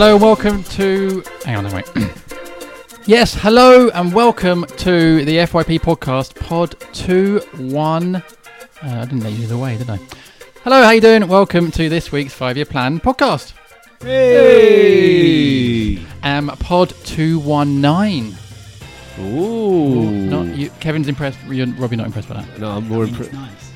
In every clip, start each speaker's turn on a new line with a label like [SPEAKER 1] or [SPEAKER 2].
[SPEAKER 1] Hello, and welcome to. Hang on, no, wait. yes, hello, and welcome to the FYP podcast, Pod Two One. Uh, I didn't let you the way, did I? Hello, how you doing? Welcome to this week's five-year plan podcast.
[SPEAKER 2] Hey!
[SPEAKER 1] Um, Pod Two One Nine.
[SPEAKER 2] Ooh.
[SPEAKER 1] Not you. Kevin's impressed. You're, Rob, you're not impressed by that.
[SPEAKER 2] No, I'm more
[SPEAKER 3] I think
[SPEAKER 2] impressed.
[SPEAKER 3] nice.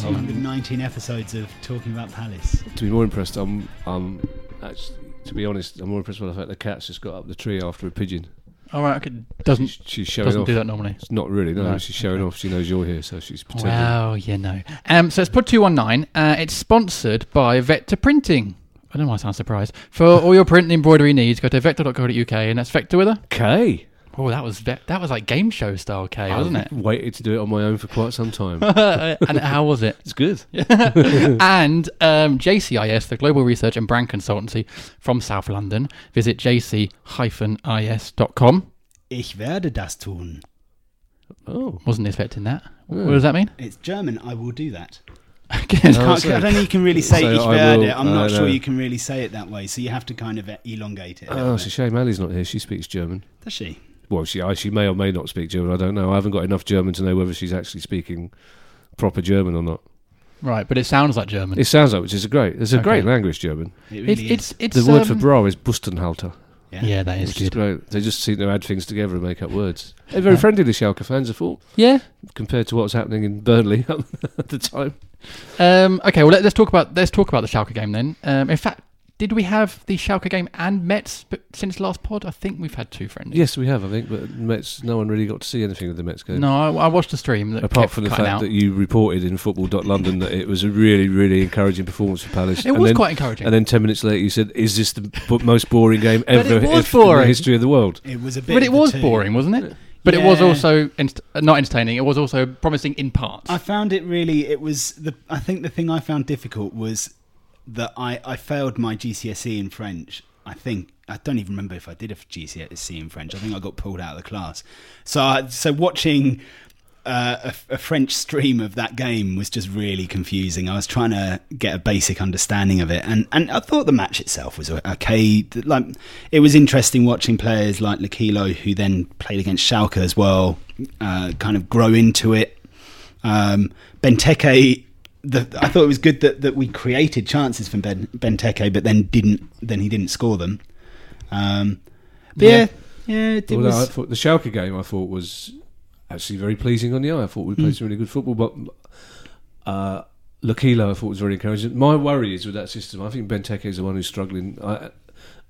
[SPEAKER 3] 219 episodes of talking about Palace.
[SPEAKER 2] To be more impressed, I'm. I'm actually, to be honest, I'm more impressed by the fact the cat's just got up the tree after a pigeon.
[SPEAKER 1] All right. Okay. Doesn't
[SPEAKER 2] She's, she's showing
[SPEAKER 1] doesn't
[SPEAKER 2] off.
[SPEAKER 1] do that normally.
[SPEAKER 2] It's not really. No,
[SPEAKER 1] No,
[SPEAKER 2] she's showing off. She knows you're here, so she's pretending.
[SPEAKER 1] Well, you know. Um, so it's Pod 219. Uh, it's sponsored by Vector Printing. I don't know why I sound surprised. For all your print and embroidery needs, go to vector.co.uk and that's Vector with a.
[SPEAKER 2] Okay.
[SPEAKER 1] Oh, that was ve- that was like game show style K, wasn't it?
[SPEAKER 2] I've waited to do it on my own for quite some time.
[SPEAKER 1] and how was it?
[SPEAKER 2] it's good.
[SPEAKER 1] and um, JCIS, the global research and brand consultancy from South London. Visit jc-is.com.
[SPEAKER 3] Ich werde das tun.
[SPEAKER 2] Oh.
[SPEAKER 1] Wasn't expecting that. What does that mean?
[SPEAKER 3] It's German. I will do that.
[SPEAKER 1] Again,
[SPEAKER 2] Oh,
[SPEAKER 3] I don't think you can really say
[SPEAKER 2] so
[SPEAKER 3] ich
[SPEAKER 2] I
[SPEAKER 3] werde.
[SPEAKER 2] will-
[SPEAKER 3] I'm not sure you can really say it that way. So you have to kind of elongate it.
[SPEAKER 2] Oh, it's a shame Ali's not here. She speaks German.
[SPEAKER 3] Does she?
[SPEAKER 2] Well, she she may or may not speak German. I don't know. I haven't got enough German to know whether she's actually speaking proper German or not.
[SPEAKER 1] right, but it sounds like German.
[SPEAKER 2] It sounds like, which is a great. It's a
[SPEAKER 1] Okay.
[SPEAKER 2] great language, German.
[SPEAKER 3] It
[SPEAKER 1] It's
[SPEAKER 3] really
[SPEAKER 1] it's
[SPEAKER 3] is.
[SPEAKER 1] it's
[SPEAKER 2] The word for
[SPEAKER 1] um,
[SPEAKER 2] bra is Bustenhalter,
[SPEAKER 1] yeah, yeah that is
[SPEAKER 2] which is
[SPEAKER 1] good.
[SPEAKER 2] great. They just seem to add things together and make up words. They're very friendly, the Schalke fans, I thought,
[SPEAKER 1] Yeah.
[SPEAKER 2] compared to what was happening in Burnley at the time.
[SPEAKER 1] Um, okay, well let, us talk about let's talk about the Schalke game then. Um, in fact, did we have the Schalke game and Metz but since last pod? I think we've had two friendlies.
[SPEAKER 2] Yes, we have, I think, but Metz. No one really got to see anything of the Metz game.
[SPEAKER 1] No, I, I watched the stream. That
[SPEAKER 2] Apart from the fact
[SPEAKER 1] out.
[SPEAKER 2] that you reported in football.london that it was a really, really encouraging performance for Palace.
[SPEAKER 1] it
[SPEAKER 2] and
[SPEAKER 1] was
[SPEAKER 2] then,
[SPEAKER 1] quite encouraging.
[SPEAKER 2] And then 10 minutes later, you said, Is this the most boring game ever
[SPEAKER 1] it was
[SPEAKER 2] if- in the history of the world?
[SPEAKER 3] It was a bit.
[SPEAKER 1] but it
[SPEAKER 3] of
[SPEAKER 1] was
[SPEAKER 3] two.
[SPEAKER 1] boring, wasn't it? But it was also inst- not entertaining. It was also promising in parts.
[SPEAKER 3] I found it really. It was the. I think the thing I found difficult was that I I failed my GCSE in French. I think I don't even remember if I did a GCSE in French. I think I got pulled out of the class. So I, so watching. Uh, a, a French stream of that game was just really confusing. I was trying to get a basic understanding of it, and, and I thought the match itself was okay. Like it was interesting watching players like Lokilo, who then played against Schalke as well, uh, kind of grow into it. Um, Benteke, the, I thought it was good that, that we created chances from ben, Benteke, but then didn't. Then he didn't score them. Um, but yeah, yeah, it,
[SPEAKER 2] Although I thought the Schalke game I thought was actually very pleasing on the eye. I thought we played some really good football, but uh, Lokilo I thought was very encouraging. My worry is with that system. I think Benteke is the one who's struggling. I,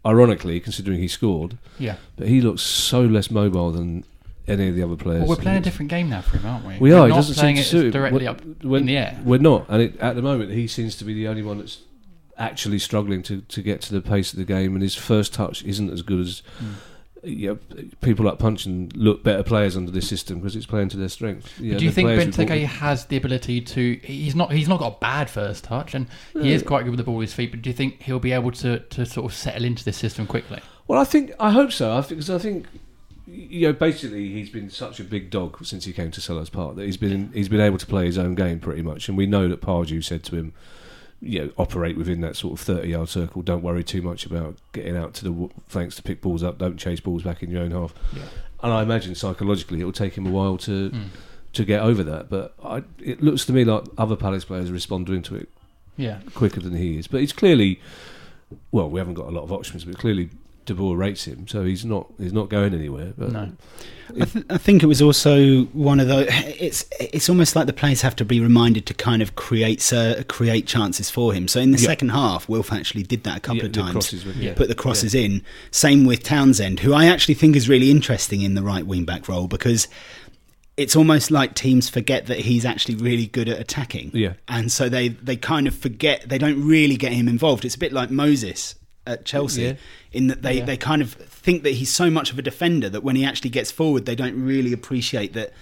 [SPEAKER 2] ironically, considering he scored,
[SPEAKER 1] yeah.
[SPEAKER 2] but he looks so less mobile than any of the other players.
[SPEAKER 1] Well, we're playing a different game now for him, aren't we?
[SPEAKER 2] We
[SPEAKER 1] We're
[SPEAKER 2] are.
[SPEAKER 1] Not
[SPEAKER 2] doesn't seem
[SPEAKER 1] playing
[SPEAKER 2] to
[SPEAKER 1] it directly
[SPEAKER 2] When-
[SPEAKER 1] up in the air.
[SPEAKER 2] We're not, and it, at the moment he seems to be the only one that's actually struggling to, to get to the pace of the game, and his first touch isn't as good as.
[SPEAKER 1] Hmm.
[SPEAKER 2] You know, people like Puncheon look better players under this system because it's playing to their strengths.
[SPEAKER 1] Do you think Benteke has the ability to? He's not. He's not got a bad first touch, and he is quite good with the ball at his feet. But do you think he'll be able to, to sort of settle into this system quickly?
[SPEAKER 2] Well, I think I hope so. I think because I think you know basically he's been such a big dog since he came to Selhurst Park that he's been he's been able to play his own game pretty much, and we know that Pardew said to him, you know, operate within that sort of thirty yard circle. Don't worry too much about getting out to the flanks to pick balls up. Don't chase balls back in your own half. And I imagine psychologically it will take him a while to hmm. to get over that. But I, it looks to me like other Palace players are responding to it
[SPEAKER 1] Yeah.
[SPEAKER 2] quicker than he is. But he's clearly, well, we haven't got a lot of options, but clearly De Boer rates him, so he's not he's not going anywhere. But
[SPEAKER 1] No.
[SPEAKER 3] I, th- I think it was also one of those. It's it's almost like the players have to be reminded to kind of create uh, create chances for him. So in the
[SPEAKER 2] Yeah.
[SPEAKER 3] second half, Wilf actually did that a couple
[SPEAKER 2] Yeah,
[SPEAKER 3] of times.
[SPEAKER 2] crosses yeah.
[SPEAKER 3] Put the crosses in. Same with Townsend, who I actually think is really interesting in the right wing back role because it's almost like teams forget that he's actually really good at attacking.
[SPEAKER 2] Yeah.
[SPEAKER 3] and so they they kind of forget. They don't really get him involved. It's a bit like Moses at Chelsea
[SPEAKER 2] Yeah.
[SPEAKER 3] in that they,
[SPEAKER 1] Yeah.
[SPEAKER 3] they kind of think that he's so much of a defender that when he actually gets forward, they don't really appreciate that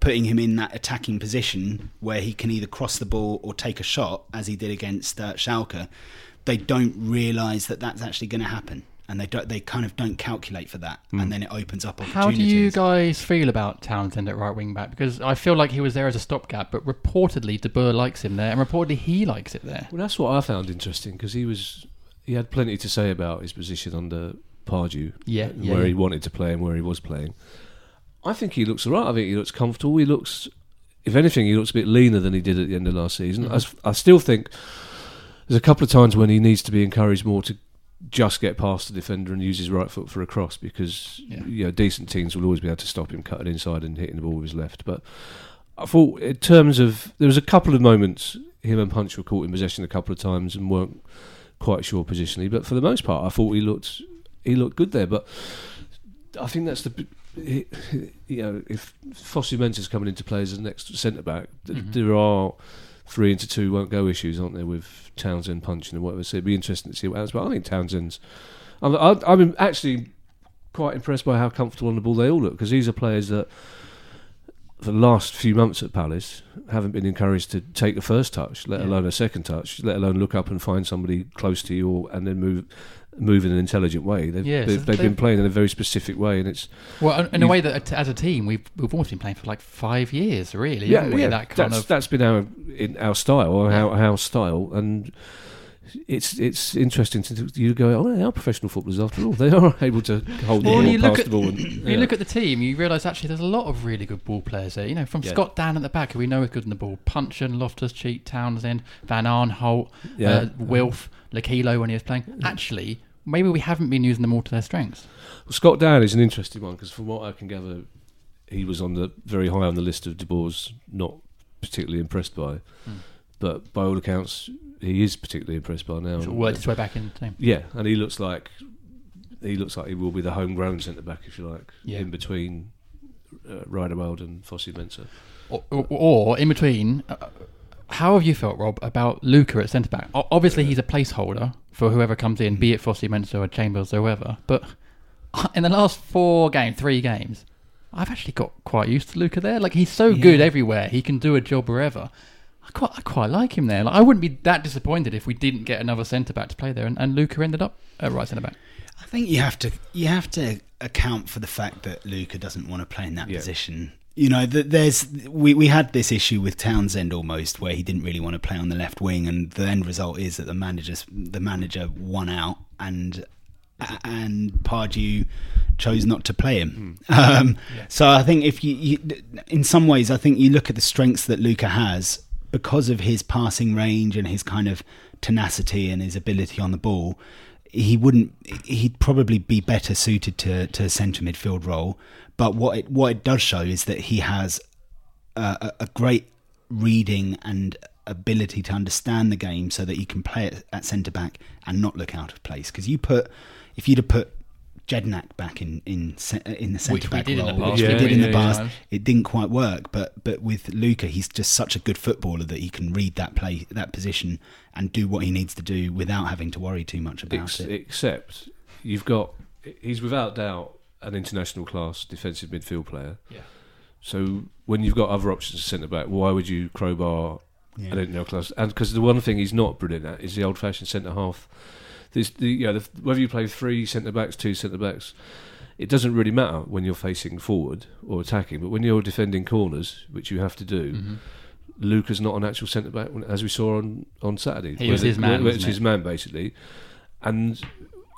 [SPEAKER 3] putting him in that attacking position where he can either cross the ball or take a shot, as he did against uh, Schalke. They don't realise that that's actually going to happen, and they don't. They kind of don't calculate for that, and then it opens up opportunities.
[SPEAKER 1] How do you guys feel about Townsend at right wing back? Because I feel like he was there as a stopgap, but reportedly De Boer likes him there, and reportedly he likes it there.
[SPEAKER 2] well, that's what I found interesting because he was he had plenty to say about his position under Pardew,
[SPEAKER 1] Yeah,
[SPEAKER 2] and
[SPEAKER 1] yeah,
[SPEAKER 2] where he wanted to play and where he was playing. I think he looks alright. I think he looks comfortable. He looks, if anything, he looks a bit leaner than he did at the end of last season. Mm-hmm. I still think there's a couple of times when he needs to be encouraged more to just get past the defender and use his right foot for a cross because
[SPEAKER 1] Yeah.
[SPEAKER 2] you know decent teams will always be able to stop him cutting inside and hitting the ball with his left. But I thought in terms of there was a couple of moments him and Punch were caught in possession a couple of times and weren't quite sure positionally. But for the most part, I thought he looked he looked good there. But I think that's the you know if Fosu Mensah's coming into play as the next centre back,
[SPEAKER 1] Mhm.
[SPEAKER 2] there are three into two won't go issues, aren't there, with Townsend Puncheon and whatever. So it'd be interesting to see what happens. But I think Townsend's. I'm, I'm actually quite impressed by how comfortable on the ball they all look because these are players that. For the last few months at Palace, haven't been encouraged to take the first touch, let
[SPEAKER 1] Yeah.
[SPEAKER 2] alone a second touch, let alone look up and find somebody close to you, or, and then move, move in an intelligent way. They've,
[SPEAKER 1] Yes,
[SPEAKER 2] they've, they've been playing in a very specific way, and it's
[SPEAKER 1] Well, in a way that as a team we've we've almost been playing for like five years, really. haven't we? that kind
[SPEAKER 2] that's
[SPEAKER 1] of
[SPEAKER 2] that's been our in our style or
[SPEAKER 1] Yeah.
[SPEAKER 2] our our style, and it's it's interesting to you go. Oh, they are professional footballers after all. They are able to hold
[SPEAKER 1] Well,
[SPEAKER 2] the ball,
[SPEAKER 1] you look
[SPEAKER 2] the
[SPEAKER 1] at-
[SPEAKER 2] ball, and yeah.
[SPEAKER 1] you look at the team, you realise actually there's a lot of really good ball players there. You know, from
[SPEAKER 2] Yeah.
[SPEAKER 1] Scott Dann at the back, who we know is good in the ball, Puncheon, Loftus Cheek, Townsend, Van Aanholt,
[SPEAKER 2] Yeah.
[SPEAKER 1] uh, Wilf, Lokilo when he was playing. Actually, maybe we haven't been using them all to their strengths.
[SPEAKER 2] Well, Scott Dann is an interesting one because from what I can gather, he was on the very high on the list of De Boer's not particularly impressed by,
[SPEAKER 1] Hmm.
[SPEAKER 2] but by all accounts, he is particularly impressed by now.
[SPEAKER 1] Sort of worked its way back in the team.
[SPEAKER 2] Yeah, and he looks like he looks like he will be the homegrown centre back, if you like,
[SPEAKER 1] Yeah.
[SPEAKER 2] in between uh, Riedewald and Fosu Mensah.
[SPEAKER 1] Or, or, or in between, uh, how have you felt, Rob, about Luca at centre back? Obviously, he's a placeholder for whoever comes in, be it Fosu, Mensah, or Chambers, or whoever. But in the last four games, three games, I've actually got quite used to Luca there. Like he's so good everywhere; he can do a job wherever. I quite, I quite like him there. Like, I wouldn't be that disappointed if we didn't get another centre back to play there, and, and Luca ended up at right centre back.
[SPEAKER 3] I think you have to you have to account for the fact that Luca doesn't want to play in that
[SPEAKER 2] Yeah.
[SPEAKER 3] position. You know, there's we, we had this issue with Townsend almost where he didn't really want to play on the left wing, and the end result is that the manager's the manager won out, and and Pardew chose not to play him. Um, So I think if you, you, in some ways, I think you look at the strengths that Luca has because of his passing range and his kind of tenacity and his ability on the ball. He wouldn't. He'd probably be better suited to to a centre midfield role. But what it what it does show is that he has a, a- great reading and ability to understand the game so that he can play it at centre back and not look out of place. Because you put, if you'd have put Jedinak back in in uh, in the
[SPEAKER 1] Which
[SPEAKER 3] centre
[SPEAKER 1] we
[SPEAKER 3] back
[SPEAKER 1] did in
[SPEAKER 3] role,
[SPEAKER 1] the past.
[SPEAKER 3] which
[SPEAKER 2] Yeah,
[SPEAKER 3] did in
[SPEAKER 2] yeah,
[SPEAKER 3] the past.
[SPEAKER 1] yeah.
[SPEAKER 3] It didn't quite work, but but with Luca, he's just such a good footballer that he can read that play that position and do what he needs to do without having to worry too much about
[SPEAKER 2] Ex-
[SPEAKER 3] it.
[SPEAKER 2] except you've got he's without doubt an international class defensive midfield player.
[SPEAKER 1] Yeah.
[SPEAKER 2] So when you've got other options to centre back, why would you crowbar
[SPEAKER 3] Yeah.
[SPEAKER 2] an international class? And because the one thing he's not brilliant at is the old-fashioned centre half. This, the, you know, the, whether you play three centre backs, two centre backs, it doesn't really matter when you're facing forward or attacking. But when you're defending corners, which you have to do,
[SPEAKER 1] Mm-hmm.
[SPEAKER 2] Luca's not an actual centre back, as we saw on, on Saturday.
[SPEAKER 1] He was his man,
[SPEAKER 2] It's
[SPEAKER 1] it?
[SPEAKER 2] his man, basically. And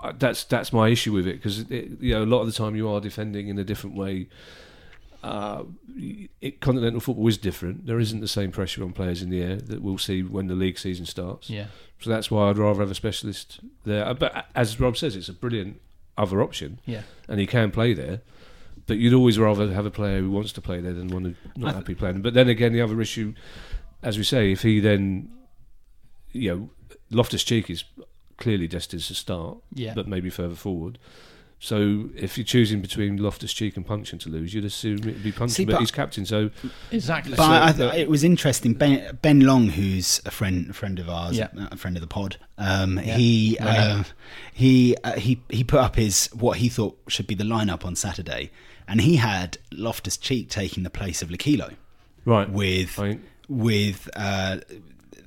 [SPEAKER 2] uh, that's that's my issue with it because you know a lot of the time you are defending in a different way. Uh, it, continental football is different. There isn't the same pressure on players in the air that we'll see when the league season starts.
[SPEAKER 1] Yeah.
[SPEAKER 2] So that's why I'd rather have a specialist there. Uh, But as Rob says, it's a brilliant other option,
[SPEAKER 1] Yeah.
[SPEAKER 2] and he can play there. But you'd always rather have a player who wants to play there than one who's not happy playing. But then again, the other issue, as we say, if he then, you know, Loftus Cheek is clearly destined to start,
[SPEAKER 1] Yeah.
[SPEAKER 2] but maybe further forward. So if you're choosing between Loftus Cheek and Puncheon to lose, you'd assume it'd be Puncheon,
[SPEAKER 3] See,
[SPEAKER 2] but,
[SPEAKER 3] but-
[SPEAKER 2] he's captain, so
[SPEAKER 1] Exactly.
[SPEAKER 3] But I, I
[SPEAKER 2] So-
[SPEAKER 3] th- it was interesting. Ben, ben Long, who's a friend, a friend of ours,
[SPEAKER 1] Yeah.
[SPEAKER 3] a friend of the pod, um,
[SPEAKER 1] Yeah.
[SPEAKER 3] he
[SPEAKER 1] Running.
[SPEAKER 3] uh, he uh, he he put up his what he thought should be the lineup on Saturday, and he had Loftus Cheek taking the place of Lokilo
[SPEAKER 2] right
[SPEAKER 3] with
[SPEAKER 2] I-
[SPEAKER 3] with uh,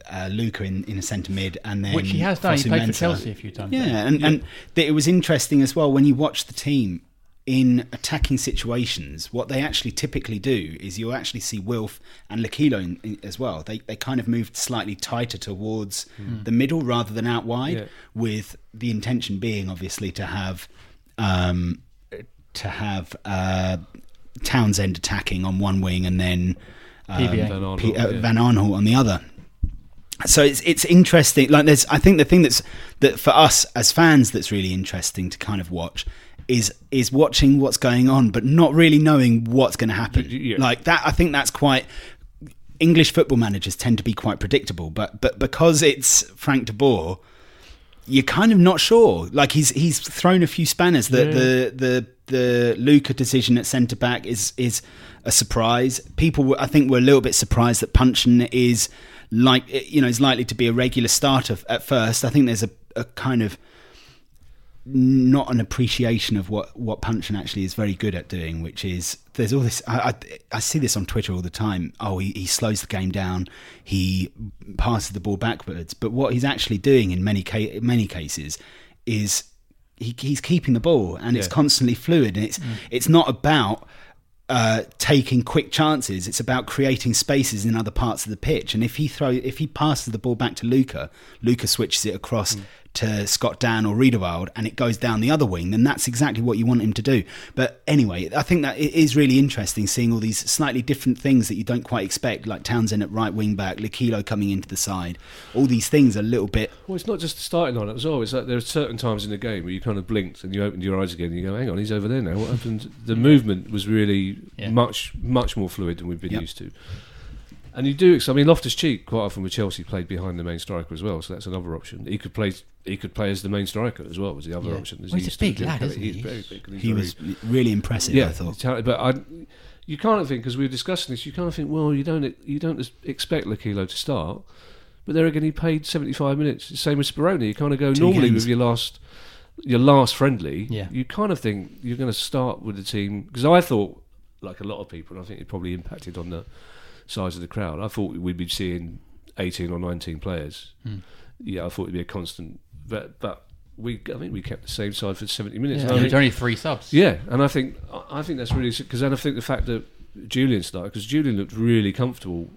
[SPEAKER 3] uh, Luca in, in a centre mid, and then
[SPEAKER 1] Which he has done. He
[SPEAKER 3] Fosu
[SPEAKER 1] played for Chelsea a few times.
[SPEAKER 3] Yeah, and, and th- it was interesting as well when you watch the team in attacking situations. What they actually typically do is you'll actually see Wilf and Lokilo as well. They they kind of moved slightly tighter towards the middle rather than out wide,
[SPEAKER 2] Yeah.
[SPEAKER 3] with the intention being obviously to have um, to have uh, Townsend attacking on one wing and then. um.
[SPEAKER 2] Van Aanholt,
[SPEAKER 3] P- uh,
[SPEAKER 2] yeah.
[SPEAKER 3] Van Aanholt on the other. So it's it's interesting. Like there's, I think the thing that's that for us as fans that's really interesting to kind of watch is is watching what's going on, but not really knowing what's going to happen.
[SPEAKER 2] Yeah.
[SPEAKER 3] Like that, I think that's quite. English football managers tend to be quite predictable, but but because it's Frank de Boer, you're kind of not sure. Like he's he's thrown a few spanners. The the the the Luca decision at centre back is is a surprise. People, were, I think, were a little bit surprised that Puncheon is like eh, you know is likely to be a regular starter at first. I think there's a, a kind of not an appreciation of what what Puncheon actually is very good at doing, which is there's all this. I, I, I see this on Twitter all the time. Oh, he, he slows the game down. He passes the ball backwards. But what he's actually doing in many ca- many cases is he, he's keeping the ball, and it's constantly fluid. And it's mm. it's not about uh, taking quick chances. It's about creating spaces in other parts of the pitch. And if he throw, if he passes the ball back to Luca, Luca switches it across to Scott Dann or Riedewald, and it goes down the other wing. Then that's exactly what you want him to do. But anyway, I think that it is really interesting seeing all these slightly different things that you don't quite expect, like Townsend at right wing back, Lokilo coming into the side. All these things are a little bit.
[SPEAKER 2] Well, it's not just the starting line as well. It's like there are certain times in the game where you kind of blinked and you opened your eyes again and you go, hang on, he's over there now. What happened? The movement was really
[SPEAKER 1] Yeah.
[SPEAKER 2] much, much more fluid than we've been
[SPEAKER 3] Yep.
[SPEAKER 2] used to. And you do, I mean, Loftus Cheek quite often with Chelsea played behind the main striker as well, so that's another option. He could play, he could play as the main striker as well. Was the other
[SPEAKER 1] Yeah.
[SPEAKER 2] option?
[SPEAKER 1] Well,
[SPEAKER 2] he
[SPEAKER 1] he's a big lad, isn't
[SPEAKER 2] He's
[SPEAKER 1] he?
[SPEAKER 2] very big. he's
[SPEAKER 3] He
[SPEAKER 2] very-
[SPEAKER 3] was really impressive.
[SPEAKER 2] yeah,
[SPEAKER 3] I thought.
[SPEAKER 2] but I, you kind of think because we were discussing this, you kind of think, well, you don't you don't expect Lokilo to start, but there again, he played seventy five minutes. Same as Speroni. You kind of go
[SPEAKER 3] Two
[SPEAKER 2] normally
[SPEAKER 3] games.
[SPEAKER 2] with your last your last friendly.
[SPEAKER 1] Yeah.
[SPEAKER 2] you kind of think you're going to start with the team because I thought, like a lot of people, and I think it probably impacted on the size of the crowd. I thought we'd be seeing eighteen or nineteen players.
[SPEAKER 1] Hmm.
[SPEAKER 2] Yeah, I thought it'd be a constant, but but. We, I think we kept the same side for seventy minutes.
[SPEAKER 1] Yeah,
[SPEAKER 2] And
[SPEAKER 1] there's only three subs.
[SPEAKER 2] yeah, and I think I think that's really because then I think the fact that Julian started because Julian looked really comfortable,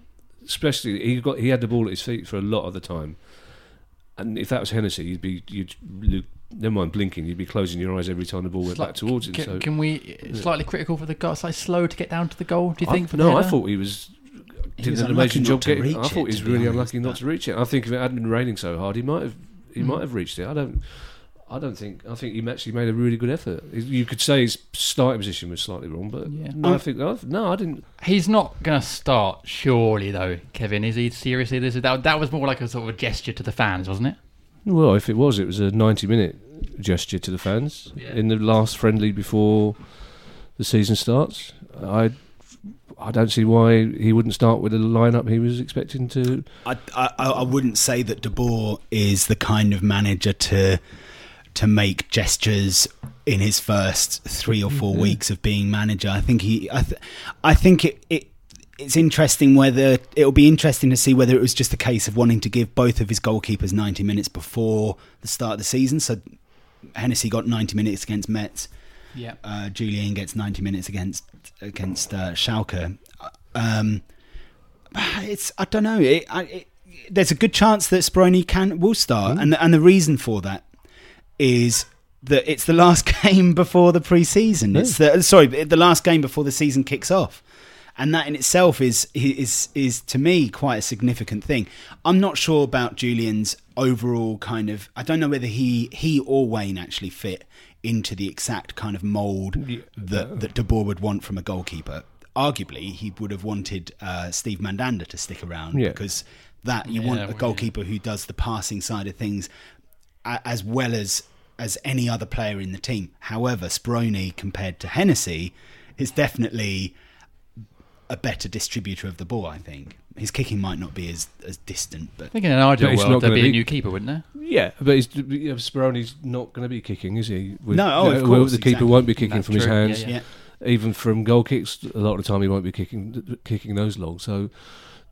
[SPEAKER 2] especially he got he had the ball at his feet for a lot of the time, and if that was Hennessy, you'd be you'd look, never mind blinking, you'd be closing your eyes every time the ball went
[SPEAKER 1] Slight-
[SPEAKER 2] back towards him.
[SPEAKER 1] Can,
[SPEAKER 2] so
[SPEAKER 1] can we slightly critical for the guy? Slightly slow to get down to the goal. Do you
[SPEAKER 2] I-
[SPEAKER 1] think? For the
[SPEAKER 2] no, I thought he was.
[SPEAKER 3] He
[SPEAKER 2] Did
[SPEAKER 3] was
[SPEAKER 2] an amazing job getting. I thought he was really unlucky not to reach it. I think if it hadn't been raining so hard, he might have. He
[SPEAKER 1] Hmm.
[SPEAKER 2] might have reached it. I don't. I don't think. I think he actually made a really good effort. You could say his starting position was slightly wrong, but
[SPEAKER 1] Yeah.
[SPEAKER 2] no, I think no, I didn't.
[SPEAKER 1] He's not going to start, surely, though, Kevin. Is he seriously? This is, that, that was more like a sort of a gesture to the fans, wasn't it?
[SPEAKER 2] Well, if it was, it was a ninety-minute gesture to the fans
[SPEAKER 1] Yeah.
[SPEAKER 2] in the last friendly before the season starts. I I don't see why he wouldn't start with a lineup he was expecting to.
[SPEAKER 3] I, I, I wouldn't say that De Boer is the kind of manager to to make gestures in his first three or four weeks of being manager. I think he, I, th- I think it, it, it's interesting whether it'll be interesting to see whether it was just a case of wanting to give both of his goalkeepers ninety minutes before the start of the season. So Hennessy got ninety minutes against Metz
[SPEAKER 1] Yeah.
[SPEAKER 3] uh, Julian gets 90 minutes against against uh, Schalke. Um, it's I don't know. It, I, it, there's a good chance that Speroni can will start, and and the reason for that is that it's the last game before the pre-season. It's the sorry, the last game before the season kicks off. And that in itself is is is to me quite a significant thing. I'm not sure about Julian's overall kind of. I don't know whether he he or Wayne actually fit into the exact kind of mould that that De Boer would want from a goalkeeper. Arguably, he would have wanted uh, Steve Mandanda to stick around
[SPEAKER 2] Yeah.
[SPEAKER 3] because that you
[SPEAKER 1] Yeah,
[SPEAKER 3] want
[SPEAKER 1] well,
[SPEAKER 3] a
[SPEAKER 1] yeah.
[SPEAKER 3] goalkeeper who does the passing side of things as well as as any other player in the team. However, Speroni compared to Hennessy is definitely a better distributor of the ball. I think his kicking might not be as as distant, but
[SPEAKER 1] I think in an ideal
[SPEAKER 2] But it's
[SPEAKER 1] world
[SPEAKER 2] not
[SPEAKER 1] there'd
[SPEAKER 2] gonna
[SPEAKER 1] be a
[SPEAKER 2] be-
[SPEAKER 1] new keeper, wouldn't there?
[SPEAKER 2] Yeah, but he's, yeah, Speroni's not going to be kicking, is he? With-
[SPEAKER 3] No, oh, of
[SPEAKER 2] well,
[SPEAKER 3] course,
[SPEAKER 2] the keeper
[SPEAKER 3] exactly.
[SPEAKER 2] won't be kicking
[SPEAKER 1] That's
[SPEAKER 2] from his
[SPEAKER 1] true, yeah,
[SPEAKER 2] hands.
[SPEAKER 1] yeah.
[SPEAKER 3] yeah.
[SPEAKER 2] even from goal kicks, a lot of the time he won't be kicking kicking those long. So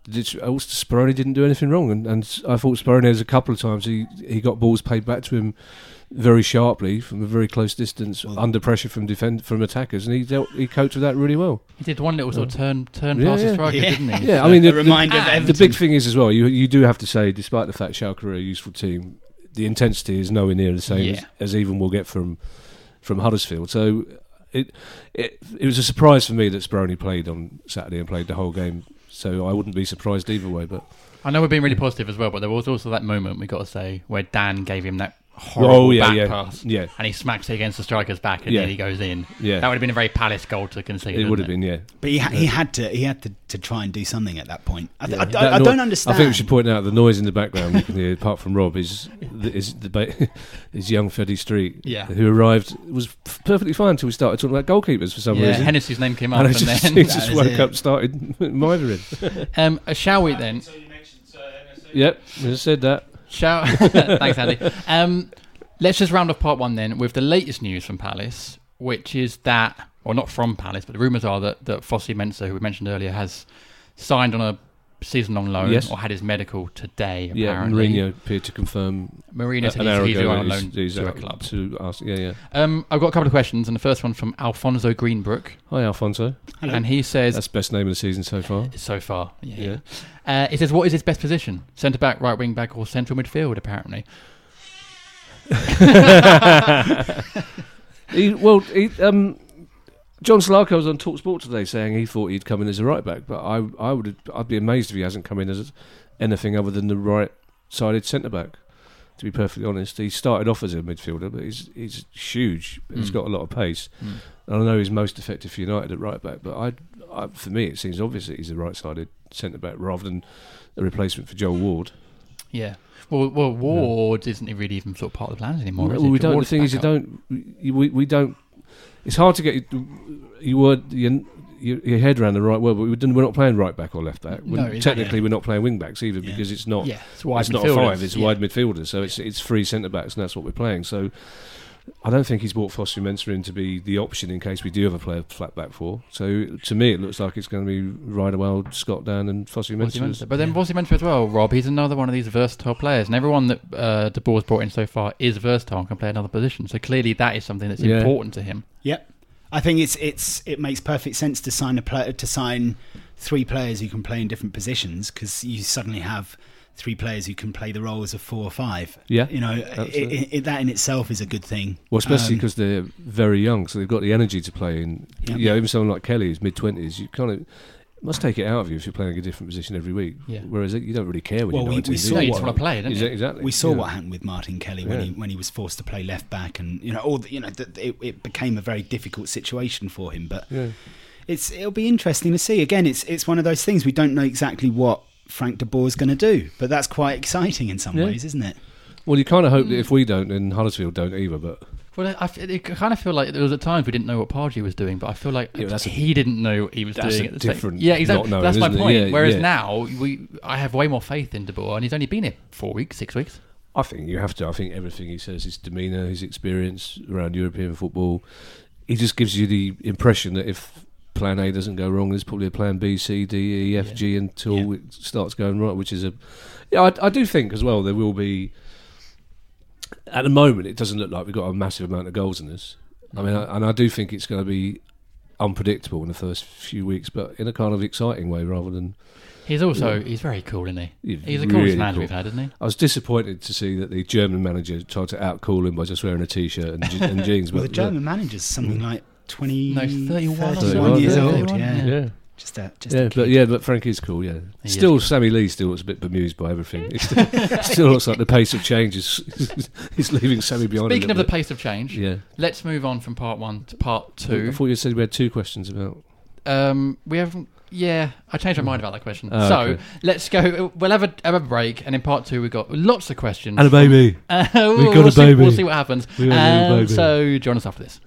[SPEAKER 2] did, also Speroni didn't do anything wrong, and, and I thought Speroni has a couple of times he he got balls paid back to him very sharply from a very close distance
[SPEAKER 3] Well-
[SPEAKER 2] under pressure from defend from attackers, and he dealt, he coped with that really well.
[SPEAKER 1] He did one little sort of turn turn
[SPEAKER 2] Yeah,
[SPEAKER 1] past the
[SPEAKER 2] yeah.
[SPEAKER 1] striker,
[SPEAKER 3] Yeah.
[SPEAKER 1] didn't he?
[SPEAKER 2] Yeah, I mean
[SPEAKER 3] a
[SPEAKER 2] the,
[SPEAKER 3] reminder of
[SPEAKER 2] the,
[SPEAKER 3] Everton.
[SPEAKER 2] the big thing is as well. You you do have to say, despite the fact Schalke are a useful team, the intensity is nowhere near the same
[SPEAKER 1] Yeah.
[SPEAKER 2] as, as even we'll get from from Huddersfield. So it, it it was a surprise for me that Speroni played on Saturday and played the whole game. So I wouldn't be surprised either way. But
[SPEAKER 1] I know we're being really positive as well, but there was also that moment we got to say where Dann gave him that horrible
[SPEAKER 2] oh yeah,
[SPEAKER 1] back
[SPEAKER 2] yeah,
[SPEAKER 1] pass,
[SPEAKER 2] yeah,
[SPEAKER 1] and he smacks it against the striker's back, and
[SPEAKER 2] Yeah.
[SPEAKER 1] then he goes in.
[SPEAKER 2] yeah.
[SPEAKER 1] That would have been a very Palace goal to concede.
[SPEAKER 2] it would have
[SPEAKER 1] wouldn't
[SPEAKER 2] been, yeah.
[SPEAKER 3] but he, ha- he had to he had to, to try and do something at that point. I, th- I,
[SPEAKER 2] That
[SPEAKER 3] I, I don't understand.
[SPEAKER 2] I think we should point out the noise in the background you can hear, apart from Rob, is is the ba- is young Freddie Street,
[SPEAKER 1] Yeah.
[SPEAKER 2] who arrived was f- perfectly fine until we started talking about goalkeepers for some
[SPEAKER 1] Yeah,
[SPEAKER 2] reason.
[SPEAKER 1] Hennessy's name came up,
[SPEAKER 2] and I
[SPEAKER 1] and,
[SPEAKER 2] just,
[SPEAKER 1] then
[SPEAKER 2] he just
[SPEAKER 3] That is
[SPEAKER 2] woke
[SPEAKER 3] it.
[SPEAKER 2] up, started mithering.
[SPEAKER 1] um, uh, shall we then?
[SPEAKER 2] Yep, I just said that.
[SPEAKER 1] Shall thanks, Andy. Um, let's just round off part one then with the latest news from Palace, which is that, well, not from Palace, but the rumours are that that Fosu Mensah, who we mentioned earlier, has signed on a season-long loan
[SPEAKER 2] Yes.
[SPEAKER 1] or had his medical today.
[SPEAKER 2] Yeah,
[SPEAKER 1] Apparently,
[SPEAKER 2] Mourinho appeared to confirm
[SPEAKER 1] Mourinho
[SPEAKER 2] a-
[SPEAKER 1] said
[SPEAKER 2] an
[SPEAKER 1] he's, he's
[SPEAKER 2] ago
[SPEAKER 1] on loan
[SPEAKER 2] he's- he's
[SPEAKER 1] to a club.
[SPEAKER 2] To us. Yeah, yeah.
[SPEAKER 1] Um, I've got a couple of questions, and the first one from Alfonso Greenbrook,
[SPEAKER 2] Hi, Alfonso.
[SPEAKER 3] Hello.
[SPEAKER 1] and he says,
[SPEAKER 2] That's best name of the season so far.
[SPEAKER 1] so far, yeah.
[SPEAKER 2] Yeah.
[SPEAKER 1] Uh, he says, what is his best position? Centre back, right wing back, or central midfield? Apparently,
[SPEAKER 2] He, well, he, um, John Slarko was on Talksport today saying he thought he'd come in as a right back, but I, I would, I'd be amazed if he hasn't come in as anything other than the right-sided centre back. To be perfectly honest, he started off as a midfielder, but he's he's huge. He's
[SPEAKER 1] Mm.
[SPEAKER 2] got a lot of pace.
[SPEAKER 1] Mm.
[SPEAKER 2] And I know he's most effective for United at right back, but I, I, for me, it seems obvious that he's a right-sided centre back rather than a replacement for Joel Ward.
[SPEAKER 1] yeah. Well, well, Ward isn't he really even sort of part of the plans anymore. Is
[SPEAKER 2] we don't. The thing is, you don't. We, we don't. It's hard to get your word your, your, your head around the right word, but we didn't, we're not playing right back or left back.
[SPEAKER 1] No,
[SPEAKER 2] We're-
[SPEAKER 1] exactly.
[SPEAKER 2] technically, we're not playing wing backs either
[SPEAKER 3] Yeah.
[SPEAKER 2] because it's not.
[SPEAKER 1] Yeah, it's wide
[SPEAKER 2] it's not a
[SPEAKER 1] midfielders,
[SPEAKER 2] five. It's
[SPEAKER 1] yeah.
[SPEAKER 2] wide midfielders. So it's it's three centre backs, and that's what we're playing. So. I don't think he's brought Fosu Mensah in to be the option in case we do have a player flat back four. So to me, it looks like it's going to be Riedewald, Scott Dann, and Fosu
[SPEAKER 1] Fosu
[SPEAKER 2] Mensah.
[SPEAKER 1] Mensah. But then Fosu Mensah as well, Rob. He's another one of these versatile players, and everyone that uh, De Boer's brought in so far is versatile and can play another position. So clearly, that is something that's
[SPEAKER 2] Yeah.
[SPEAKER 1] important to him.
[SPEAKER 3] Yep. I think it's it's it makes perfect sense to sign a player to sign three players who can play in different positions because you suddenly have three players who can play the roles of four or five.
[SPEAKER 2] Yeah,
[SPEAKER 3] you know, it, it, it, that in itself is a good thing.
[SPEAKER 2] Well, especially
[SPEAKER 3] Um,
[SPEAKER 2] because they're very young, so they've got the energy to play in.
[SPEAKER 3] Yeah.
[SPEAKER 2] Yeah, even someone like Kelly, who's mid twenties, you kind of must take it out of you if you're playing a different position every week.
[SPEAKER 1] Yeah.
[SPEAKER 2] Whereas you don't really care when
[SPEAKER 3] Well,
[SPEAKER 2] you're
[SPEAKER 3] we-
[SPEAKER 2] 19.
[SPEAKER 3] we
[SPEAKER 2] do
[SPEAKER 3] saw
[SPEAKER 2] you?
[SPEAKER 1] you
[SPEAKER 3] what-
[SPEAKER 1] just want to play, don't
[SPEAKER 2] Exa- Exactly.
[SPEAKER 3] we saw
[SPEAKER 2] yeah.
[SPEAKER 3] what happened with Martin Kelly when
[SPEAKER 2] Yeah.
[SPEAKER 3] he when he was forced to play left back, and you know all the, you know that it, it became a very difficult situation for him. But
[SPEAKER 2] Yeah.
[SPEAKER 3] it's it'll be interesting to see. Again, it's it's one of those things we don't know exactly what Frank de Boer is going to do, but that's quite exciting in some
[SPEAKER 2] Yeah.
[SPEAKER 3] ways, isn't it?
[SPEAKER 2] Well, you kind of hope that hmm. if we don't, then Huddersfield don't either. But
[SPEAKER 1] Well, I, it, it kind of feel like there was at times we didn't know what Pardew was doing, but I feel like
[SPEAKER 2] Yeah, that's a-
[SPEAKER 1] he didn't know what he was
[SPEAKER 2] that's
[SPEAKER 1] doing
[SPEAKER 2] a
[SPEAKER 1] at the same-
[SPEAKER 2] different
[SPEAKER 1] Yeah, exactly.
[SPEAKER 2] not knowing,
[SPEAKER 1] that's my point.
[SPEAKER 2] Yeah,
[SPEAKER 1] Whereas
[SPEAKER 2] yeah.
[SPEAKER 1] now we, I have way more faith in De Boer, and he's only been here four weeks, six weeks.
[SPEAKER 2] I think you have to. I think everything he says, his demeanour, his experience around European football, he just gives you the impression that if Plan A doesn't go wrong, there's probably a Plan B, C, D, E, F, G until
[SPEAKER 3] Yeah.
[SPEAKER 2] it starts going right. Which is a, yeah, I, I do think as well there will be. At the moment, it doesn't look like we've got a massive amount of goals in this. I mean, I, and I do think it's going to be unpredictable in the first few weeks, but in a kind of exciting way rather than.
[SPEAKER 1] He's also he's very cool, isn't he?
[SPEAKER 2] Yeah,
[SPEAKER 1] He's the coolest
[SPEAKER 2] really
[SPEAKER 1] manager
[SPEAKER 2] cool.
[SPEAKER 1] we've had, isn't he?
[SPEAKER 2] I was disappointed to see that the German manager tried to outcool him by just wearing a t-shirt and, and jeans.
[SPEAKER 3] Well, the
[SPEAKER 2] but-
[SPEAKER 3] German manager's something mm. like 20,
[SPEAKER 1] No, 31 or
[SPEAKER 3] 31 years
[SPEAKER 2] something.
[SPEAKER 3] old.
[SPEAKER 1] 31,
[SPEAKER 3] Yeah.
[SPEAKER 2] yeah,
[SPEAKER 3] Just that, just
[SPEAKER 2] yeah, but
[SPEAKER 3] kid.
[SPEAKER 2] yeah, but Frank is cool. Yeah,
[SPEAKER 1] He
[SPEAKER 2] still
[SPEAKER 1] cool.
[SPEAKER 2] Sammy Lee still looks a bit bemused by everything. It still, still looks like the pace of change is is leaving Sammy behind. a
[SPEAKER 1] Speaking of
[SPEAKER 2] little
[SPEAKER 1] the pace of change,
[SPEAKER 2] yeah.
[SPEAKER 1] let's move on from part one to part
[SPEAKER 2] I
[SPEAKER 1] two.
[SPEAKER 2] thought you said we had two questions about.
[SPEAKER 1] Um, we haven't. Yeah, I changed my mind about that question.
[SPEAKER 2] Oh,
[SPEAKER 1] so
[SPEAKER 2] okay.
[SPEAKER 1] let's go. We'll have a have a break, and in part two we've got lots of questions.
[SPEAKER 2] And a baby.
[SPEAKER 1] Uh,
[SPEAKER 2] We
[SPEAKER 1] we'll,
[SPEAKER 2] got a
[SPEAKER 1] see,
[SPEAKER 2] baby.
[SPEAKER 1] we'll see what happens.
[SPEAKER 2] We got a baby.
[SPEAKER 1] so join us after this.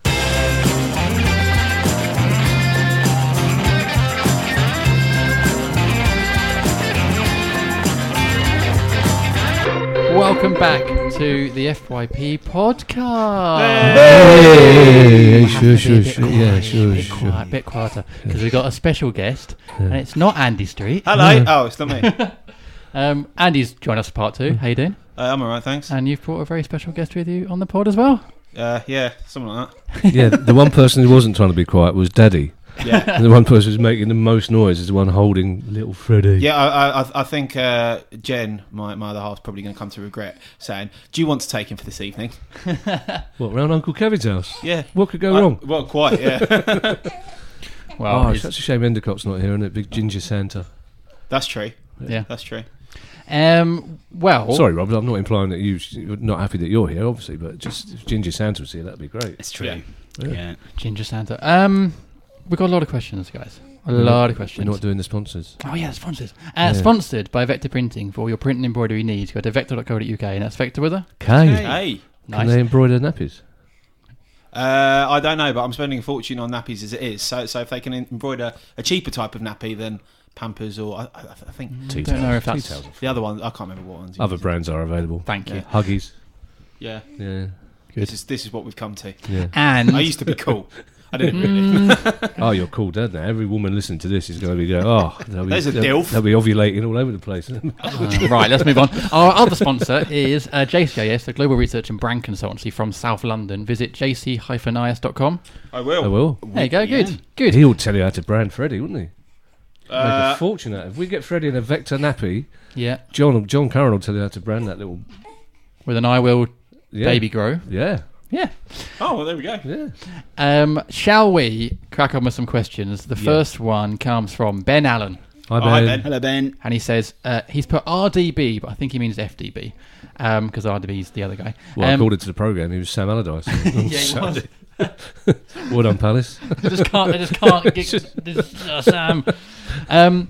[SPEAKER 1] Welcome back to the FYP podcast.
[SPEAKER 2] Hey,
[SPEAKER 1] Have to
[SPEAKER 2] sure,
[SPEAKER 1] be a
[SPEAKER 2] sure,
[SPEAKER 1] bit
[SPEAKER 2] sure. Yeah,
[SPEAKER 1] quiet,
[SPEAKER 2] sure,
[SPEAKER 1] bit
[SPEAKER 2] sure.
[SPEAKER 1] quiet, bit quieter because we've got a special guest, and it's not Andy Street.
[SPEAKER 4] Hello. Oh, it's not me. uh,
[SPEAKER 1] Um, Andy's joined us for part two. How you doing?
[SPEAKER 4] I'm alright, thanks.
[SPEAKER 1] And you've brought a very special guest with you on the pod as well.
[SPEAKER 4] Uh, yeah, something like that.
[SPEAKER 2] yeah, the one person who wasn't trying to be quiet was Daddy.
[SPEAKER 4] Yeah.
[SPEAKER 2] And the one person who's making the most noise is the one holding little Freddie.
[SPEAKER 4] Yeah, I, I, I- I think uh, Jen, my, my other half's probably going to come to regret saying, "Do you want to take him for this evening?"
[SPEAKER 2] What, round Uncle Kevin's house?
[SPEAKER 4] Yeah.
[SPEAKER 2] What could go
[SPEAKER 4] I-
[SPEAKER 2] wrong?
[SPEAKER 4] well, quite. Yeah,
[SPEAKER 1] Well,
[SPEAKER 2] oh, it's such a shame Endicott's not here, isn't it? Big Ginger Santa.
[SPEAKER 4] that's true.
[SPEAKER 1] yeah.
[SPEAKER 4] That's true.
[SPEAKER 1] Um, well,
[SPEAKER 2] Sorry, Rob, I'm not implying that you- you're not happy that you're here, obviously, but just if Ginger Santa was here, that'd be great.
[SPEAKER 3] It's true.
[SPEAKER 4] Yeah.
[SPEAKER 3] Yeah.
[SPEAKER 1] Ginger Santa. Um, we've got a lot of questions, guys. A
[SPEAKER 2] We're not-
[SPEAKER 1] lot of
[SPEAKER 2] We're
[SPEAKER 1] questions.
[SPEAKER 2] not doing the sponsors.
[SPEAKER 1] Oh yeah, the sponsors. Uh,
[SPEAKER 2] Yeah.
[SPEAKER 1] Sponsored by Vector Printing for all your print and embroidery needs. Go to vector.co.uk and that's Vector with a
[SPEAKER 2] Kay,
[SPEAKER 4] Hey,
[SPEAKER 2] can they embroider nappies?
[SPEAKER 4] uh, I don't know, but I'm spending a fortune on nappies as it is. So, so if they can embroider a cheaper type of nappy than Pampers or I, I, I think
[SPEAKER 1] I don't know if that's.
[SPEAKER 2] Tea-towels.
[SPEAKER 4] the other one, I can't remember what ones.
[SPEAKER 2] Other brands are available.
[SPEAKER 1] Thank you.
[SPEAKER 4] Yeah.
[SPEAKER 2] Huggies.
[SPEAKER 4] Yeah,
[SPEAKER 2] Yeah.
[SPEAKER 4] this is this is what we've come to.
[SPEAKER 2] Yeah.
[SPEAKER 1] And
[SPEAKER 4] I used to be cool. I didn't really.
[SPEAKER 1] Mm,
[SPEAKER 2] Oh, you're cool, Dad. Now every woman listening to this is going to be going, oh, they'll be,
[SPEAKER 4] There's a
[SPEAKER 2] they'll,
[SPEAKER 4] dilf.
[SPEAKER 2] they'll be ovulating all over the place.
[SPEAKER 1] uh, right, let's move on. Our other sponsor is uh, JCIS, the global research and brand consultancy from South London. Visit jc-is.com.
[SPEAKER 4] I will.
[SPEAKER 2] I will.
[SPEAKER 1] There you go. Good. Good.
[SPEAKER 2] He'll tell you how to brand Freddie, wouldn't he? Make
[SPEAKER 4] Uh,
[SPEAKER 2] a fortune out If we get Freddie in a Vector nappy,
[SPEAKER 1] Yeah.
[SPEAKER 2] John John Curran will tell you how to brand that little
[SPEAKER 1] With an I will
[SPEAKER 2] yeah.
[SPEAKER 1] baby grow.
[SPEAKER 2] Yeah,
[SPEAKER 1] Yeah.
[SPEAKER 4] oh, well, there we go.
[SPEAKER 2] yeah.
[SPEAKER 1] Um, shall we crack on with some questions? The
[SPEAKER 2] Yeah.
[SPEAKER 1] first one comes from Ben Allen,
[SPEAKER 2] Hi,
[SPEAKER 4] Oh, hi,
[SPEAKER 2] Ben.
[SPEAKER 4] Ben.
[SPEAKER 3] Hello, Ben.
[SPEAKER 1] and he says uh, he's put RDB, but I think he means FDB because RDB is the other guy.
[SPEAKER 2] Well,
[SPEAKER 1] Um,
[SPEAKER 2] according to the program, he was Sam Allardyce.
[SPEAKER 1] yeah, he was.
[SPEAKER 2] well done, Palace.
[SPEAKER 1] I just can't. I just can't get this, uh, Sam. Um,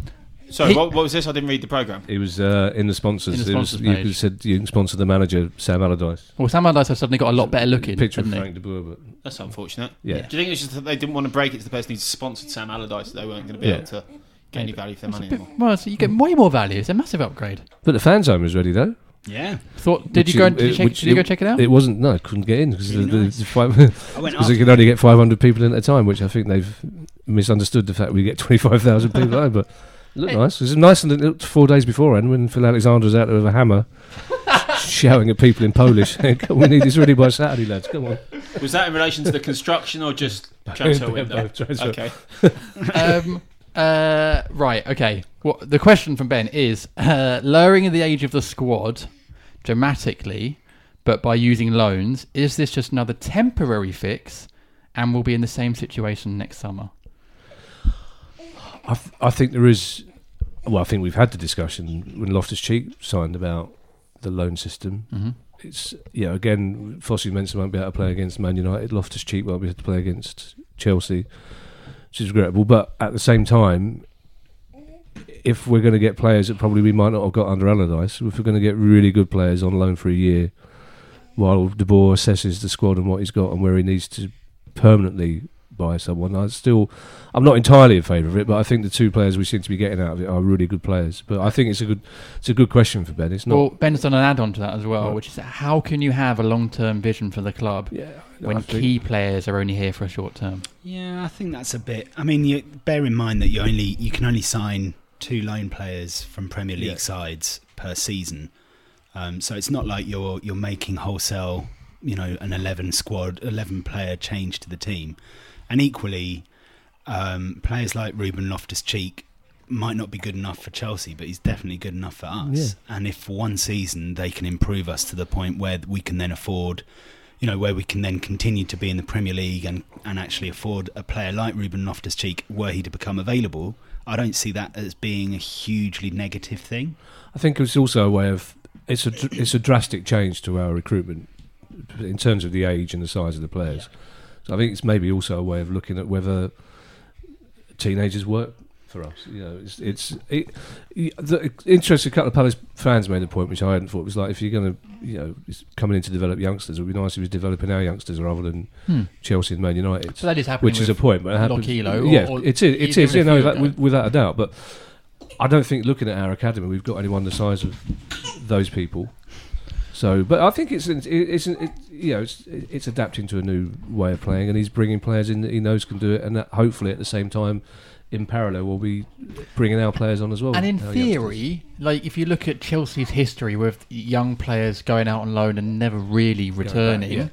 [SPEAKER 4] Sorry,
[SPEAKER 1] He-
[SPEAKER 4] what, what was this? I didn't read the program.
[SPEAKER 2] He was uh, in the sponsors.
[SPEAKER 1] In the
[SPEAKER 2] It was-
[SPEAKER 1] sponsors
[SPEAKER 2] you
[SPEAKER 1] page.
[SPEAKER 2] said you can sponsor the manager, Sam Allardyce.
[SPEAKER 1] well, Sam Allardyce has suddenly got a lot better looking.
[SPEAKER 2] Picture of? Frank de Boer, but
[SPEAKER 4] That's unfortunate.
[SPEAKER 2] Yeah.
[SPEAKER 4] Do you think it's just that they didn't want to break it to the person who sponsored Sam Allardyce that they weren't going to be
[SPEAKER 2] Yeah.
[SPEAKER 4] able to get any value for their money
[SPEAKER 1] bit-
[SPEAKER 4] anymore?
[SPEAKER 1] well, so you get way more value. It's a massive upgrade.
[SPEAKER 2] but the fan zone was ready though.
[SPEAKER 3] Yeah.
[SPEAKER 1] Thought? Did
[SPEAKER 2] Which
[SPEAKER 1] you go?
[SPEAKER 2] it-
[SPEAKER 1] Did you, check,
[SPEAKER 2] which
[SPEAKER 1] did you go check it out?
[SPEAKER 2] It wasn't. No, I couldn't get in because
[SPEAKER 3] Really
[SPEAKER 2] the,
[SPEAKER 3] nice.
[SPEAKER 2] the five, because
[SPEAKER 3] up.
[SPEAKER 2] they can only get 500 people in at a time, which I think they've misunderstood the fact we get 25,000 people. at, but it looked
[SPEAKER 1] Hey.
[SPEAKER 2] nice. It was nice and it looked four days beforehand when Phil Alexander was out there with a hammer. shouting at people in Polish. we need this ready by Saturday, lads. Come on.
[SPEAKER 4] Was that in relation to the construction or just transfer window?
[SPEAKER 2] Transfer.
[SPEAKER 4] Okay.
[SPEAKER 1] um, uh, right. Okay. What the question from Ben is uh, lowering the age of the squad dramatically, but by using loans. Is this just another temporary fix, and we'll be in the same situation next summer?
[SPEAKER 2] I, th- I think there is. Well, I think we've had the discussion when Loftus Cheek signed about the loan system.
[SPEAKER 1] Mm-hmm.
[SPEAKER 2] It's yeah. Again, Fosu Mensah won't be able to play against Man United. Loftus Cheek won't be able to play against Chelsea, which is regrettable. But at the same time, if we're going to get players that probably we might not have got under Allardyce, if we're going to get really good players on loan for a year, while De Boer assesses the squad and what he's got and where he needs to permanently buy someone, I still, I'm not entirely in favour of it, but I think the two players we seem to be getting out of it are really good players. But I think it's a good, it's a good question for Ben. It's not.
[SPEAKER 1] Well, Ben's done an add-on to that as well,
[SPEAKER 2] Right.
[SPEAKER 1] which is how can you have a long-term vision for the club
[SPEAKER 2] yeah,
[SPEAKER 1] when
[SPEAKER 2] think-
[SPEAKER 1] key players are only here for a short term?
[SPEAKER 3] Yeah, I think that's a bit. I mean, you bear in mind that you only you can only sign two loan players from Premier League
[SPEAKER 2] Yeah.
[SPEAKER 3] sides per season, um, so it's not like you're you're making wholesale, you know, an eleven squad, eleven player change to the team, and equally, um, players like Ruben Loftus Cheek might not be good enough for Chelsea, but he's definitely good enough for us. And if for one season they can improve us to the point where we can then afford you know, where we can then continue to be in the Premier League and, and actually afford a player like Ruben Loftus Cheek were he to become available, I don't see that as being a hugely negative thing.
[SPEAKER 2] I think it's also a way of it's a it's a drastic change to our recruitment in terms of the age and the size of the players. So I think it's maybe also a way of looking at whether teenagers work for us. You know, it's it's it, the interesting A couple of Palace fans made the point which I hadn't thought was like if you're going to you know coming in to develop youngsters, it would be nice if was developing our youngsters rather than
[SPEAKER 1] Hmm.
[SPEAKER 2] Chelsea and Man United.
[SPEAKER 1] So that is happening
[SPEAKER 2] which is a point. But it happens,
[SPEAKER 1] Lokilo or-
[SPEAKER 2] yeah,
[SPEAKER 1] or
[SPEAKER 2] it is. It is.
[SPEAKER 1] a
[SPEAKER 2] You know, that, with, without a doubt. But I don't think looking at our academy, we've got anyone the size of those people. So, but I think it's it's, it's it, you know it's it's adapting to a new way of playing, and he's bringing players in that he knows can do it, and that hopefully at the same time, in parallel, we'll be bringing our players on as well.
[SPEAKER 1] And in
[SPEAKER 2] our youngsters.
[SPEAKER 1] theory, like if you look at Chelsea's history with young players going out on loan and never really returning,
[SPEAKER 2] yeah.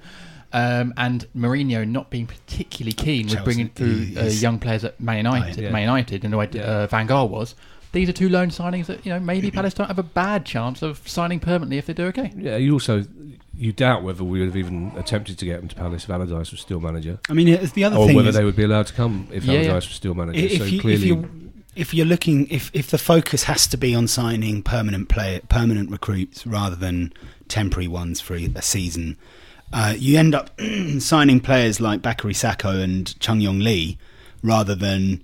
[SPEAKER 1] um, and Mourinho not being particularly keen with bringing through uh, young players at Man United,
[SPEAKER 2] yeah.
[SPEAKER 1] Man United, and the way
[SPEAKER 2] Yeah.
[SPEAKER 1] uh, Van Gaal was. These are two loan signings that you know maybe Palace don't have a bad chance of signing permanently if they do okay.
[SPEAKER 2] yeah, you also you doubt whether we would have even attempted to get them to Palace if Allardyce was still manager,
[SPEAKER 3] I mean, it's the other
[SPEAKER 2] or
[SPEAKER 3] thing
[SPEAKER 2] whether
[SPEAKER 3] is,
[SPEAKER 2] they would be allowed to come if
[SPEAKER 1] Yeah, yeah.
[SPEAKER 2] Allardyce was still manager.
[SPEAKER 3] if
[SPEAKER 2] so
[SPEAKER 3] you
[SPEAKER 2] clearly,
[SPEAKER 3] if you if you're looking if if the focus has to be on signing permanent player permanent recruits rather than temporary ones for a a season, uh, you end up signing players like Bakary Sako and Chung Yong Lee rather than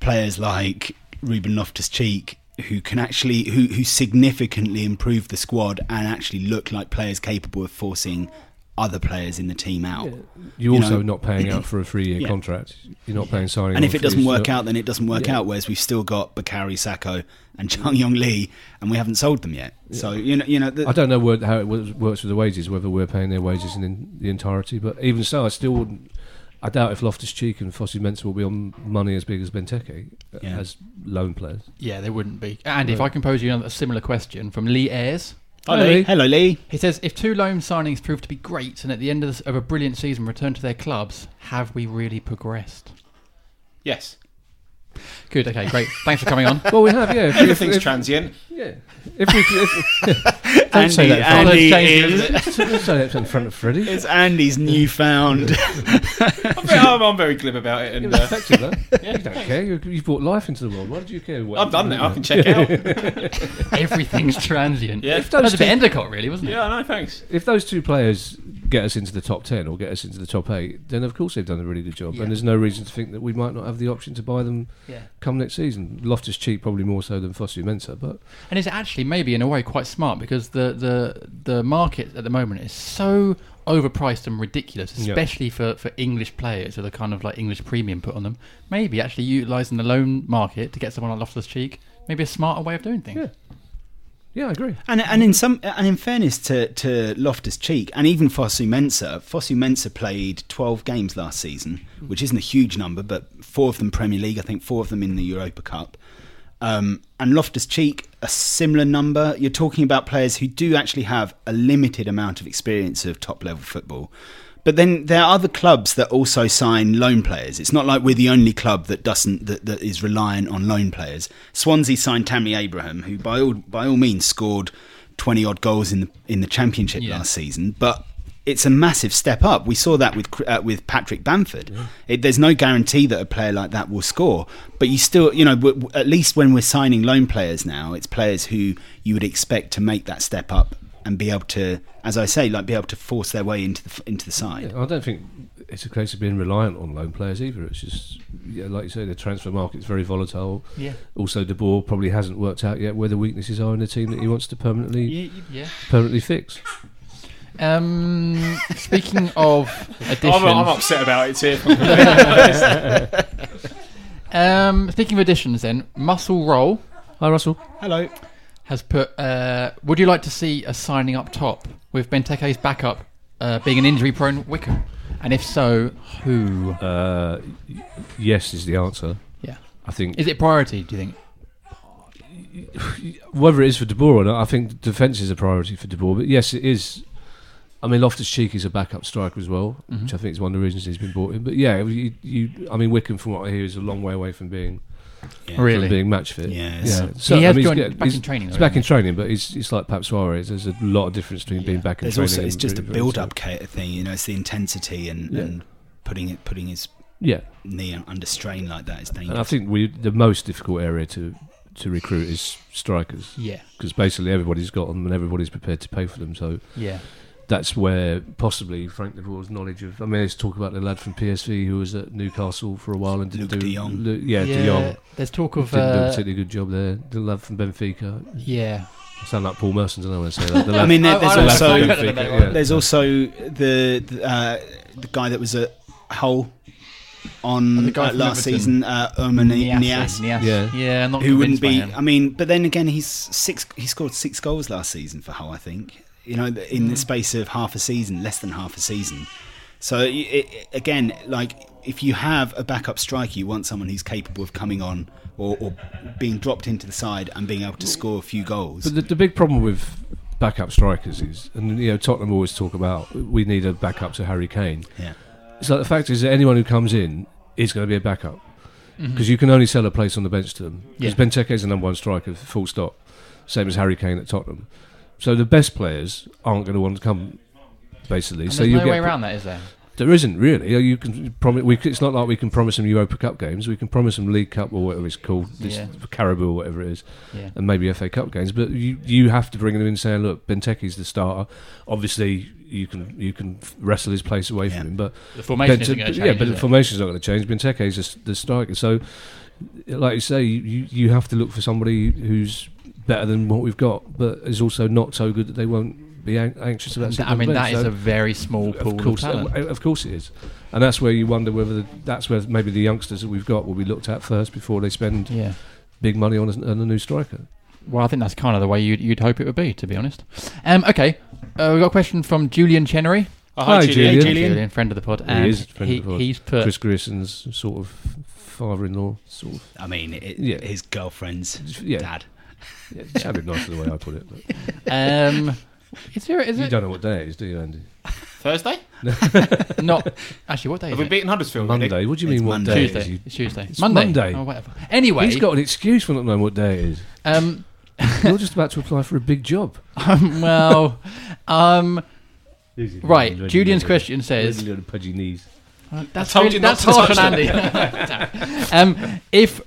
[SPEAKER 3] players like Ruben Loftus Cheek who can actually who who significantly improve the squad and actually look like players capable of forcing other players in the team out.
[SPEAKER 2] You're
[SPEAKER 3] you
[SPEAKER 2] also
[SPEAKER 3] know-
[SPEAKER 2] not paying out for a three-year
[SPEAKER 3] Yeah.
[SPEAKER 2] contract. You're not paying signing.
[SPEAKER 3] And if it doesn't work
[SPEAKER 2] so-
[SPEAKER 3] out, then it doesn't work
[SPEAKER 2] Yeah.
[SPEAKER 3] out. Whereas we've still got Bakary Sako and Chung Yong Lee, and we haven't sold them yet. So you know, you know, the,
[SPEAKER 2] I don't know how it works with the wages, whether we're paying their wages in, in the entirety. But even so, I still wouldn't. I doubt if Loftus Cheek and Fosu Mensah will be on money as big as Benteke
[SPEAKER 3] Yeah.
[SPEAKER 2] as loan players.
[SPEAKER 1] Yeah, they wouldn't be. And if I can pose you a similar question from Lee Ayres.
[SPEAKER 3] Hello, Lee. Hello, Lee.
[SPEAKER 1] He says, if two loan signings prove to be great and at the end of, this, of a brilliant season return to their clubs, have we really progressed?
[SPEAKER 4] Yes.
[SPEAKER 1] Good, okay, great. Thanks for coming on.
[SPEAKER 2] Well, we have, yeah. If, if,
[SPEAKER 4] Everything's
[SPEAKER 2] if,
[SPEAKER 4] transient.
[SPEAKER 2] Yeah. If we, if, don't say that. in front
[SPEAKER 1] Andy
[SPEAKER 2] of-
[SPEAKER 1] is-
[SPEAKER 2] Don't say that in front of Freddie.
[SPEAKER 3] It's Andy's newfound.
[SPEAKER 4] I'm, very, I'm, I'm very glib about it, and
[SPEAKER 2] You're
[SPEAKER 4] uh,
[SPEAKER 2] effective, though. You don't care. You, you've brought life into the world. Why did you care? What
[SPEAKER 4] I'm
[SPEAKER 2] you
[SPEAKER 4] done
[SPEAKER 2] do
[SPEAKER 4] now. I can check out.
[SPEAKER 1] Everything's transient.
[SPEAKER 4] Yeah.
[SPEAKER 1] That was a bit Endicott, really, wasn't it?
[SPEAKER 4] yeah, I know. Thanks.
[SPEAKER 2] if those two players get us into the top 10 or get us into the top 8 then of course they've done a really good job
[SPEAKER 1] Yeah.
[SPEAKER 2] and there's no reason to think that we might not have the option to buy them
[SPEAKER 1] Yeah.
[SPEAKER 2] come next season Loftus Cheek probably more so than Fosu Mensah but
[SPEAKER 1] And it's actually maybe in a way quite smart because the, the, the market at the moment is so overpriced and ridiculous,
[SPEAKER 2] Yeah.
[SPEAKER 1] especially for, for English players with a kind of like English premium put on them. Maybe actually utilising the loan market to get someone like Loftus Cheek, maybe a smarter way of doing things.
[SPEAKER 2] Yeah. yeah I agree
[SPEAKER 3] and and in some and in fairness to to Loftus Cheek and even Fosu Mensah, Fosu Mensah played 12 games last season, which isn't a huge number, but four of them Premier League, I think four of them in the Europa Cup. Um, and Loftus Cheek, a similar number. You're talking about players who do actually have a limited amount of experience of top level football. But then there are other clubs that also sign loan players. It's not like we're the only club that doesn't that, that is reliant on loan players. Swansea signed Tammy Abraham, who by all by all means scored twenty odd goals in the in the championship
[SPEAKER 1] Yeah.
[SPEAKER 3] last season, but it's a massive step up. We saw that with uh, with Patrick Bamford. It, there's no guarantee that a player like that will score, but you still, you know, w- w- at least when we're signing loan players now, it's players who you would expect to make that step up and be able to, as I say, like be able to force their way into the f- into the side.
[SPEAKER 2] Yeah, I don't think it's a case of being reliant on loan players either. It's just, yeah, like you say, the transfer market's very volatile.
[SPEAKER 1] Yeah.
[SPEAKER 2] Also, De Boer probably hasn't worked out yet where the weaknesses are in the team that he wants to permanently
[SPEAKER 3] Yeah,
[SPEAKER 1] Yeah.
[SPEAKER 2] permanently fix.
[SPEAKER 1] Um, speaking of additions,
[SPEAKER 4] I'm, I'm upset about it too. if I'm gonna be honest.
[SPEAKER 1] um, speaking of additions, then Muscle Roll
[SPEAKER 2] Hi, Russell.
[SPEAKER 3] Hello.
[SPEAKER 1] has put. Uh, would you like to see a signing up top with Benteke's backup uh, being an injury-prone Wickham? And if so, who?
[SPEAKER 2] Uh, yes, is the answer.
[SPEAKER 1] Yeah.
[SPEAKER 2] I think
[SPEAKER 1] Is it priority? Do you think?
[SPEAKER 2] whether it is for De Boer or not, I think defence is a priority for De Boer. But yes, it is. I mean, Loftus Cheek is a backup striker as well,
[SPEAKER 1] Mm-hmm.
[SPEAKER 2] which I think is one of the reasons he's been brought in. But yeah, you, you I mean, Wickham, from what I hear, is a long way away from being
[SPEAKER 3] Yeah.
[SPEAKER 2] from
[SPEAKER 1] Really?
[SPEAKER 2] being match fit.
[SPEAKER 3] Yeah, it's-
[SPEAKER 2] yeah.
[SPEAKER 1] He has
[SPEAKER 2] I mean, he's
[SPEAKER 1] joined
[SPEAKER 2] get-
[SPEAKER 1] back
[SPEAKER 2] he's-
[SPEAKER 1] in training,
[SPEAKER 2] He's
[SPEAKER 1] though,
[SPEAKER 2] back in training, but he's it's like Pape Souaré. There's a lot of difference between being back in
[SPEAKER 3] There's
[SPEAKER 2] training.
[SPEAKER 3] also it's
[SPEAKER 2] and
[SPEAKER 3] just a build-up ca- thing, you know. It's the intensity and,
[SPEAKER 2] Yeah.
[SPEAKER 3] and putting it putting his
[SPEAKER 2] Yeah,
[SPEAKER 3] knee under strain like that is dangerous.
[SPEAKER 2] and I think we the most difficult area to to recruit is strikers
[SPEAKER 1] Yeah.
[SPEAKER 2] because basically everybody's got them and everybody's prepared to pay for them. So
[SPEAKER 1] Yeah.
[SPEAKER 2] That's where possibly Frank de Boer's knowledge of. I mean, let's talk about the lad from PSV who was at Newcastle for a while and didn't
[SPEAKER 3] Luuk
[SPEAKER 2] do.
[SPEAKER 3] de Jong.
[SPEAKER 2] Lu- yeah, De Jong
[SPEAKER 1] There's talk of.
[SPEAKER 2] didn't do a
[SPEAKER 1] Uh,
[SPEAKER 2] particularly good job there. The lad from Benfica.
[SPEAKER 1] yeah.
[SPEAKER 2] I sound like Paul Merson, don't I? When I say that. The
[SPEAKER 3] I mean, there, there's
[SPEAKER 1] I don't
[SPEAKER 3] also
[SPEAKER 1] I don't
[SPEAKER 2] Yeah.
[SPEAKER 3] there's also the the, uh, the guy that was at Hull on
[SPEAKER 1] The guy
[SPEAKER 3] uh, last
[SPEAKER 1] Everton.
[SPEAKER 3] season, uh, Oumar
[SPEAKER 1] Niasse.
[SPEAKER 3] Niasse,
[SPEAKER 1] Niasse.
[SPEAKER 2] Yeah.
[SPEAKER 1] Yeah. Not
[SPEAKER 3] who wouldn't be. I mean, but then again, he's six. He scored six goals last season for Hull, I think. You know, in the space of half a season, less than half a season. So it, again, like if you have a backup striker, you want someone who's capable of coming on or, or being dropped into the side and being able to score a few goals.
[SPEAKER 2] But the, the big problem with backup strikers is, and you know, Tottenham always talk about we need a backup to Harry Kane.
[SPEAKER 3] yeah.
[SPEAKER 2] So the fact is that anyone who comes in is going to be a backup because you can only sell a place on the bench to them. Because
[SPEAKER 1] Mm-hmm. Yeah.
[SPEAKER 2] Benteke is the number one striker, full stop. Same as Harry Kane at Tottenham. So the best players aren't going to want to come. Basically,
[SPEAKER 1] And
[SPEAKER 2] so
[SPEAKER 1] there's
[SPEAKER 2] you
[SPEAKER 1] no
[SPEAKER 2] get
[SPEAKER 1] way around that, is there?
[SPEAKER 2] There isn't really. Uh, you can promise. We, it's not like we can promise them Europa Cup games. We can promise them League Cup or whatever it's called, this
[SPEAKER 1] Yeah.
[SPEAKER 2] Caribou or whatever it is,
[SPEAKER 1] Yeah.
[SPEAKER 2] and maybe FA Cup games. But you you have to bring them in saying, look, Benteke's the starter. Obviously, you can you can wrestle his place away
[SPEAKER 3] Yeah.
[SPEAKER 2] from him, but
[SPEAKER 1] The formation
[SPEAKER 2] Bente-
[SPEAKER 1] isn't going to change.
[SPEAKER 2] yeah, but
[SPEAKER 1] is
[SPEAKER 2] the
[SPEAKER 1] it?
[SPEAKER 2] formation's not going to change. Benteke's the, s- the striker, so like you say, you you have to look for somebody who's better than what we've got, but is also not so good that they won't be an- anxious about.
[SPEAKER 1] Th-
[SPEAKER 2] sitting
[SPEAKER 1] I mean,
[SPEAKER 2] bench.
[SPEAKER 1] that is
[SPEAKER 2] So-
[SPEAKER 1] a very small pool
[SPEAKER 2] of course,
[SPEAKER 1] of
[SPEAKER 2] uh, of course it is, and that's where you wonder whether the, that's where maybe the youngsters that we've got will be looked at first before they spend
[SPEAKER 1] yeah.
[SPEAKER 2] big money on a, on a new striker.
[SPEAKER 1] Well, I think that's kind of the way you'd, you'd hope it would be, to be honest. Um, okay, uh, we've got a question from Julian Chenery.
[SPEAKER 4] Oh,
[SPEAKER 2] Hi, Julian.
[SPEAKER 3] Julian.
[SPEAKER 1] friend of the pod.
[SPEAKER 2] He is friend
[SPEAKER 1] he,
[SPEAKER 2] of the pod.
[SPEAKER 1] He's put.
[SPEAKER 2] Chris Grierson's sort of father-in-law, sort of.
[SPEAKER 3] I mean, it,
[SPEAKER 2] Yeah.
[SPEAKER 3] his girlfriend's
[SPEAKER 2] Yeah.
[SPEAKER 3] dad.
[SPEAKER 2] Yeah, it sounded nicer the way I put it. But
[SPEAKER 1] Um, is there? Is
[SPEAKER 2] you
[SPEAKER 1] it
[SPEAKER 2] don't know what day it is, do you, Andy?
[SPEAKER 4] Thursday?
[SPEAKER 1] not? Actually, what day
[SPEAKER 4] Have
[SPEAKER 1] is
[SPEAKER 4] we
[SPEAKER 1] it?
[SPEAKER 4] beaten Huddersfield? already?
[SPEAKER 2] Monday. What do you
[SPEAKER 3] It's
[SPEAKER 2] mean? What
[SPEAKER 3] Monday.
[SPEAKER 2] day?
[SPEAKER 1] Tuesday.
[SPEAKER 2] It is? You-
[SPEAKER 1] It's Tuesday.
[SPEAKER 2] It's
[SPEAKER 1] Monday.
[SPEAKER 2] Monday.
[SPEAKER 1] Oh, whatever. Anyway,
[SPEAKER 2] He's got an excuse for not knowing what day it is.
[SPEAKER 1] um,
[SPEAKER 2] You're just about to apply for a big job.
[SPEAKER 1] um, well, um, right. Julian's question says,
[SPEAKER 2] Really pudgy knees.
[SPEAKER 1] That's,
[SPEAKER 4] told
[SPEAKER 1] really,
[SPEAKER 4] you not
[SPEAKER 1] that's
[SPEAKER 4] to
[SPEAKER 1] harsh on Andy. um, if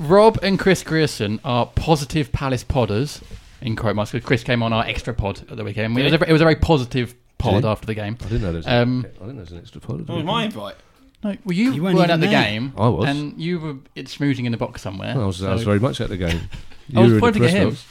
[SPEAKER 1] Rob and Chris Grierson are positive Palace podders, in quote marks, 'cause Chris came on our extra pod at the weekend. It was, a, it was a very positive pod
[SPEAKER 2] Did he?
[SPEAKER 1] after the game.
[SPEAKER 2] I didn't know there was.
[SPEAKER 1] Um,
[SPEAKER 2] I didn't know there was an extra pod.
[SPEAKER 4] What was my invite?
[SPEAKER 1] No, well, you,
[SPEAKER 3] You
[SPEAKER 1] weren't,
[SPEAKER 3] weren't
[SPEAKER 1] at
[SPEAKER 3] even
[SPEAKER 1] the
[SPEAKER 3] there.
[SPEAKER 1] game.
[SPEAKER 2] I was.
[SPEAKER 1] And you were it's schmoozing in the box somewhere.
[SPEAKER 2] I was, I was
[SPEAKER 1] so-
[SPEAKER 2] very much at the game.
[SPEAKER 1] I was
[SPEAKER 2] You were in the
[SPEAKER 1] pointing at
[SPEAKER 2] press
[SPEAKER 1] him.
[SPEAKER 2] box.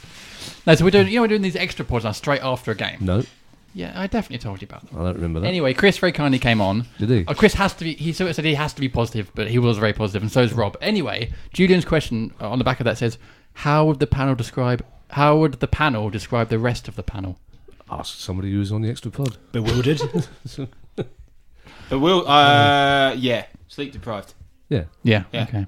[SPEAKER 1] No, so we're doing, you know, we're doing these extra pods now straight after a game.
[SPEAKER 2] No,
[SPEAKER 1] Yeah, I definitely told you about them.
[SPEAKER 2] I don't remember that.
[SPEAKER 1] Anyway, Chris very kindly came on.
[SPEAKER 2] Did he?
[SPEAKER 1] Oh, Chris has to be. He sort of said he has to be positive, but he was very positive, and so is Rob. Anyway, Julian's question uh, on the back of that says, "How would the panel describe? How would the panel describe the rest of the panel?"
[SPEAKER 2] Ask somebody who was on the extra pod.
[SPEAKER 3] Bewildered.
[SPEAKER 4] But we'll, uh, yeah, sleep deprived.
[SPEAKER 2] Yeah,
[SPEAKER 1] Yeah.
[SPEAKER 4] Yeah.
[SPEAKER 1] Okay.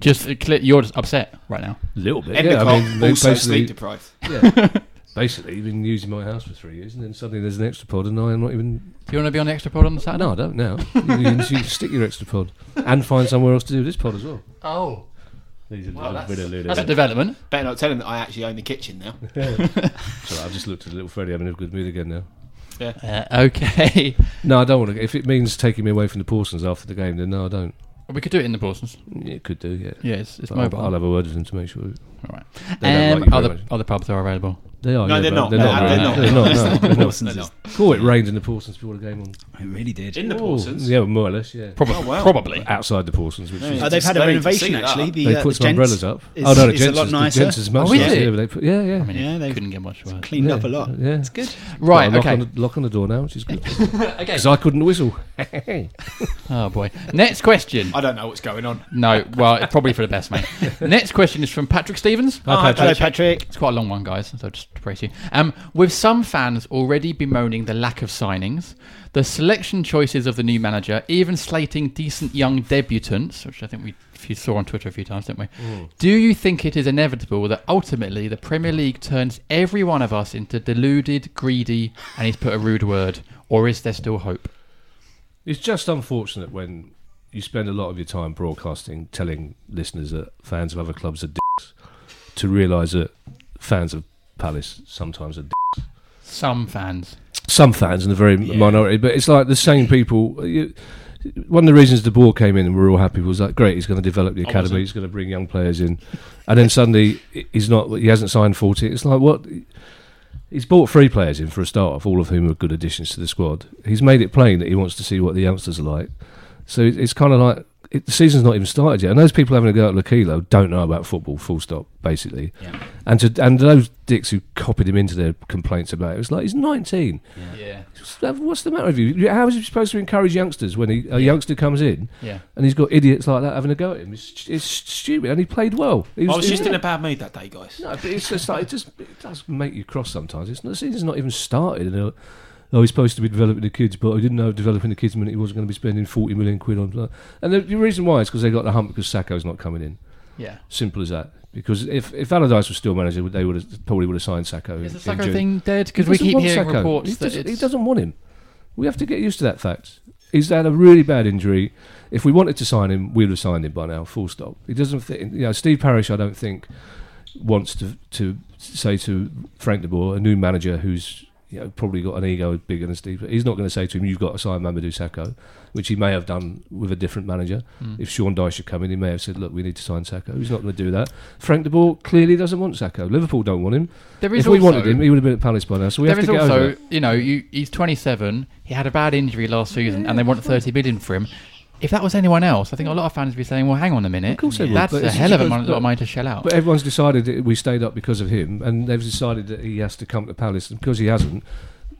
[SPEAKER 1] Just uh, clear, you're just upset right now.
[SPEAKER 2] a little bit.
[SPEAKER 4] Endicott,
[SPEAKER 2] yeah, I mean, they
[SPEAKER 4] also
[SPEAKER 2] basically,
[SPEAKER 4] sleep deprived.
[SPEAKER 2] yeah, basically, you've been using my house for three years, and then suddenly there's an extra pod, and I'm not even.
[SPEAKER 1] Do you want to be on the extra pod on the Saturday?
[SPEAKER 2] No, I don't now. you, can, you stick your extra pod and find somewhere else to do this pod as well.
[SPEAKER 1] Oh,
[SPEAKER 2] These are
[SPEAKER 1] well,
[SPEAKER 2] little bit of
[SPEAKER 1] that's,
[SPEAKER 2] little-
[SPEAKER 1] that's a development.
[SPEAKER 4] Better not tell him that I actually own the kitchen now.
[SPEAKER 2] So I've just looked at little Freddie having a good mood again now.
[SPEAKER 1] Uh, okay.
[SPEAKER 2] No, I don't want to. If it means taking me away from the Pawsons after the game, then no, I don't.
[SPEAKER 1] we could do it in the Pawsons.
[SPEAKER 2] Yeah, it could do, yeah.
[SPEAKER 1] Yeah, it's, it's
[SPEAKER 2] But I'll,
[SPEAKER 1] mobile.
[SPEAKER 2] I'll have a word with them to make sure.
[SPEAKER 1] All right.
[SPEAKER 2] They don't
[SPEAKER 1] Um,
[SPEAKER 2] like you very
[SPEAKER 1] other
[SPEAKER 2] much.
[SPEAKER 1] other pubs are available.
[SPEAKER 2] They are.
[SPEAKER 4] No,
[SPEAKER 2] yeah,
[SPEAKER 4] they're not.
[SPEAKER 2] They're
[SPEAKER 4] No,
[SPEAKER 2] not.
[SPEAKER 4] they're
[SPEAKER 2] really.
[SPEAKER 4] not.
[SPEAKER 2] They're not. no, they're not.
[SPEAKER 3] Pawsons
[SPEAKER 4] No,
[SPEAKER 3] is-
[SPEAKER 2] Oh, it rained in the Pawsons before the game on.
[SPEAKER 3] It really did.
[SPEAKER 4] In the
[SPEAKER 2] Oh, Yeah, more or less. Yeah.
[SPEAKER 1] Probably.
[SPEAKER 4] Oh, wow.
[SPEAKER 1] Probably.
[SPEAKER 2] Outside the Pawsons, which
[SPEAKER 4] Yeah,
[SPEAKER 2] is
[SPEAKER 3] Oh, they've had a
[SPEAKER 4] They need to
[SPEAKER 3] renovation actually. The,
[SPEAKER 2] they
[SPEAKER 3] uh,
[SPEAKER 2] put
[SPEAKER 3] the
[SPEAKER 2] some
[SPEAKER 3] gents
[SPEAKER 2] umbrellas up.
[SPEAKER 3] Is,
[SPEAKER 2] oh no, the gents
[SPEAKER 3] a lot
[SPEAKER 2] is,
[SPEAKER 3] nicer.
[SPEAKER 2] The gents is much
[SPEAKER 1] Oh, is
[SPEAKER 2] nicer.
[SPEAKER 1] it?
[SPEAKER 2] Yeah, they put, yeah, yeah.
[SPEAKER 1] I mean,
[SPEAKER 3] Yeah, they've
[SPEAKER 1] couldn't get much worse.
[SPEAKER 3] Cleaned
[SPEAKER 2] yeah.
[SPEAKER 3] up a lot.
[SPEAKER 2] Yeah.
[SPEAKER 3] It's good.
[SPEAKER 1] Right.
[SPEAKER 2] Got lock
[SPEAKER 1] Okay.
[SPEAKER 2] On the, lock on the door now, which is good.
[SPEAKER 1] okay.
[SPEAKER 2] Because I couldn't whistle.
[SPEAKER 1] Oh boy. Next question.
[SPEAKER 4] I don't know what's going on.
[SPEAKER 1] No. Well, probably for the best, mate. Next question is from Patrick Stevens.
[SPEAKER 2] Hi, Patrick.
[SPEAKER 3] Hello, Patrick.
[SPEAKER 1] It's quite a long one, guys, so just you. Um, with some fans already bemoaning the lack of signings, the selection choices of the new manager, even slating decent young debutants, which I think we you saw on Twitter a few times, didn't we? Do you think it is inevitable that ultimately the Premier League turns every one of us into deluded, greedy, and he's put a rude word, or is there still hope?
[SPEAKER 2] It's just unfortunate when you spend a lot of your time broadcasting, telling listeners that fans of other clubs are dicks, to realise that fans of Palace sometimes are dicks.
[SPEAKER 1] Some fans.
[SPEAKER 2] Some fans, in a very minority, but it's like the same people. You, one of the reasons the ball came in and we are all happy was like, great, he's going to develop the academy, he's going to bring young players in, and then suddenly he's not, he hasn't signed forty. It's like what? He's bought three players in for a start off, all of whom are good additions to the squad. He's made it plain that he wants to see what the youngsters are like. So it's kind of like it, the season's not even started yet. And those people having a go at Lokilo don't know about football, full stop, basically.
[SPEAKER 3] Yeah.
[SPEAKER 2] And to and those dicks who copied him into their complaints about it, it was like he's 19.
[SPEAKER 1] Yeah.
[SPEAKER 2] What's the matter with you? How is he supposed to encourage youngsters when he, a youngster comes in
[SPEAKER 1] Yeah.
[SPEAKER 2] and he's got idiots like that having a go at him? It's, it's stupid, and he played well. He
[SPEAKER 4] I was
[SPEAKER 2] he
[SPEAKER 4] just in a bad mood that day, guys.
[SPEAKER 2] no, but it's just like it just it does make you cross sometimes. It's not, the season's not even started. And they're, oh, he's supposed to be developing the kids, but I didn't know developing the kids meant he wasn't going to be spending forty million quid on. Uh, and the, the reason why is because they got the hump because Sakho's not coming in.
[SPEAKER 1] Yeah.
[SPEAKER 2] Simple as that. Because if if Allardyce was still manager, they would have probably would have signed Sakho.
[SPEAKER 1] Is
[SPEAKER 2] in-
[SPEAKER 1] the
[SPEAKER 2] Sakho
[SPEAKER 1] thing dead? Because we keep
[SPEAKER 2] want
[SPEAKER 1] hearing
[SPEAKER 2] Sakho.
[SPEAKER 1] reports
[SPEAKER 2] he
[SPEAKER 1] that
[SPEAKER 2] doesn't, he doesn't want him. We have to get used to that fact. He's had a really bad injury. If we wanted to sign him, we'd have signed him by now. Full stop. He doesn't fit. In, you know, Steve Parish, I don't think wants to to say to Frank de Boer, a new manager who's you know probably got an ego bigger than Steve. He's not going to say to him, "You've got to sign Mamadou Sakho," which he may have done with a different manager.
[SPEAKER 1] Mm.
[SPEAKER 2] If Sean Dyche had come in, he may have said, "Look, we need to sign Sakho." He's not going to do that. Frank de Boer clearly doesn't want Sakho. Liverpool don't want him.
[SPEAKER 1] there is
[SPEAKER 2] If we
[SPEAKER 1] also,
[SPEAKER 2] wanted him, he would have been at Palace by now. So we have to get over
[SPEAKER 1] also,
[SPEAKER 2] it.
[SPEAKER 1] you know, you, he's 27. He had a bad injury last season, and they want 30 million for him. If that was anyone else, I think a lot of fans would be saying, "Well, hang on a minute,
[SPEAKER 2] Of course they would,
[SPEAKER 1] that's
[SPEAKER 2] but
[SPEAKER 1] a
[SPEAKER 2] it's
[SPEAKER 1] hell of a
[SPEAKER 2] just-
[SPEAKER 1] mon- lot of money to shell out."
[SPEAKER 2] But everyone's decided that we stayed up because of him, and they've decided that he has to come to Palace, and because he hasn't.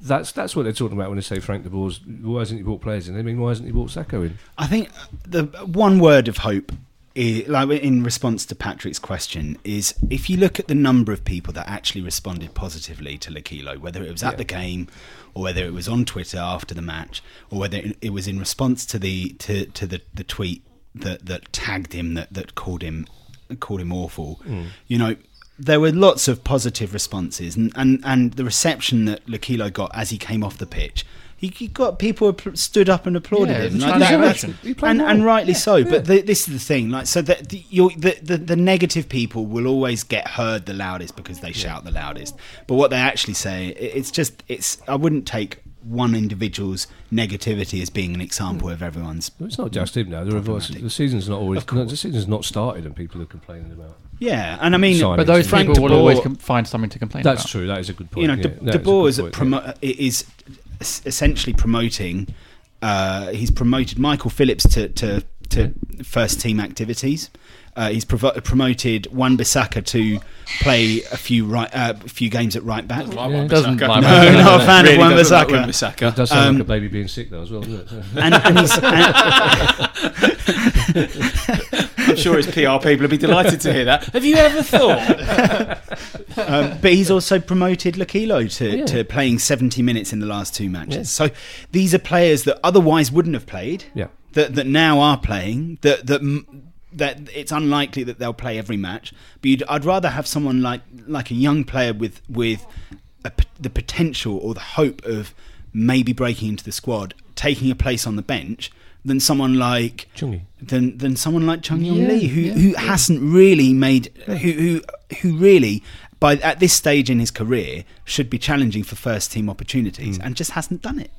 [SPEAKER 2] That's that's what they're talking about when they say Frank de Boer's. Why hasn't he brought players in? I mean, why hasn't he brought Sakho in?
[SPEAKER 3] I think the one word of hope, i like in response to Patrick's question, is if you look at the number of people that actually responded positively to Lokilo, whether it was at
[SPEAKER 2] Yeah.
[SPEAKER 3] the game, or whether it was on Twitter after the match, or whether it- was in response to the to, to the, the tweet that, that tagged him, that, that called him called him awful, hmm. you know. There were lots of positive responses, and, and, and the reception that Lokilo got as he came off the pitch, he, he got people stood up and applauded
[SPEAKER 1] Yeah,
[SPEAKER 3] him. Like, that-
[SPEAKER 1] transformation.
[SPEAKER 3] that's-
[SPEAKER 2] He played
[SPEAKER 3] and,
[SPEAKER 2] well.
[SPEAKER 3] and rightly so. But the, this is the thing, like so that the, you're, the, the the negative people will always get heard the loudest because they shout the loudest. But what they actually say, i- it's just it's. I wouldn't take one individual's negativity as being an example hmm. of everyone's.
[SPEAKER 2] Well, it's not just him now. There are the season's not always no, the season's not started, and people are complaining about.
[SPEAKER 3] Yeah, and I mean,
[SPEAKER 2] Sign-
[SPEAKER 1] but those
[SPEAKER 3] Frank
[SPEAKER 1] people will always com- find something to complain about.
[SPEAKER 2] That's
[SPEAKER 1] about.
[SPEAKER 2] true. That is a good point.
[SPEAKER 3] you know,
[SPEAKER 2] yeah,
[SPEAKER 3] De,
[SPEAKER 2] that
[SPEAKER 3] De
[SPEAKER 2] is
[SPEAKER 3] Boer is, a
[SPEAKER 2] point,
[SPEAKER 3] promo-
[SPEAKER 2] yeah.
[SPEAKER 3] is es- essentially promoting. Uh, he's promoted Michael Phillips to to, to first team activities. Uh, he's provo- promoted Wan Bissaka to play a few right uh, a few games at right back.
[SPEAKER 4] Like
[SPEAKER 2] Yeah.
[SPEAKER 1] Doesn't like
[SPEAKER 3] No,
[SPEAKER 1] Wan-Bissaka.
[SPEAKER 3] not a fan
[SPEAKER 4] Really
[SPEAKER 3] of Wan
[SPEAKER 4] doesn't like
[SPEAKER 3] Bissaka.
[SPEAKER 4] Wan-Bissaka.
[SPEAKER 2] It does sound
[SPEAKER 3] Um,
[SPEAKER 2] like a baby being sick though as well, doesn't it?
[SPEAKER 3] and, and he's and,
[SPEAKER 4] I'm sure his PR people would be delighted to hear that. Have you ever thought?
[SPEAKER 3] um, but he's also promoted Lokilo to,
[SPEAKER 2] Yeah.
[SPEAKER 3] to playing 70 minutes in the last two matches.
[SPEAKER 2] Yeah.
[SPEAKER 3] So these are players that otherwise wouldn't have played.
[SPEAKER 2] Yeah.
[SPEAKER 3] That that now are playing. That that that it's unlikely that they'll play every match. But you'd, I'd rather have someone like like a young player with with a the potential or the hope of maybe breaking into the squad, taking a place on the bench, than someone like
[SPEAKER 2] Chungi.
[SPEAKER 3] than than someone like Chung Yong
[SPEAKER 1] Yeah,
[SPEAKER 3] Lee, who
[SPEAKER 1] yeah,
[SPEAKER 3] who hasn't really made who who who really by at this stage in his career should be challenging for first team opportunities mm. and just hasn't done it.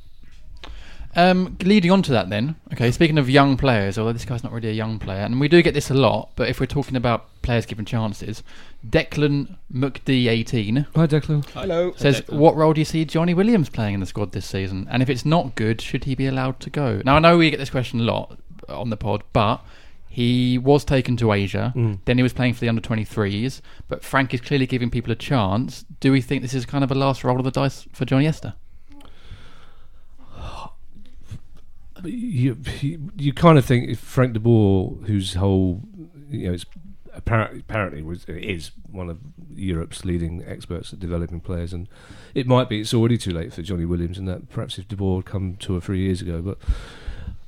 [SPEAKER 1] Um, leading on to that, then, okay. Speaking of young players, although this guy's not really a young player, and we do get this a lot, but if we're talking about players given chances, Declan McD18
[SPEAKER 2] Hi, Declan.
[SPEAKER 3] Hello.
[SPEAKER 1] says, "What role do you see Johnny Williams playing in the squad this season? And if it's not good, should he be allowed to go?" Now, I know we get this question a lot on the pod, but he was taken to Asia. Then he was playing for the under 23s. But Frank is clearly giving people a chance. Do we think this is kind of a last roll of the dice for Joniesta?
[SPEAKER 2] You, you kind of think if Frank de Boer, whose whole you know, is apparently apparently was is one of Europe's leading experts at developing players, and it might be it's already too late for Johnny Williams, and that perhaps if de Boer had come two or three years ago, but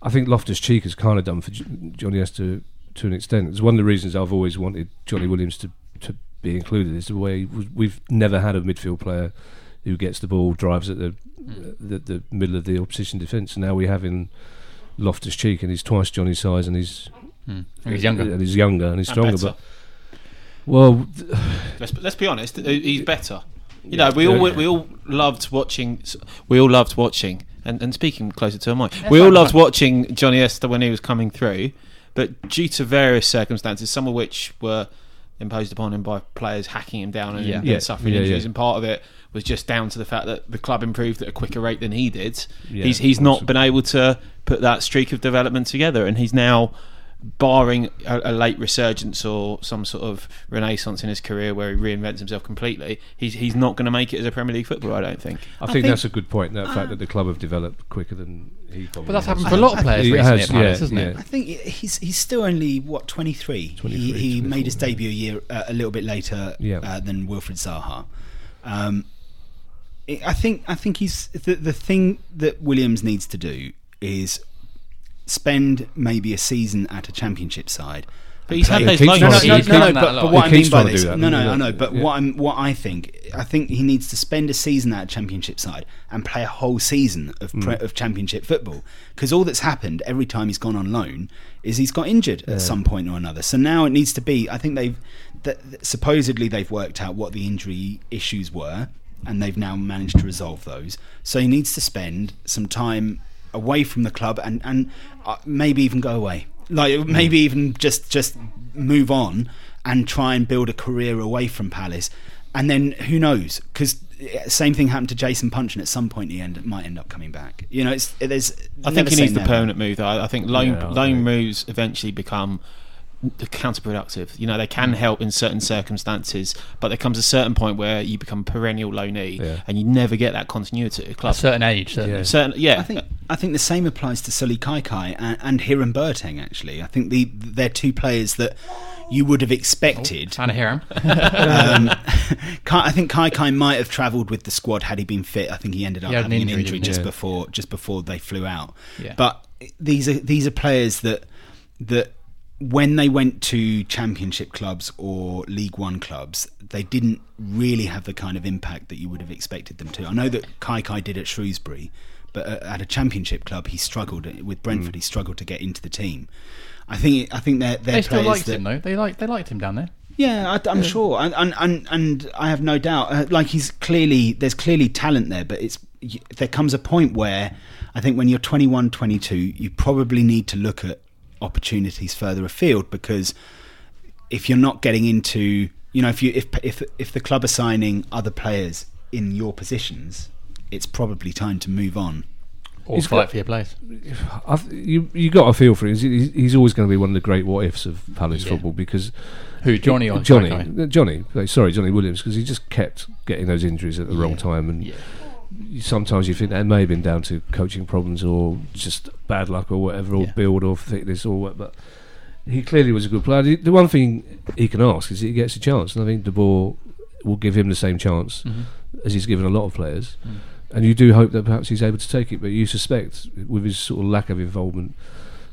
[SPEAKER 2] I think Loftus Cheek has kind of done for Joniesta to an extent. It's one of the reasons I've always wanted Johnny Williams to to be included. Is the way we've never had a midfield player who gets the ball, drives at the the, the middle of the opposition defence. Now we have in Loftus Cheek, and he's twice Johnny's size, and he's
[SPEAKER 1] And he's younger.
[SPEAKER 2] and he's younger, and he's stronger.
[SPEAKER 4] better.
[SPEAKER 2] But well,
[SPEAKER 4] Let's let's be honest. uh, He's better. You know, we all we all loved watching. We all loved watching. And, and speaking closer to a mic, we all loved watching Joniesta when he was coming through, but due to various circumstances, some of which were imposed upon him by players hacking him down and,
[SPEAKER 1] Yeah.
[SPEAKER 4] and
[SPEAKER 2] Yeah.
[SPEAKER 4] suffering
[SPEAKER 2] Yeah,
[SPEAKER 4] injuries, and part of it was just down to the fact that the club improved at a quicker rate than he did. He's he's not been able to put that streak of development together, and he's now barring a, a late resurgence or some sort of renaissance in his career where he reinvents himself completely, he's he's not going to make it as a Premier League footballer. I don't think.
[SPEAKER 2] I,
[SPEAKER 3] I
[SPEAKER 2] think,
[SPEAKER 3] think-
[SPEAKER 2] that's a good point. That fact that the club have developed quicker than he. Probably
[SPEAKER 1] But that's
[SPEAKER 2] has.
[SPEAKER 1] happened for a lot of players
[SPEAKER 2] It
[SPEAKER 1] recently
[SPEAKER 2] has,
[SPEAKER 1] at Palace,
[SPEAKER 2] yeah,
[SPEAKER 1] isn't it?
[SPEAKER 3] I think he's he's still only what 23.
[SPEAKER 2] 23,
[SPEAKER 3] he he made his debut a year uh, a little bit later
[SPEAKER 2] Yeah.
[SPEAKER 3] uh, than Wilfried Zaha. Um, I I think I think he's the the thing that Williams needs to do is spend maybe a season at a championship side.
[SPEAKER 4] But he's had those loans.
[SPEAKER 3] No, no, no, no, no,
[SPEAKER 1] done that
[SPEAKER 3] but, but what I mean by this, no, no, I know, but what I'm, what I think, I think he needs to spend a season at a championship side and play a whole season of pre-
[SPEAKER 2] Mm.
[SPEAKER 3] of championship football. Because all that's happened every time he's gone on loan is he's got injured at some point or another. So now it needs to be. I think they've th- supposedly they've worked out what the injury issues were, and they've now managed to resolve those. So he needs to spend some time away from the club and and uh, maybe even go away. Like maybe even just just move on and try and build a career away from Palace. And then who knows? Because same thing happened to Jason Puncheon at some point he end, might end up coming back. You know it's there's
[SPEAKER 4] I think he needs the permanent move. Though. I I think loan
[SPEAKER 2] Yeah,
[SPEAKER 4] loan moves eventually become counterproductive. You know, they can help in certain circumstances, but there comes a certain point where you become perennial loanee,
[SPEAKER 2] Yeah.
[SPEAKER 4] and you never get that continuity at a
[SPEAKER 1] A certain age, certainly.
[SPEAKER 2] Yeah.
[SPEAKER 4] Certain, yeah,
[SPEAKER 3] I think I think the same applies to Sullay Kaikai and, and Hiram Boateng actually I think the they're two players that you would have expected
[SPEAKER 1] Trying to hear him.
[SPEAKER 3] um, Kai, I think Kaikai might have travelled with the squad had he been fit. I think he ended up
[SPEAKER 1] He had an
[SPEAKER 3] having an
[SPEAKER 1] injury,
[SPEAKER 3] injury,
[SPEAKER 1] didn't he?
[SPEAKER 3] just
[SPEAKER 2] Yeah.
[SPEAKER 3] before just before they flew out.
[SPEAKER 1] Yeah.
[SPEAKER 3] But these are these are players that that when they went to championship clubs or League One clubs, they didn't really have the kind of impact that you would have expected them to. I know that Kaikai did at Shrewsbury, but at a championship club, he struggled with Brentford. He struggled to get into the team. I think I think they're, they're
[SPEAKER 1] they still liked
[SPEAKER 3] that,
[SPEAKER 1] him though. They liked they liked him down there.
[SPEAKER 3] yeah, I, I'm sure, and, and and and I have no doubt. Uh, like he's clearly there's clearly talent there, but it's there comes a point where I think when you're 21, 22, you probably need to look at opportunities further afield because if you're not getting into, you know, if you if if if the club are signing other players in your positions, it's probably time to move on.
[SPEAKER 1] Or
[SPEAKER 2] He's
[SPEAKER 1] fight
[SPEAKER 2] got-
[SPEAKER 1] for your place.
[SPEAKER 2] I th- you you got a feel for him. He's, he's always going to be one of the great what ifs of Palace
[SPEAKER 1] Yeah.
[SPEAKER 2] football because
[SPEAKER 1] Who, Johnny or
[SPEAKER 2] Johnny Kaikai? Johnny sorry Johnny Williams because he just kept getting those injuries at the wrong time and
[SPEAKER 1] Yeah.
[SPEAKER 2] You- sometimes you think that may have been down to coaching problems or just bad luck or whatever or
[SPEAKER 1] Yeah.
[SPEAKER 2] build or thickness or what but he clearly was a good player. The- one thing he can ask is he gets a chance, and I think De Boer will give him the same chance
[SPEAKER 1] Mhm.
[SPEAKER 2] as he's given a lot of players.
[SPEAKER 1] Mm.
[SPEAKER 2] And you do hope that perhaps he's able to take it, but you suspect with his sort of lack of involvement.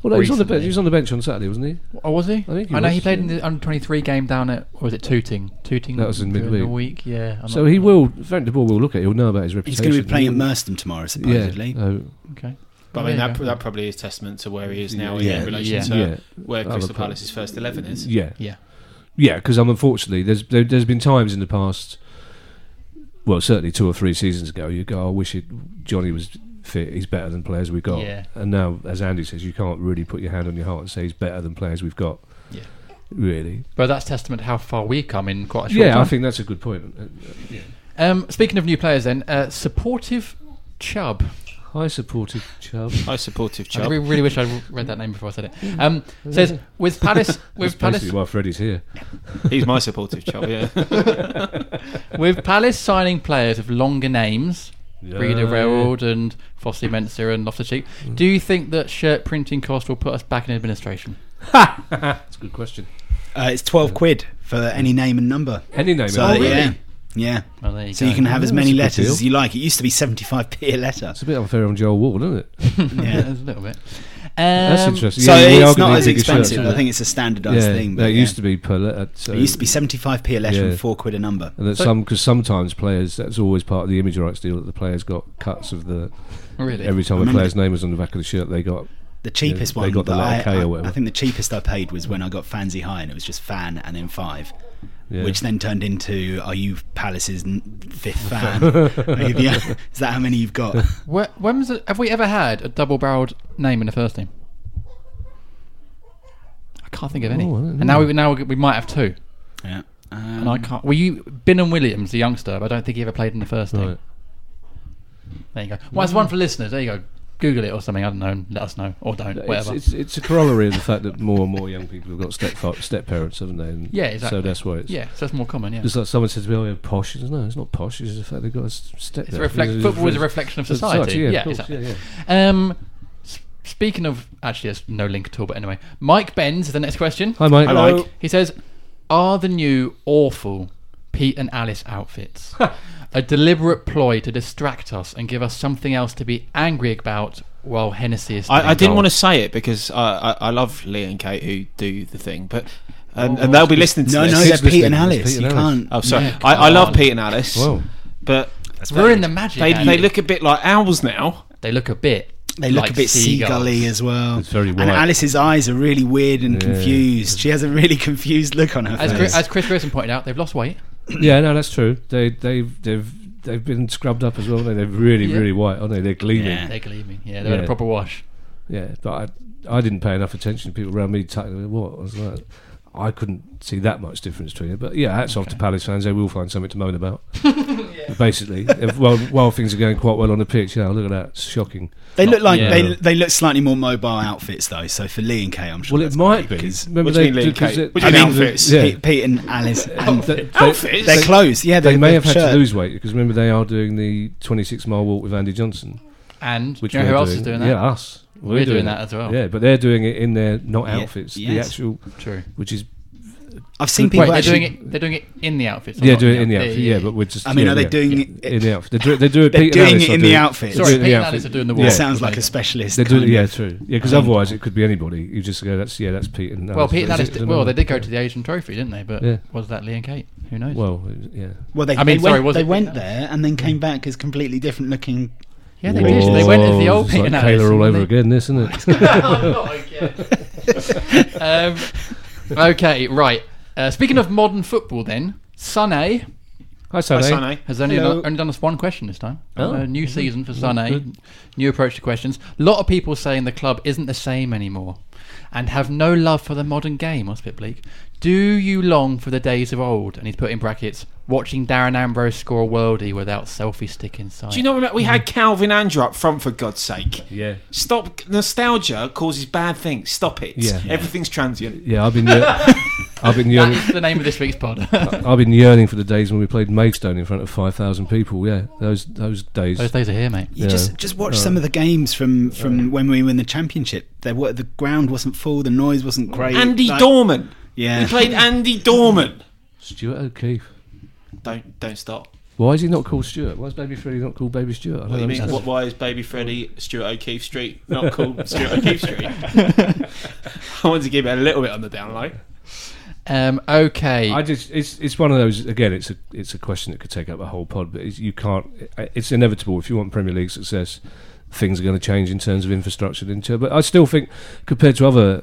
[SPEAKER 2] Well, no, he was on the bench. He was on the bench on Saturday, wasn't he?
[SPEAKER 1] Oh, was he?
[SPEAKER 2] I think he
[SPEAKER 1] know he
[SPEAKER 2] was,
[SPEAKER 1] played in the under twenty three game down at or was it Tooting? Tooting.
[SPEAKER 2] That was in midweek.
[SPEAKER 1] the week. Yeah. I'm
[SPEAKER 2] so
[SPEAKER 1] not-
[SPEAKER 2] he will. Frank De Boer will look at. it. He'll know about his reputation.
[SPEAKER 3] He's going to be playing at
[SPEAKER 2] He'll-
[SPEAKER 3] Merstham tomorrow, supposedly.
[SPEAKER 2] Yeah. uh,
[SPEAKER 1] Okay.
[SPEAKER 4] but I mean that that probably is testament to where he is now
[SPEAKER 2] Yeah.
[SPEAKER 4] in relation
[SPEAKER 1] Yeah.
[SPEAKER 4] to
[SPEAKER 2] Yeah.
[SPEAKER 4] where
[SPEAKER 2] Other
[SPEAKER 4] Crystal. Palace's first eleven is.
[SPEAKER 2] yeah.
[SPEAKER 1] Yeah.
[SPEAKER 2] Yeah, because I'm unfortunately there's there, there's been times in the past, well certainly two or three seasons ago, you go, I wish it, Johnny was fit, he's better than players we've got.
[SPEAKER 1] Yeah.
[SPEAKER 2] And now, as Andy says, you can't really put your hand on your heart and say he's better than players we've got.
[SPEAKER 1] Yeah.
[SPEAKER 2] Really.
[SPEAKER 1] But that's testament to how far we've come in quite a short
[SPEAKER 2] Yeah,
[SPEAKER 1] time.
[SPEAKER 2] I think that's a good point. Uh, yeah.
[SPEAKER 1] Um, speaking of new players, then uh, supportive Chubb.
[SPEAKER 2] Hi, supportive Chubb.
[SPEAKER 4] High supportive
[SPEAKER 1] I
[SPEAKER 4] chub.
[SPEAKER 1] really, really wish I read that name before I said it. Um, says with Palace,
[SPEAKER 2] That's
[SPEAKER 1] with Palace,
[SPEAKER 2] basically why Freddie's here.
[SPEAKER 4] He's my supportive chub. Yeah.
[SPEAKER 1] with Palace signing players of longer names, Reader
[SPEAKER 2] Yeah.
[SPEAKER 1] Riedewald and Fosu Mensah and Loftus Cheek. Do you think that shirt printing cost will put us back in administration?
[SPEAKER 2] That's a good question.
[SPEAKER 3] Uh, it's twelve quid for any name and number.
[SPEAKER 2] Any name.
[SPEAKER 3] So
[SPEAKER 2] oh, really?
[SPEAKER 3] yeah, yeah.
[SPEAKER 1] Well, there you
[SPEAKER 3] So
[SPEAKER 1] go.
[SPEAKER 3] you can have as many
[SPEAKER 2] that's a good
[SPEAKER 3] letters
[SPEAKER 2] deal.
[SPEAKER 3] as you like. It used to be seventy-five p a letter.
[SPEAKER 2] It's a bit unfair on Joel Ward, isn't it?
[SPEAKER 1] yeah,
[SPEAKER 3] Yeah.
[SPEAKER 1] a little bit.
[SPEAKER 2] That's
[SPEAKER 1] Um,
[SPEAKER 2] interesting.
[SPEAKER 3] So
[SPEAKER 2] Yeah, we are
[SPEAKER 3] it's
[SPEAKER 2] gonna
[SPEAKER 3] not
[SPEAKER 2] need
[SPEAKER 3] as
[SPEAKER 2] bigger
[SPEAKER 3] expensive.
[SPEAKER 2] shirts,
[SPEAKER 3] I think it's a standardised
[SPEAKER 2] yeah,
[SPEAKER 3] thing.
[SPEAKER 2] that
[SPEAKER 3] But yeah.
[SPEAKER 2] used to be per letter. So
[SPEAKER 3] It used to be seventy-five p a letter
[SPEAKER 2] Yeah.
[SPEAKER 3] and four quid a number.
[SPEAKER 2] And that
[SPEAKER 1] So-
[SPEAKER 2] some because sometimes players that's always part of the image rights deal that the players got cuts of the
[SPEAKER 1] Really?
[SPEAKER 2] every time a
[SPEAKER 3] Remember-
[SPEAKER 2] player's name was on the back of the shirt they got
[SPEAKER 3] The cheapest
[SPEAKER 2] Yeah, they
[SPEAKER 3] one,
[SPEAKER 2] got the
[SPEAKER 3] that
[SPEAKER 2] letter
[SPEAKER 3] I,
[SPEAKER 2] K or
[SPEAKER 3] I-
[SPEAKER 2] whatever.
[SPEAKER 3] I think the cheapest I paid was when I got Fancy High, and it was just fan and then five,
[SPEAKER 2] yeah.
[SPEAKER 3] which then turned into Are you Palace's fifth fan? The- is that how many you've got?
[SPEAKER 1] Where, when was it, have we ever had a double-barreled name in the first team? I can't think of any.
[SPEAKER 2] Oh,
[SPEAKER 1] and now we now we might have two.
[SPEAKER 3] Yeah.
[SPEAKER 1] And I
[SPEAKER 3] Um,
[SPEAKER 1] can't. Were you Binham Williams, the youngster? But I don't think he ever played in the first team.
[SPEAKER 2] Right.
[SPEAKER 1] There you go. Well, that's one for listeners. There you go. Google it or something. I don't know. Let us know or don't. Whatever.
[SPEAKER 2] it's, it's a corollary of the fact that more and more young people have got step step parents, haven't they? And
[SPEAKER 1] Yeah, exactly.
[SPEAKER 2] So that's why it's
[SPEAKER 1] yeah, so that's more common. Yeah.
[SPEAKER 2] Just like someone says to me, "Oh, you're posh." It's, no, it's not posh. It's the fact they've got a s- step.
[SPEAKER 1] It's a reflect,
[SPEAKER 2] It's-
[SPEAKER 1] football is a reflection of
[SPEAKER 2] it's
[SPEAKER 1] society.
[SPEAKER 2] yeah,
[SPEAKER 1] yeah,
[SPEAKER 2] of course,
[SPEAKER 1] exactly.
[SPEAKER 2] yeah, yeah.
[SPEAKER 1] Um, speaking of, actually, there's no link at all. But anyway, Mike Benz is the next question.
[SPEAKER 2] Hi, Mike.
[SPEAKER 4] Hello.
[SPEAKER 1] He says, "Are the new awful Pete and Alice outfits a deliberate ploy to distract us and give us something else to be angry about while Hennessey is?"
[SPEAKER 4] I, I didn't want to
[SPEAKER 1] to.
[SPEAKER 4] say it because I, I, I love Lee and Kate who do the thing, but and, and oh, they'll be listening to
[SPEAKER 3] no,
[SPEAKER 4] this.
[SPEAKER 3] no,
[SPEAKER 2] Kids
[SPEAKER 3] they're Pete and Alice.
[SPEAKER 2] Pete
[SPEAKER 3] You
[SPEAKER 2] and Alice.
[SPEAKER 3] can't.
[SPEAKER 4] Oh, sorry.
[SPEAKER 1] Yeah,
[SPEAKER 4] I, I love Pete and Alice,
[SPEAKER 2] Whoa.
[SPEAKER 4] but
[SPEAKER 1] Ruin the magic.
[SPEAKER 4] they, they look a bit like owls now.
[SPEAKER 1] They look a bit.
[SPEAKER 3] They look
[SPEAKER 1] like
[SPEAKER 3] a bit
[SPEAKER 1] seagulls.
[SPEAKER 3] seagully as well.
[SPEAKER 2] It's very
[SPEAKER 3] And. Alice's eyes are really weird and
[SPEAKER 2] Yeah.
[SPEAKER 3] confused. She has a really confused look on her
[SPEAKER 1] As,
[SPEAKER 3] face.
[SPEAKER 1] Chris, as Chris Grierson pointed out, they've lost weight.
[SPEAKER 2] Yeah, no, that's true. They they've they've they've been scrubbed up as well. They? They're really
[SPEAKER 1] Yeah.
[SPEAKER 2] really white, aren't they? They're gleaming.
[SPEAKER 3] Yeah.
[SPEAKER 2] Yeah,
[SPEAKER 1] They're gleaming. Yeah, they've had a proper wash.
[SPEAKER 2] Yeah, but I I didn't pay enough attention. To people around me tackling what I was like. I couldn't see that much difference between it. But yeah, hats off to Palace fans. They will find something to moan about. Basically, if, while, while things are going quite well on the pitch, you know, look at that, it's shocking.
[SPEAKER 3] They look like
[SPEAKER 1] Yeah.
[SPEAKER 3] they they look slightly more mobile outfits though. So for Lee and Kay, I'm sure.
[SPEAKER 2] Well, it might
[SPEAKER 3] great,
[SPEAKER 2] be.
[SPEAKER 3] because
[SPEAKER 2] Remember
[SPEAKER 4] What do you
[SPEAKER 2] they
[SPEAKER 4] mean, Lee and
[SPEAKER 2] because
[SPEAKER 4] Kate?
[SPEAKER 2] it-
[SPEAKER 4] What do you
[SPEAKER 2] I
[SPEAKER 4] mean
[SPEAKER 2] mean,
[SPEAKER 4] outfits?
[SPEAKER 2] Yeah,
[SPEAKER 3] Pete, Pete and Alice. And
[SPEAKER 2] They- they-
[SPEAKER 4] Outfits?
[SPEAKER 3] they're clothes. Yeah,
[SPEAKER 2] They
[SPEAKER 3] they're-
[SPEAKER 2] may have had
[SPEAKER 3] shirt.
[SPEAKER 2] to lose weight because remember they are doing the 26 mile walk with Andy Johnson,
[SPEAKER 1] And
[SPEAKER 2] which
[SPEAKER 1] do you know
[SPEAKER 2] we're
[SPEAKER 1] who else is doing that?
[SPEAKER 2] Yeah, us.
[SPEAKER 1] We're doing that as well.
[SPEAKER 2] Yeah, but they're doing it in their not
[SPEAKER 3] Yeah,
[SPEAKER 2] outfits, the actual,
[SPEAKER 1] True.
[SPEAKER 2] which is
[SPEAKER 3] I've seen
[SPEAKER 1] Wait,
[SPEAKER 3] people
[SPEAKER 1] they're
[SPEAKER 3] actually.
[SPEAKER 1] doing it. They're doing it in the outfits.
[SPEAKER 2] yeah, doing it in the outfit. Yeah,
[SPEAKER 1] yeah.
[SPEAKER 2] but we're just.
[SPEAKER 3] I mean,
[SPEAKER 2] yeah,
[SPEAKER 3] are they
[SPEAKER 2] yeah.
[SPEAKER 3] doing it?
[SPEAKER 2] in the outfit? They do, they do it.
[SPEAKER 3] They're doing
[SPEAKER 2] Alice
[SPEAKER 3] it in the
[SPEAKER 2] doing-
[SPEAKER 3] outfit.
[SPEAKER 1] Sorry, Pete
[SPEAKER 2] the
[SPEAKER 1] and. Alice are doing the
[SPEAKER 2] Yeah.
[SPEAKER 1] walk.
[SPEAKER 3] sounds like a specialist.
[SPEAKER 2] They're doing, yeah, true. Yeah, because um, otherwise it could be anybody. You just go, that's yeah, that's Pete and Alice.
[SPEAKER 1] Well, Pete and Alice.
[SPEAKER 2] it?
[SPEAKER 1] Did,
[SPEAKER 2] I don't
[SPEAKER 1] well, they did go to the Asian Trophy, didn't they? But
[SPEAKER 2] Yeah.
[SPEAKER 1] was that Lee and Kate? Who knows?
[SPEAKER 2] Well, yeah.
[SPEAKER 3] Well, they,
[SPEAKER 1] I mean, sorry,
[SPEAKER 3] went,
[SPEAKER 1] was
[SPEAKER 3] they went there and then came back as completely different looking.
[SPEAKER 1] Yeah, they did. They went as the old
[SPEAKER 2] It's
[SPEAKER 1] Pete
[SPEAKER 2] like
[SPEAKER 1] and Alice.
[SPEAKER 2] Kayla all over
[SPEAKER 1] they-
[SPEAKER 2] again, this, isn't it?
[SPEAKER 1] um, okay, right. Uh, speaking of modern football, then Sané
[SPEAKER 2] Hi, Sonny.
[SPEAKER 4] Hi, Sonny.
[SPEAKER 1] has only done, only done us one question this time.
[SPEAKER 2] Oh.
[SPEAKER 1] Uh, new season for
[SPEAKER 2] good.
[SPEAKER 1] Sané. New approach to questions. A lot of people saying the club isn't the same anymore, and have no love for the modern game. That's a bit bleak. Do you long for the days of old? And he's put in brackets watching Darren Ambrose score a worldie without selfie stick inside.
[SPEAKER 4] Do you know what we had hmm. Calvin Andrew up front for God's sake?
[SPEAKER 2] Yeah.
[SPEAKER 4] Stop nostalgia causes bad things. Stop it.
[SPEAKER 2] Yeah.
[SPEAKER 4] Everything's transient.
[SPEAKER 2] Yeah, I've been, year- I've been yearning,
[SPEAKER 1] That's the name of this week's pod.
[SPEAKER 2] I've been yearning for the days when we played Maidstone in front of five thousand people. Yeah, those those days.
[SPEAKER 1] Those days are here, mate.
[SPEAKER 3] You
[SPEAKER 2] Yeah.
[SPEAKER 3] just just watch some of the games from from when we were in the championship. There were the ground wasn't full, the noise wasn't great.
[SPEAKER 4] Andy
[SPEAKER 3] like-
[SPEAKER 4] Dorman.
[SPEAKER 3] Yeah.
[SPEAKER 4] We played Andy Dorman.
[SPEAKER 2] Stuart O'Keefe.
[SPEAKER 4] Don't don't stop.
[SPEAKER 2] Why is he not called Stuart? Why is Baby Freddy not called Baby Stuart? I
[SPEAKER 4] What do you mean? What, why is Baby Freddy Stuart O'Keefe Street not called Stuart O'Keefe Street? I wanted to give it a little bit on the down low.
[SPEAKER 1] Um, okay.
[SPEAKER 2] I just it's it's one of those again. It's a it's a question that could take up a whole pod, but it's, you can't. It's inevitable if you want Premier League success. Things are going to change in terms of infrastructure. and inter- But I still think, compared to other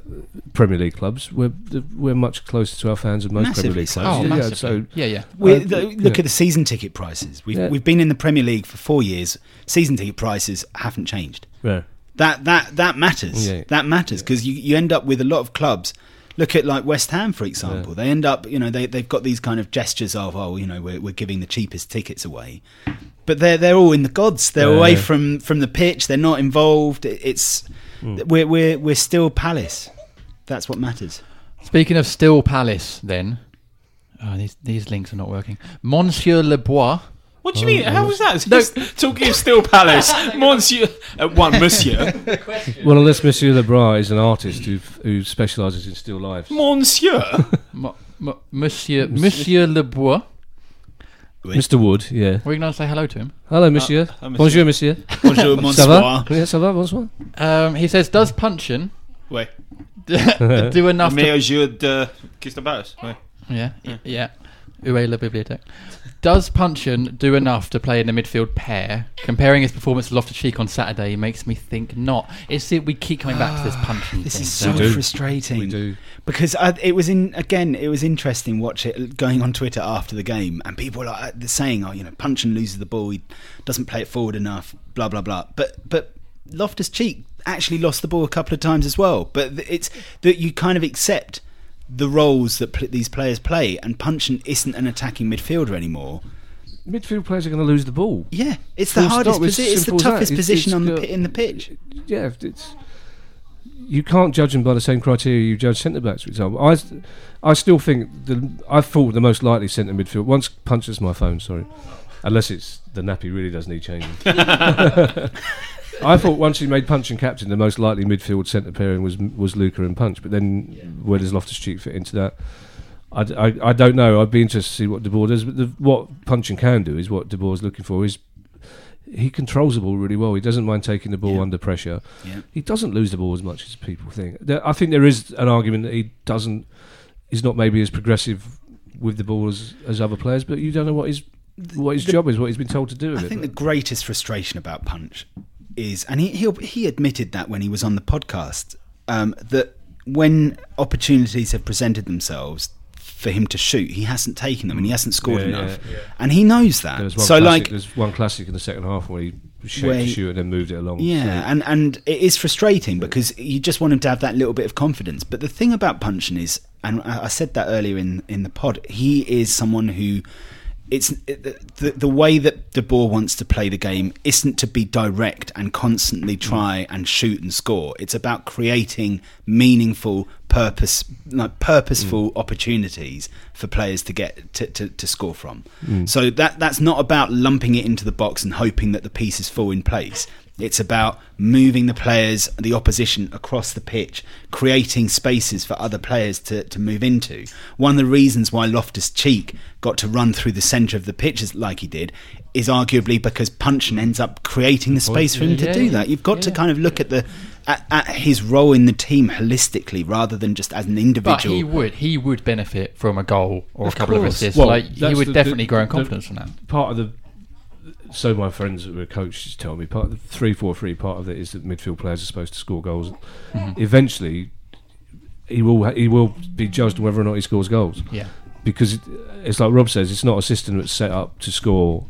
[SPEAKER 2] Premier League clubs, we're we're much closer to our fans than most Premier
[SPEAKER 3] Massively
[SPEAKER 2] League
[SPEAKER 3] so.
[SPEAKER 2] clubs.
[SPEAKER 1] Oh,
[SPEAKER 2] yeah,
[SPEAKER 1] massively.
[SPEAKER 2] so
[SPEAKER 1] yeah, yeah.
[SPEAKER 3] We,
[SPEAKER 2] Uh,
[SPEAKER 3] the,
[SPEAKER 2] yeah.
[SPEAKER 3] look at the season ticket prices. We've,
[SPEAKER 2] Yeah.
[SPEAKER 3] we've been in the Premier League for four years. Season ticket prices haven't changed.
[SPEAKER 2] yeah.
[SPEAKER 3] That that that matters.
[SPEAKER 2] Yeah.
[SPEAKER 3] That matters because you, you end up with a lot of clubs. Look at like West Ham, for example. They end up, you know, they they've got these kind of gestures of, oh, you know, we're we're giving the cheapest tickets away, but they're they're all in the gods. They're
[SPEAKER 2] Yeah.
[SPEAKER 3] away from from the pitch. They're not involved. It's
[SPEAKER 2] Hmm.
[SPEAKER 3] we're we're we're still Palace. That's what matters.
[SPEAKER 1] Speaking of Still Palace, then. Oh, these, these links are not working. Monsieur Lebois.
[SPEAKER 4] What do you mean? How was that? Just talking of Still Palace, Monsieur, uh, one Monsieur,
[SPEAKER 2] Well, unless Monsieur Lebras is an artist who who specialises in still lifes.
[SPEAKER 4] Monsieur.
[SPEAKER 1] M- M- Monsieur Monsieur Lebois.
[SPEAKER 2] Mr. Wood, yeah.
[SPEAKER 1] We're going to say hello to him.
[SPEAKER 2] Hello, Monsieur.
[SPEAKER 4] uh, monsieur.
[SPEAKER 2] Bonjour, Monsieur.
[SPEAKER 3] Bonjour,
[SPEAKER 2] Ça va?
[SPEAKER 3] bonsoir.
[SPEAKER 2] Yeah, ça va, bonsoir.
[SPEAKER 1] Um, he says, does Puncheon
[SPEAKER 4] Wait,
[SPEAKER 1] do enough to
[SPEAKER 4] meilleur jeu de Crystal Palace. Wait.
[SPEAKER 1] Yeah, y- yeah. Où est? Does Puncheon do enough to play in the midfield pair? Comparing his performance to Loftus Cheek on Saturday makes me think not. It's it, we keep coming back to this ah, Puncheon
[SPEAKER 3] This
[SPEAKER 1] thing.
[SPEAKER 3] is so
[SPEAKER 1] don't
[SPEAKER 2] do.
[SPEAKER 1] we?
[SPEAKER 3] frustrating.
[SPEAKER 2] We do.
[SPEAKER 3] because I, it was in again. It was interesting watch it going on Twitter after the game, and people were like uh, they're saying, "Oh, you know, Puncheon loses the ball. He doesn't play it forward enough." Blah blah blah. But but Loftus Cheek actually lost the ball a couple of times as well. But it's that you kind of accept the roles that pl- these players play, and Puncheon isn't an attacking midfielder anymore.
[SPEAKER 2] Midfield players are going to lose the ball.
[SPEAKER 3] Yeah, it's
[SPEAKER 2] Full
[SPEAKER 3] the hardest
[SPEAKER 2] stop. It's
[SPEAKER 3] position. It's the
[SPEAKER 2] simple as that.
[SPEAKER 3] toughest
[SPEAKER 2] It's-
[SPEAKER 3] position
[SPEAKER 2] it's
[SPEAKER 3] on the
[SPEAKER 2] got-
[SPEAKER 3] in the pitch.
[SPEAKER 2] Yeah, it's you can't judge them by the same criteria you judge centre backs, for example. I, I still think the I thought the most likely centre midfield. Once punches my phone, sorry, unless it's the nappy really does need changing. I thought once he made Puncheon captain, the most likely midfield centre pairing was was Luka and Punch. But then where does Loftus Cheek fit into that? I I don't know. I'd be interested to see what De Boer does. But the, what and can do is what De Boer's looking for is he controls the ball really well. He doesn't mind taking the ball
[SPEAKER 3] Yeah.
[SPEAKER 2] under pressure.
[SPEAKER 3] Yeah.
[SPEAKER 2] He doesn't lose the ball as much as people think. There, I think there is an argument that he doesn't. He's not maybe as progressive with the ball as, as other players, but you don't know what his what his
[SPEAKER 3] the-
[SPEAKER 2] job is, what he's been told to do with
[SPEAKER 3] I
[SPEAKER 2] it.
[SPEAKER 3] think the greatest frustration about Punch is, and he he, he admitted that when he was on the podcast, um, that when opportunities have presented themselves for him to shoot, he hasn't taken them and he hasn't scored
[SPEAKER 2] Yeah,
[SPEAKER 3] enough,
[SPEAKER 2] yeah, yeah.
[SPEAKER 3] and he knows that.
[SPEAKER 2] There was one
[SPEAKER 3] So
[SPEAKER 2] classic,
[SPEAKER 3] like,
[SPEAKER 2] there's one classic in the second half where he shaped the
[SPEAKER 3] he-
[SPEAKER 2] shoot and then moved it along.
[SPEAKER 3] yeah,
[SPEAKER 2] So-
[SPEAKER 3] and and it is frustrating because you just want him to have that little bit of confidence. But the thing about Puncheon is, and I I said that earlier in in the pod, he is someone who. It's it- the the way that De Boer wants to play the game isn't to be direct and constantly mm. try and shoot and score. It's about creating meaningful, purpose like purposeful mm. opportunities for players to get to, to, to score from. Mm. So that that's not about lumping it into the box and hoping that the pieces fall in place. It's about moving the players, the opposition across the pitch, creating spaces for other players to, to move into. One of the reasons why Loftus Cheek got to run through the centre of the pitch as- like he did is arguably because Puncheon ends up creating the space for him to
[SPEAKER 1] Yeah,
[SPEAKER 3] do that. You've got to kind of look at the at, at his role in the team holistically rather than just as an individual.
[SPEAKER 1] But
[SPEAKER 3] individual.
[SPEAKER 1] he would he would benefit from a goal or
[SPEAKER 3] Of
[SPEAKER 1] a couple of assists.
[SPEAKER 2] Well,
[SPEAKER 1] like he would
[SPEAKER 2] the-
[SPEAKER 1] definitely
[SPEAKER 2] the-
[SPEAKER 1] grow in confidence from that.
[SPEAKER 2] part of the so my friends that were coaches tell me part of the three four three part of it is that midfield players are supposed to score goals.
[SPEAKER 1] Mm-hmm.
[SPEAKER 2] Eventually, he will ha- he will be judged whether or not he scores goals
[SPEAKER 1] Yeah.
[SPEAKER 2] because it, it's like Rob says, it's not a system that's set up to score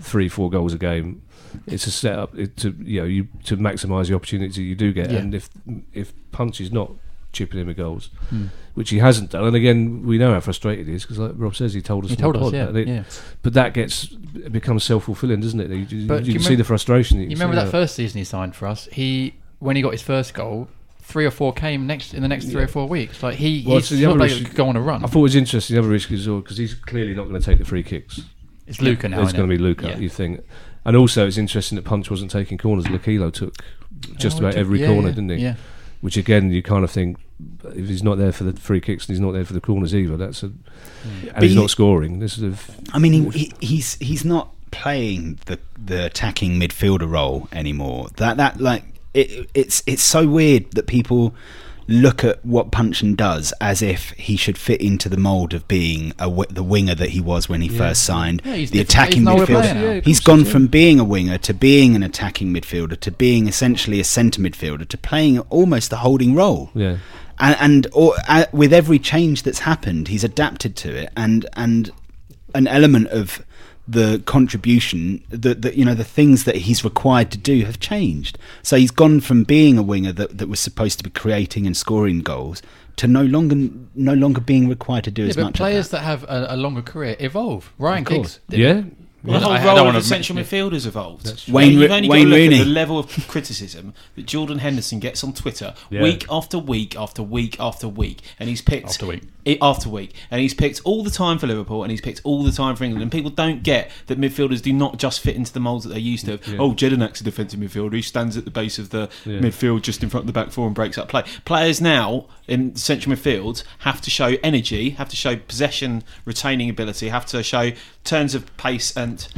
[SPEAKER 2] three four goals a game. It's a set up to you know you to maximise the opportunity you do get,
[SPEAKER 1] Yeah.
[SPEAKER 2] and if if Punch is not chipping him with goals,
[SPEAKER 1] Hmm.
[SPEAKER 2] which he hasn't done, and again we know how frustrated he is because like Rob says, he told us
[SPEAKER 1] He told us, yeah,
[SPEAKER 2] that it-
[SPEAKER 1] yeah.
[SPEAKER 2] but that gets it becomes self fulfilling, doesn't it? You, you,
[SPEAKER 1] But
[SPEAKER 2] you
[SPEAKER 1] you
[SPEAKER 2] can see the frustration.
[SPEAKER 1] You remember that first season he signed for us? He when he got his first goal, three or four came next in the next three or four weeks. Like he,
[SPEAKER 2] Well,
[SPEAKER 1] he's
[SPEAKER 2] so
[SPEAKER 1] not like go on a run.
[SPEAKER 2] I thought it was interesting. The other risk is because he's clearly not going to take the free kicks.
[SPEAKER 1] it's Luka now.
[SPEAKER 2] It's going to be Luka.
[SPEAKER 1] Yeah.
[SPEAKER 2] You think, and also it's interesting that Punch wasn't taking corners. Lokilo took just
[SPEAKER 1] Oh,
[SPEAKER 2] about every
[SPEAKER 1] yeah,
[SPEAKER 2] corner,
[SPEAKER 1] yeah,
[SPEAKER 2] didn't he?
[SPEAKER 1] Yeah.
[SPEAKER 2] Which again, you kind of think if he's not there for the free kicks and he's not there for the corners either, that's a and mm.
[SPEAKER 3] But
[SPEAKER 2] he's
[SPEAKER 3] he-
[SPEAKER 2] not scoring. This is a,
[SPEAKER 3] I mean, he, he's he's not playing the the attacking midfielder role anymore. That that like it, it's it's so weird that people look at what Puncheon does as if he should fit into the mould of being a w- the winger that he was when he first signed.
[SPEAKER 1] Yeah, he's
[SPEAKER 3] the
[SPEAKER 1] different.
[SPEAKER 3] attacking
[SPEAKER 1] He's an older player
[SPEAKER 3] midfielder.
[SPEAKER 1] Yeah,
[SPEAKER 3] he's gone from being a winger to being an attacking midfielder to being essentially a centre midfielder to playing almost a holding role
[SPEAKER 2] Yeah.
[SPEAKER 3] and, and or, uh, with every change that's happened, he's adapted to it, and and an element of the contribution that that you know the things that he's required to do have changed. So he's gone from being a winger that, that was supposed to be creating and scoring goals to no longer no longer being required to do
[SPEAKER 1] Yeah,
[SPEAKER 3] as
[SPEAKER 1] but
[SPEAKER 3] much.
[SPEAKER 1] players
[SPEAKER 3] of that.
[SPEAKER 1] that have a, a longer career evolve. Ryan Giggs.
[SPEAKER 2] Yeah.
[SPEAKER 1] it.
[SPEAKER 4] Well, the whole
[SPEAKER 1] I- I
[SPEAKER 4] role
[SPEAKER 1] don't
[SPEAKER 4] of
[SPEAKER 1] wanna
[SPEAKER 4] the central
[SPEAKER 1] make-
[SPEAKER 4] midfielder's evolved.
[SPEAKER 3] Wayne
[SPEAKER 4] You've only
[SPEAKER 3] Wayne
[SPEAKER 4] got to look
[SPEAKER 3] Rooney.
[SPEAKER 4] at the level of criticism that Jordan Henderson gets on Twitter
[SPEAKER 2] Yeah.
[SPEAKER 4] week after week after week after week, and he's picked
[SPEAKER 1] After week.
[SPEAKER 4] After week, and he's picked all the time for Liverpool, and he's picked all the time for England. And people don't get that midfielders do not just fit into the moulds that they're used to. Oh, Jedinak's a defensive midfielder. He stands at the base of the
[SPEAKER 2] Yeah.
[SPEAKER 4] midfield, just in front of the back four, and breaks up play. Players now in central midfield have to show energy, have to show possession, retaining ability, have to show turns of pace and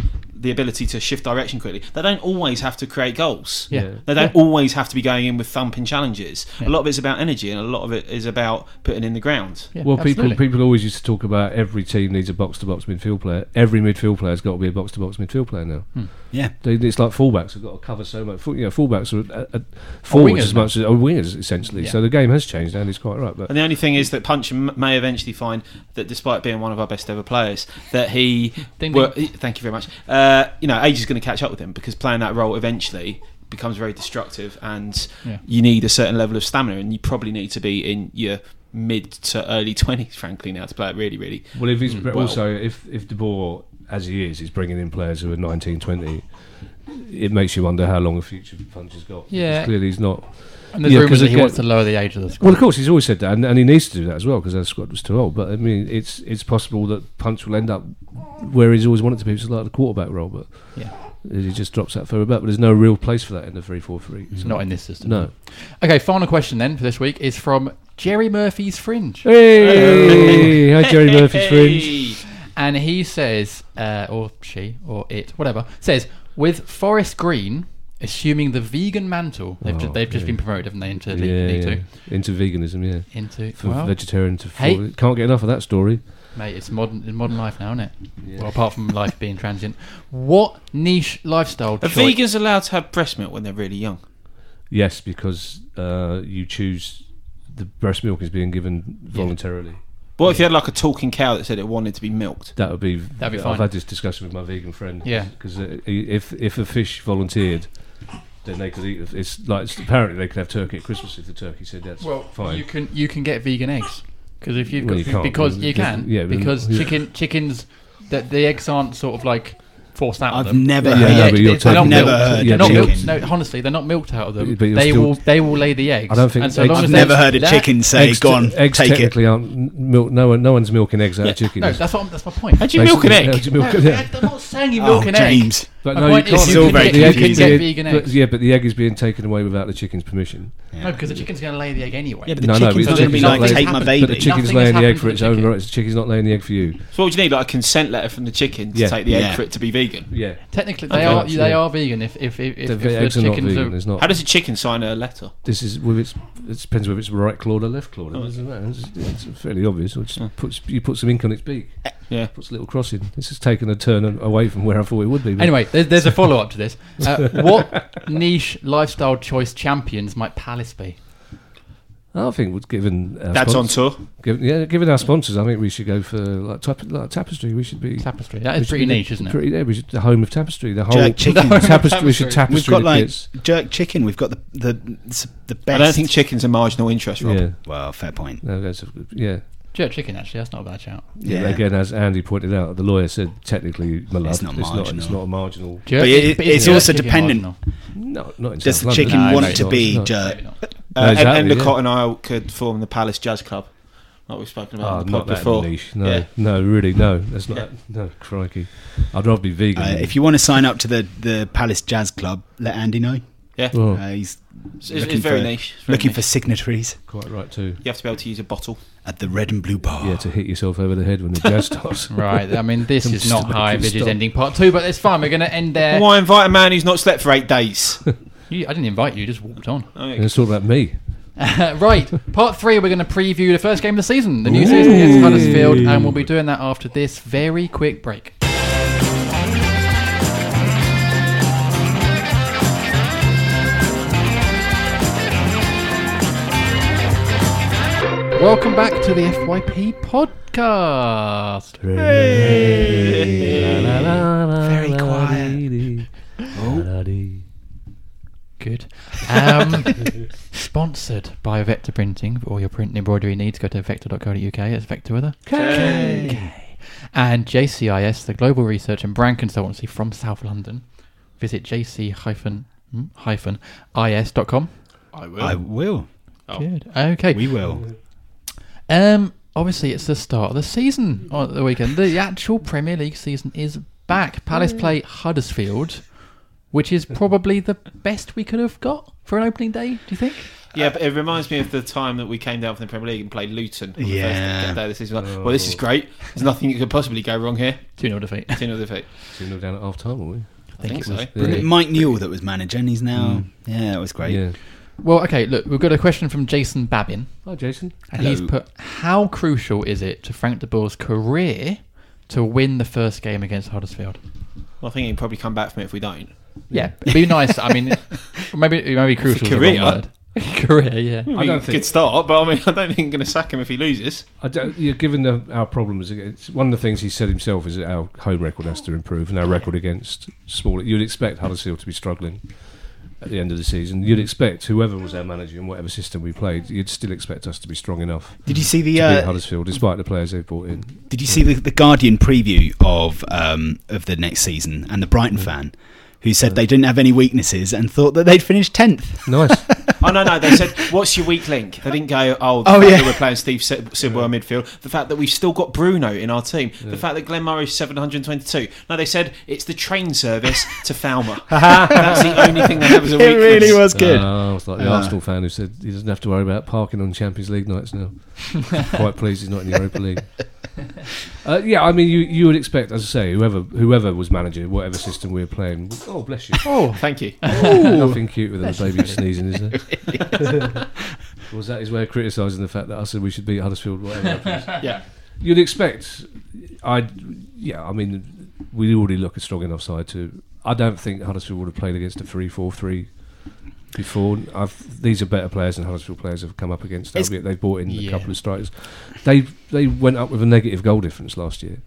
[SPEAKER 4] the ability to shift direction quickly. They don't always have to create goals.
[SPEAKER 1] Yeah.
[SPEAKER 4] They don't always have to be going in with thumping challenges. A lot of it's about energy, and a lot of it is about putting in the ground.
[SPEAKER 1] Yeah,
[SPEAKER 2] Well,
[SPEAKER 1] absolutely.
[SPEAKER 2] people people always used to talk about every team needs a box to box midfield player. Every midfield player's got to be a box to box midfield player now.
[SPEAKER 1] Hmm.
[SPEAKER 3] Yeah.
[SPEAKER 2] They, it's like fullbacks have got to cover so much. Full- You know, fullbacks are uh, uh, forwards
[SPEAKER 1] wingers
[SPEAKER 2] as much as are wingers essentially.
[SPEAKER 1] Yeah.
[SPEAKER 2] So the game has changed, and he's quite right. But
[SPEAKER 4] And the only thing is that Punch may eventually find that, despite being one of our best ever players, that he.
[SPEAKER 1] Ding,
[SPEAKER 4] wor-
[SPEAKER 1] ding.
[SPEAKER 4] Thank you very much. Uh, you know, age is going to catch up with him because playing that role eventually becomes very destructive, and
[SPEAKER 1] Yeah.
[SPEAKER 4] you need a certain level of stamina, and you probably need to be in your mid to early twenties, frankly, now to play it really, really.
[SPEAKER 2] well, if he's
[SPEAKER 4] well.
[SPEAKER 2] also if if De Boer as he is, he's bringing in players who are 19, 20, it makes you wonder how long a future Punch has got.
[SPEAKER 1] Yeah.
[SPEAKER 2] Because clearly he's not.
[SPEAKER 1] and there's
[SPEAKER 2] yeah,
[SPEAKER 1] rumours
[SPEAKER 2] 'cause
[SPEAKER 1] that he wants to lower the age of the squad.
[SPEAKER 2] Well, of course, he's always said that, and, and he needs to do that as well because that squad was too old. But I mean, it's it's possible that Punch will end up where he's always wanted to be, which is like the quarterback role. But
[SPEAKER 1] Yeah.
[SPEAKER 2] he just drops that further back. But there's no real place for that in the three four three.
[SPEAKER 1] Not in this system.
[SPEAKER 2] No.
[SPEAKER 1] Okay, final question then for this week is from Jerry Murphy's Fringe.
[SPEAKER 2] Hey, hi Jerry Murphy's fringe.
[SPEAKER 4] Hey!
[SPEAKER 1] And he says, uh, or she, or it, whatever, says, with Forest Green assuming the vegan mantle, they've, ju-
[SPEAKER 2] Oh,
[SPEAKER 1] they've just been promoted, haven't they, into
[SPEAKER 2] Yeah,
[SPEAKER 1] League,
[SPEAKER 2] yeah.
[SPEAKER 1] League
[SPEAKER 2] into veganism, yeah.
[SPEAKER 1] Into,
[SPEAKER 2] From
[SPEAKER 1] well,
[SPEAKER 2] vegetarian to
[SPEAKER 1] Hey.
[SPEAKER 2] full. Can't get enough of that story.
[SPEAKER 1] mate, it's modern, it's modern life now, isn't it? Well, apart from life being transient. What niche lifestyle
[SPEAKER 4] Are
[SPEAKER 1] choi-
[SPEAKER 4] vegans allowed to have breast milk when they're really young?
[SPEAKER 2] Yes, because uh, you choose the breast milk is being given voluntarily.
[SPEAKER 4] What if you had like a talking cow that said it wanted to be milked?
[SPEAKER 2] That would be.
[SPEAKER 1] That'd be fine.
[SPEAKER 2] I've had this discussion with my vegan friend.
[SPEAKER 1] Yeah.
[SPEAKER 2] Because uh, if if a fish volunteered, then they could eat. It's like it's, apparently they could have turkey at Christmas if the turkey said that's
[SPEAKER 1] Well,
[SPEAKER 2] fine.
[SPEAKER 1] you can you can get vegan eggs because if you've
[SPEAKER 2] Well,
[SPEAKER 1] got
[SPEAKER 2] you
[SPEAKER 1] because
[SPEAKER 2] because-
[SPEAKER 1] you can
[SPEAKER 2] yeah,
[SPEAKER 1] because
[SPEAKER 2] yeah.
[SPEAKER 1] chicken chickens that the eggs aren't sort of like forced out
[SPEAKER 3] I've
[SPEAKER 1] of them.
[SPEAKER 3] never
[SPEAKER 1] They-
[SPEAKER 3] heard
[SPEAKER 1] they-
[SPEAKER 2] Yeah, but
[SPEAKER 1] they-
[SPEAKER 2] you're
[SPEAKER 1] they're not
[SPEAKER 2] talking-
[SPEAKER 3] Never
[SPEAKER 1] milked.
[SPEAKER 3] heard
[SPEAKER 1] They're not
[SPEAKER 2] chicken.
[SPEAKER 1] milked. No, honestly, they're not milked out of them.
[SPEAKER 2] But- but you're
[SPEAKER 1] they
[SPEAKER 2] still-
[SPEAKER 1] will they will lay the eggs.
[SPEAKER 2] I don't think
[SPEAKER 1] And so
[SPEAKER 2] eggs-
[SPEAKER 1] long
[SPEAKER 3] I've
[SPEAKER 1] as
[SPEAKER 3] never heard a
[SPEAKER 1] that-
[SPEAKER 3] chicken say,
[SPEAKER 2] eggs,
[SPEAKER 3] "Go on,
[SPEAKER 2] eggs
[SPEAKER 3] take it."
[SPEAKER 2] technically aren't milk. No one, no one's milking eggs out
[SPEAKER 4] Yeah.
[SPEAKER 2] of chickens.
[SPEAKER 1] No, that's what I'm, that's my point.
[SPEAKER 4] How do you milk an
[SPEAKER 2] Basically,
[SPEAKER 4] egg?
[SPEAKER 2] how do you milk
[SPEAKER 1] No,
[SPEAKER 2] it? Yeah.
[SPEAKER 1] I'm not saying you
[SPEAKER 3] Oh,
[SPEAKER 1] milk an egg.
[SPEAKER 3] James.
[SPEAKER 2] But
[SPEAKER 1] My
[SPEAKER 2] no, you
[SPEAKER 1] is
[SPEAKER 2] can't.
[SPEAKER 1] you
[SPEAKER 3] It's
[SPEAKER 1] can
[SPEAKER 3] very
[SPEAKER 1] get, you can
[SPEAKER 3] confusing.
[SPEAKER 1] get
[SPEAKER 2] the-
[SPEAKER 1] vegan
[SPEAKER 2] but-
[SPEAKER 1] eggs.
[SPEAKER 2] yeah, but the egg is being taken away without the chicken's permission.
[SPEAKER 1] No, because the chicken's going to lay the egg anyway.
[SPEAKER 3] Yeah, but the
[SPEAKER 2] No, no,
[SPEAKER 3] chicken's
[SPEAKER 2] but
[SPEAKER 3] not
[SPEAKER 2] the
[SPEAKER 3] going to be
[SPEAKER 2] chicken's
[SPEAKER 3] like,
[SPEAKER 2] not
[SPEAKER 3] take
[SPEAKER 2] laying-
[SPEAKER 3] my
[SPEAKER 1] But
[SPEAKER 2] But the chicken's
[SPEAKER 1] Nothing has
[SPEAKER 2] laying the egg
[SPEAKER 1] happened
[SPEAKER 2] for
[SPEAKER 1] to
[SPEAKER 2] its
[SPEAKER 1] the
[SPEAKER 2] own
[SPEAKER 1] chicken.
[SPEAKER 2] rights. The chicken's not laying the egg for you.
[SPEAKER 4] So what would you need? Like a consent letter from the chicken to
[SPEAKER 2] Yeah.
[SPEAKER 4] take the
[SPEAKER 3] Yeah.
[SPEAKER 4] egg for it to be vegan?
[SPEAKER 2] Yeah.
[SPEAKER 1] Technically,
[SPEAKER 4] Okay.
[SPEAKER 1] they are
[SPEAKER 2] Yeah.
[SPEAKER 1] they are vegan if if if, if,
[SPEAKER 2] The
[SPEAKER 1] if
[SPEAKER 2] ve- eggs
[SPEAKER 1] the
[SPEAKER 2] are not
[SPEAKER 1] chickens
[SPEAKER 2] vegan.
[SPEAKER 1] are.
[SPEAKER 2] There's not.
[SPEAKER 4] How does a chicken sign a letter?
[SPEAKER 2] This is with its. It depends whether it's right clawed or left clawed.
[SPEAKER 4] Oh.
[SPEAKER 2] It doesn't matter. It's, it's fairly obvious. It just hmm. puts you put some ink on its beak.
[SPEAKER 4] Yeah.
[SPEAKER 2] Puts a little cross in. This has taken a turn away from where I thought it would be. but-
[SPEAKER 1] Anyway, there's, there's a follow up to this. Uh, what niche lifestyle choice champions might Palace be?
[SPEAKER 2] I think we've given our
[SPEAKER 4] Dad's on tour.
[SPEAKER 2] given, yeah, given our sponsors, I think we should go for like, tap, like tapestry. We should be
[SPEAKER 1] Tapestry. That
[SPEAKER 2] we
[SPEAKER 1] is
[SPEAKER 2] should
[SPEAKER 1] pretty niche, isn't it?
[SPEAKER 2] Pretty, yeah, we should the home of tapestry. The whole
[SPEAKER 3] Jerk chicken.
[SPEAKER 2] tapestry. We should
[SPEAKER 1] Tapestry.
[SPEAKER 3] We've got like
[SPEAKER 2] kits.
[SPEAKER 3] jerk chicken. We've got the the the best.
[SPEAKER 4] I don't think chicken's a marginal interest, Rob.
[SPEAKER 2] Yeah,
[SPEAKER 3] Well, fair point.
[SPEAKER 2] no, that's a, yeah.
[SPEAKER 1] Jerk chicken, actually, that's not a bad shout.
[SPEAKER 2] Yeah.
[SPEAKER 3] Yeah.
[SPEAKER 2] Again, as Andy pointed out, the lawyer said technically, my love,
[SPEAKER 3] It's not
[SPEAKER 2] it's not. It's not a marginal.
[SPEAKER 1] Jerk,
[SPEAKER 3] But it-
[SPEAKER 1] but
[SPEAKER 3] it's also dependent-
[SPEAKER 1] marginal?
[SPEAKER 2] No, not in
[SPEAKER 3] Does
[SPEAKER 2] South
[SPEAKER 3] the
[SPEAKER 2] London.
[SPEAKER 3] chicken
[SPEAKER 1] No,
[SPEAKER 3] want
[SPEAKER 1] no,
[SPEAKER 3] to be
[SPEAKER 2] not.
[SPEAKER 3] jerk?
[SPEAKER 1] Maybe.
[SPEAKER 4] Uh,
[SPEAKER 2] No,
[SPEAKER 4] and,
[SPEAKER 2] exactly,
[SPEAKER 4] and the
[SPEAKER 2] yeah.
[SPEAKER 4] Cotton Isle could form the Palace Jazz Club, like we've spoken about
[SPEAKER 2] Oh,
[SPEAKER 4] the
[SPEAKER 2] not that
[SPEAKER 4] before.
[SPEAKER 2] niche. No,
[SPEAKER 4] Yeah.
[SPEAKER 2] no, really, no. That's not. No, crikey. I'd rather be vegan.
[SPEAKER 3] Uh, if you want to sign up to the the Palace Jazz Club, let Andy know.
[SPEAKER 4] Yeah,
[SPEAKER 2] Oh,
[SPEAKER 3] Uh, he's
[SPEAKER 4] it's, it's,
[SPEAKER 3] looking
[SPEAKER 4] it's very
[SPEAKER 3] for-
[SPEAKER 4] niche. It's very
[SPEAKER 3] looking
[SPEAKER 4] niche.
[SPEAKER 3] for signatories
[SPEAKER 2] quite right too.
[SPEAKER 4] You have to be able to use a bottle.
[SPEAKER 3] At the Red and Blue Bar.
[SPEAKER 2] Yeah, to hit yourself over the head when the jazz starts.
[SPEAKER 1] Right, I mean, this is not High
[SPEAKER 2] to
[SPEAKER 1] Vidges ending part two, but it's fine. We're going to end there.
[SPEAKER 4] Why invite a man who's not slept for eight days?
[SPEAKER 1] You, I didn't invite you, you just walked on.
[SPEAKER 4] Oh, yeah.
[SPEAKER 2] It's all about me.
[SPEAKER 1] right, part three, we're going to preview the first game of the season, the new season against Huddersfield, and we'll be doing that after this very quick break. Welcome back to the FYP podcast.
[SPEAKER 3] Very quiet.
[SPEAKER 1] Good. Um, sponsored by Vektor Printing for all your print and embroidery needs. Go to vektor.co.uk. It's Vektor with a K. And JCIS, the global research and brand consultancy from South London. Visit jc-is.com.
[SPEAKER 4] I will.
[SPEAKER 3] I will.
[SPEAKER 4] Oh.
[SPEAKER 1] Good. Okay.
[SPEAKER 3] We will.
[SPEAKER 1] Um, obviously, it's the start of the season on the weekend. The actual Premier League season is back. Palace play Huddersfield, which is probably the best we could have got for an opening day. Do you think?
[SPEAKER 4] Yeah, but it reminds me of the time that we came down from the Premier League and played Luton. On
[SPEAKER 3] Yeah.
[SPEAKER 4] The first day of the season. Like, Well, this is great. There's nothing that could possibly go wrong here.
[SPEAKER 1] 2 0 defeat.
[SPEAKER 4] 2 0 defeat.
[SPEAKER 2] Two nil down at half time, were we?
[SPEAKER 4] I think,
[SPEAKER 1] it
[SPEAKER 4] so.
[SPEAKER 1] was
[SPEAKER 2] Yeah.
[SPEAKER 3] Mike Newell that was manager, and he's now. Yeah, that was great.
[SPEAKER 2] Yeah.
[SPEAKER 1] Well, okay, look, we've got a question from Jason Babin,
[SPEAKER 2] Hi, Jason.
[SPEAKER 1] and
[SPEAKER 3] Hello.
[SPEAKER 1] he's put How crucial is it to Frank de Boer's career to win the first game against Huddersfield?
[SPEAKER 4] Well, I think he can probably come back from it if we don't.
[SPEAKER 1] Yeah, it'd be nice. I mean, maybe maybe be crucial is the
[SPEAKER 4] career.
[SPEAKER 1] wrong word. career, yeah.
[SPEAKER 4] I
[SPEAKER 2] don't
[SPEAKER 4] don't
[SPEAKER 2] think-
[SPEAKER 4] Good start, but I mean, I don't think I'm going to sack him if he loses.
[SPEAKER 2] I don't, yeah, given the, our problems, it's one of the things he said himself is that our home record has to improve, and our record against smaller. You'd expect Huddersfield to be struggling at the end of the season. You'd expect whoever was our manager and whatever system we played, you'd still expect us to be strong enough
[SPEAKER 3] Did you see the? Uh,
[SPEAKER 2] Huddersfield, despite the players they've brought in.
[SPEAKER 3] did you see the, the Guardian preview of um, of the next season and the Brighton fan who said they didn't have any weaknesses and thought that they'd finish tenth?
[SPEAKER 2] Nice.
[SPEAKER 4] Oh no, no. They said, "What's your weak link?" They didn't go, "Oh, the
[SPEAKER 3] Oh,
[SPEAKER 4] fact
[SPEAKER 3] yeah.
[SPEAKER 4] that we're playing Steve Sid- Sidwell in midfield." The fact that we've still got Bruno in our team. The fact that Glenn Murray's seven hundred twenty-two. No, they said it's the train service to Falmer. That's the only thing they have as a
[SPEAKER 3] It really was good.
[SPEAKER 2] Uh, I was like the
[SPEAKER 3] Uh.
[SPEAKER 2] Arsenal fan who said he doesn't have to worry about parking on Champions League nights now. Quite pleased he's not in the Europa League. Uh, yeah, I mean, you you would expect, as I say, whoever whoever was manager, whatever system we were playing. Oh, bless you.
[SPEAKER 4] Oh, thank you.
[SPEAKER 2] Nothing cuter than a baby sneezing, is there? was that his way of criticising the fact that I said we should beat Huddersfield? Whatever.
[SPEAKER 4] Yeah.
[SPEAKER 2] You'd expect. I yeah. I mean, we already look a strong enough side to. I don't think Huddersfield would have played against a three-four-three before. I've, these are better players than Huddersfield players have come up against.
[SPEAKER 3] It's-
[SPEAKER 2] they've brought in
[SPEAKER 1] Yeah.
[SPEAKER 2] a couple of strikers. They they went up with a negative goal difference last year.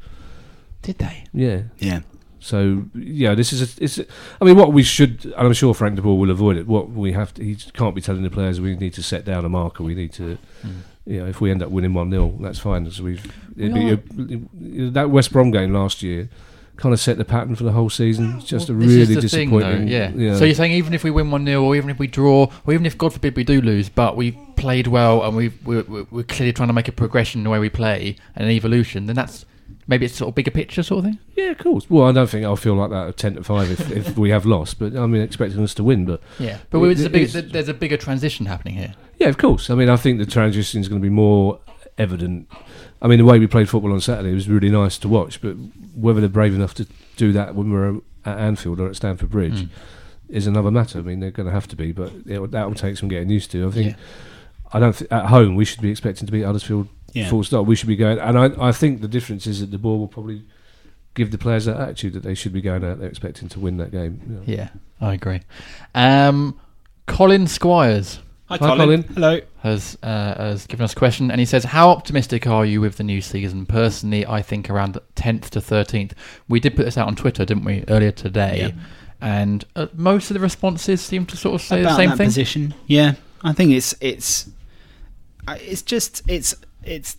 [SPEAKER 1] Did they?
[SPEAKER 2] Yeah.
[SPEAKER 3] Yeah.
[SPEAKER 2] So yeah, this is a, it's. a- I mean, what we should, and I'm sure Frank de Boer will avoid it. What we have to, he can't be telling the players we need to set down a marker. We need to, mm. you know, if we end up winning one 0 that's fine. As we've it'd be a- that West Brom game last year kind of set the pattern for the whole season. It's just a
[SPEAKER 1] This
[SPEAKER 2] really
[SPEAKER 1] is the thing,
[SPEAKER 2] disappointing.
[SPEAKER 1] though, yeah. So you're saying even if we win 1 0, or even if we draw, or even if, God forbid, we do lose, but we played well and we've, we're, we're we're clearly trying to make a progression in the way we play and an evolution, then that's maybe it's sort of bigger picture sort of thing?
[SPEAKER 2] yeah, of course. Well, I don't think I'll feel like that at ten to five if, if we have lost. But I mean, expecting us to win. But
[SPEAKER 1] Yeah. But
[SPEAKER 2] It-
[SPEAKER 1] there's, a big, there's a bigger transition happening here.
[SPEAKER 2] Yeah, of course. I mean, I think the transition is going to be more evident. I mean, the way we played football on Saturday was really nice to watch, but whether they're brave enough to do that when we're at Anfield or at Stamford Bridge
[SPEAKER 1] Mm.
[SPEAKER 2] is another matter. I mean, they're going to have to be, but it, that will take some getting used to. I think.
[SPEAKER 1] Yeah.
[SPEAKER 2] I don't. Th- at home, we should be expecting to beat Huddersfield
[SPEAKER 3] Yeah.
[SPEAKER 2] full stop. We should be going, and I, I think the difference is that the ball will probably give the players that attitude that they should be going out there expecting to win that game. you know.
[SPEAKER 1] Yeah, I agree. Um, Colin Squires
[SPEAKER 4] Hi, Colin.
[SPEAKER 2] Colin.
[SPEAKER 3] Hello.
[SPEAKER 1] has uh, has given us a question, and he says, "How optimistic are you with the new season?" Personally, I think around tenth to thirteenth. We did put this out on Twitter, didn't we, earlier today?
[SPEAKER 3] Yeah.
[SPEAKER 1] And uh, most of the responses seem to sort of say
[SPEAKER 3] about
[SPEAKER 1] the same
[SPEAKER 3] that
[SPEAKER 1] thing.
[SPEAKER 3] position. Yeah, I think it's it's it's just it's it's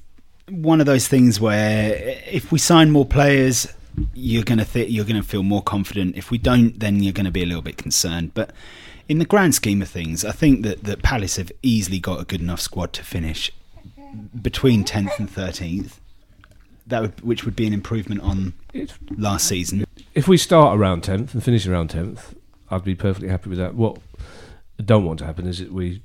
[SPEAKER 3] one of those things where if we sign more players, you're gonna th- you're gonna feel more confident. If we don't, then you're gonna be a little bit concerned. But in the grand scheme of things, I think that that Palace have easily got a good enough squad to finish between tenth and thirteenth. That would, which would be an improvement on last season.
[SPEAKER 2] if we start around 10th and finish around 10th, I'd be perfectly happy with that. What I don't want to happen is that we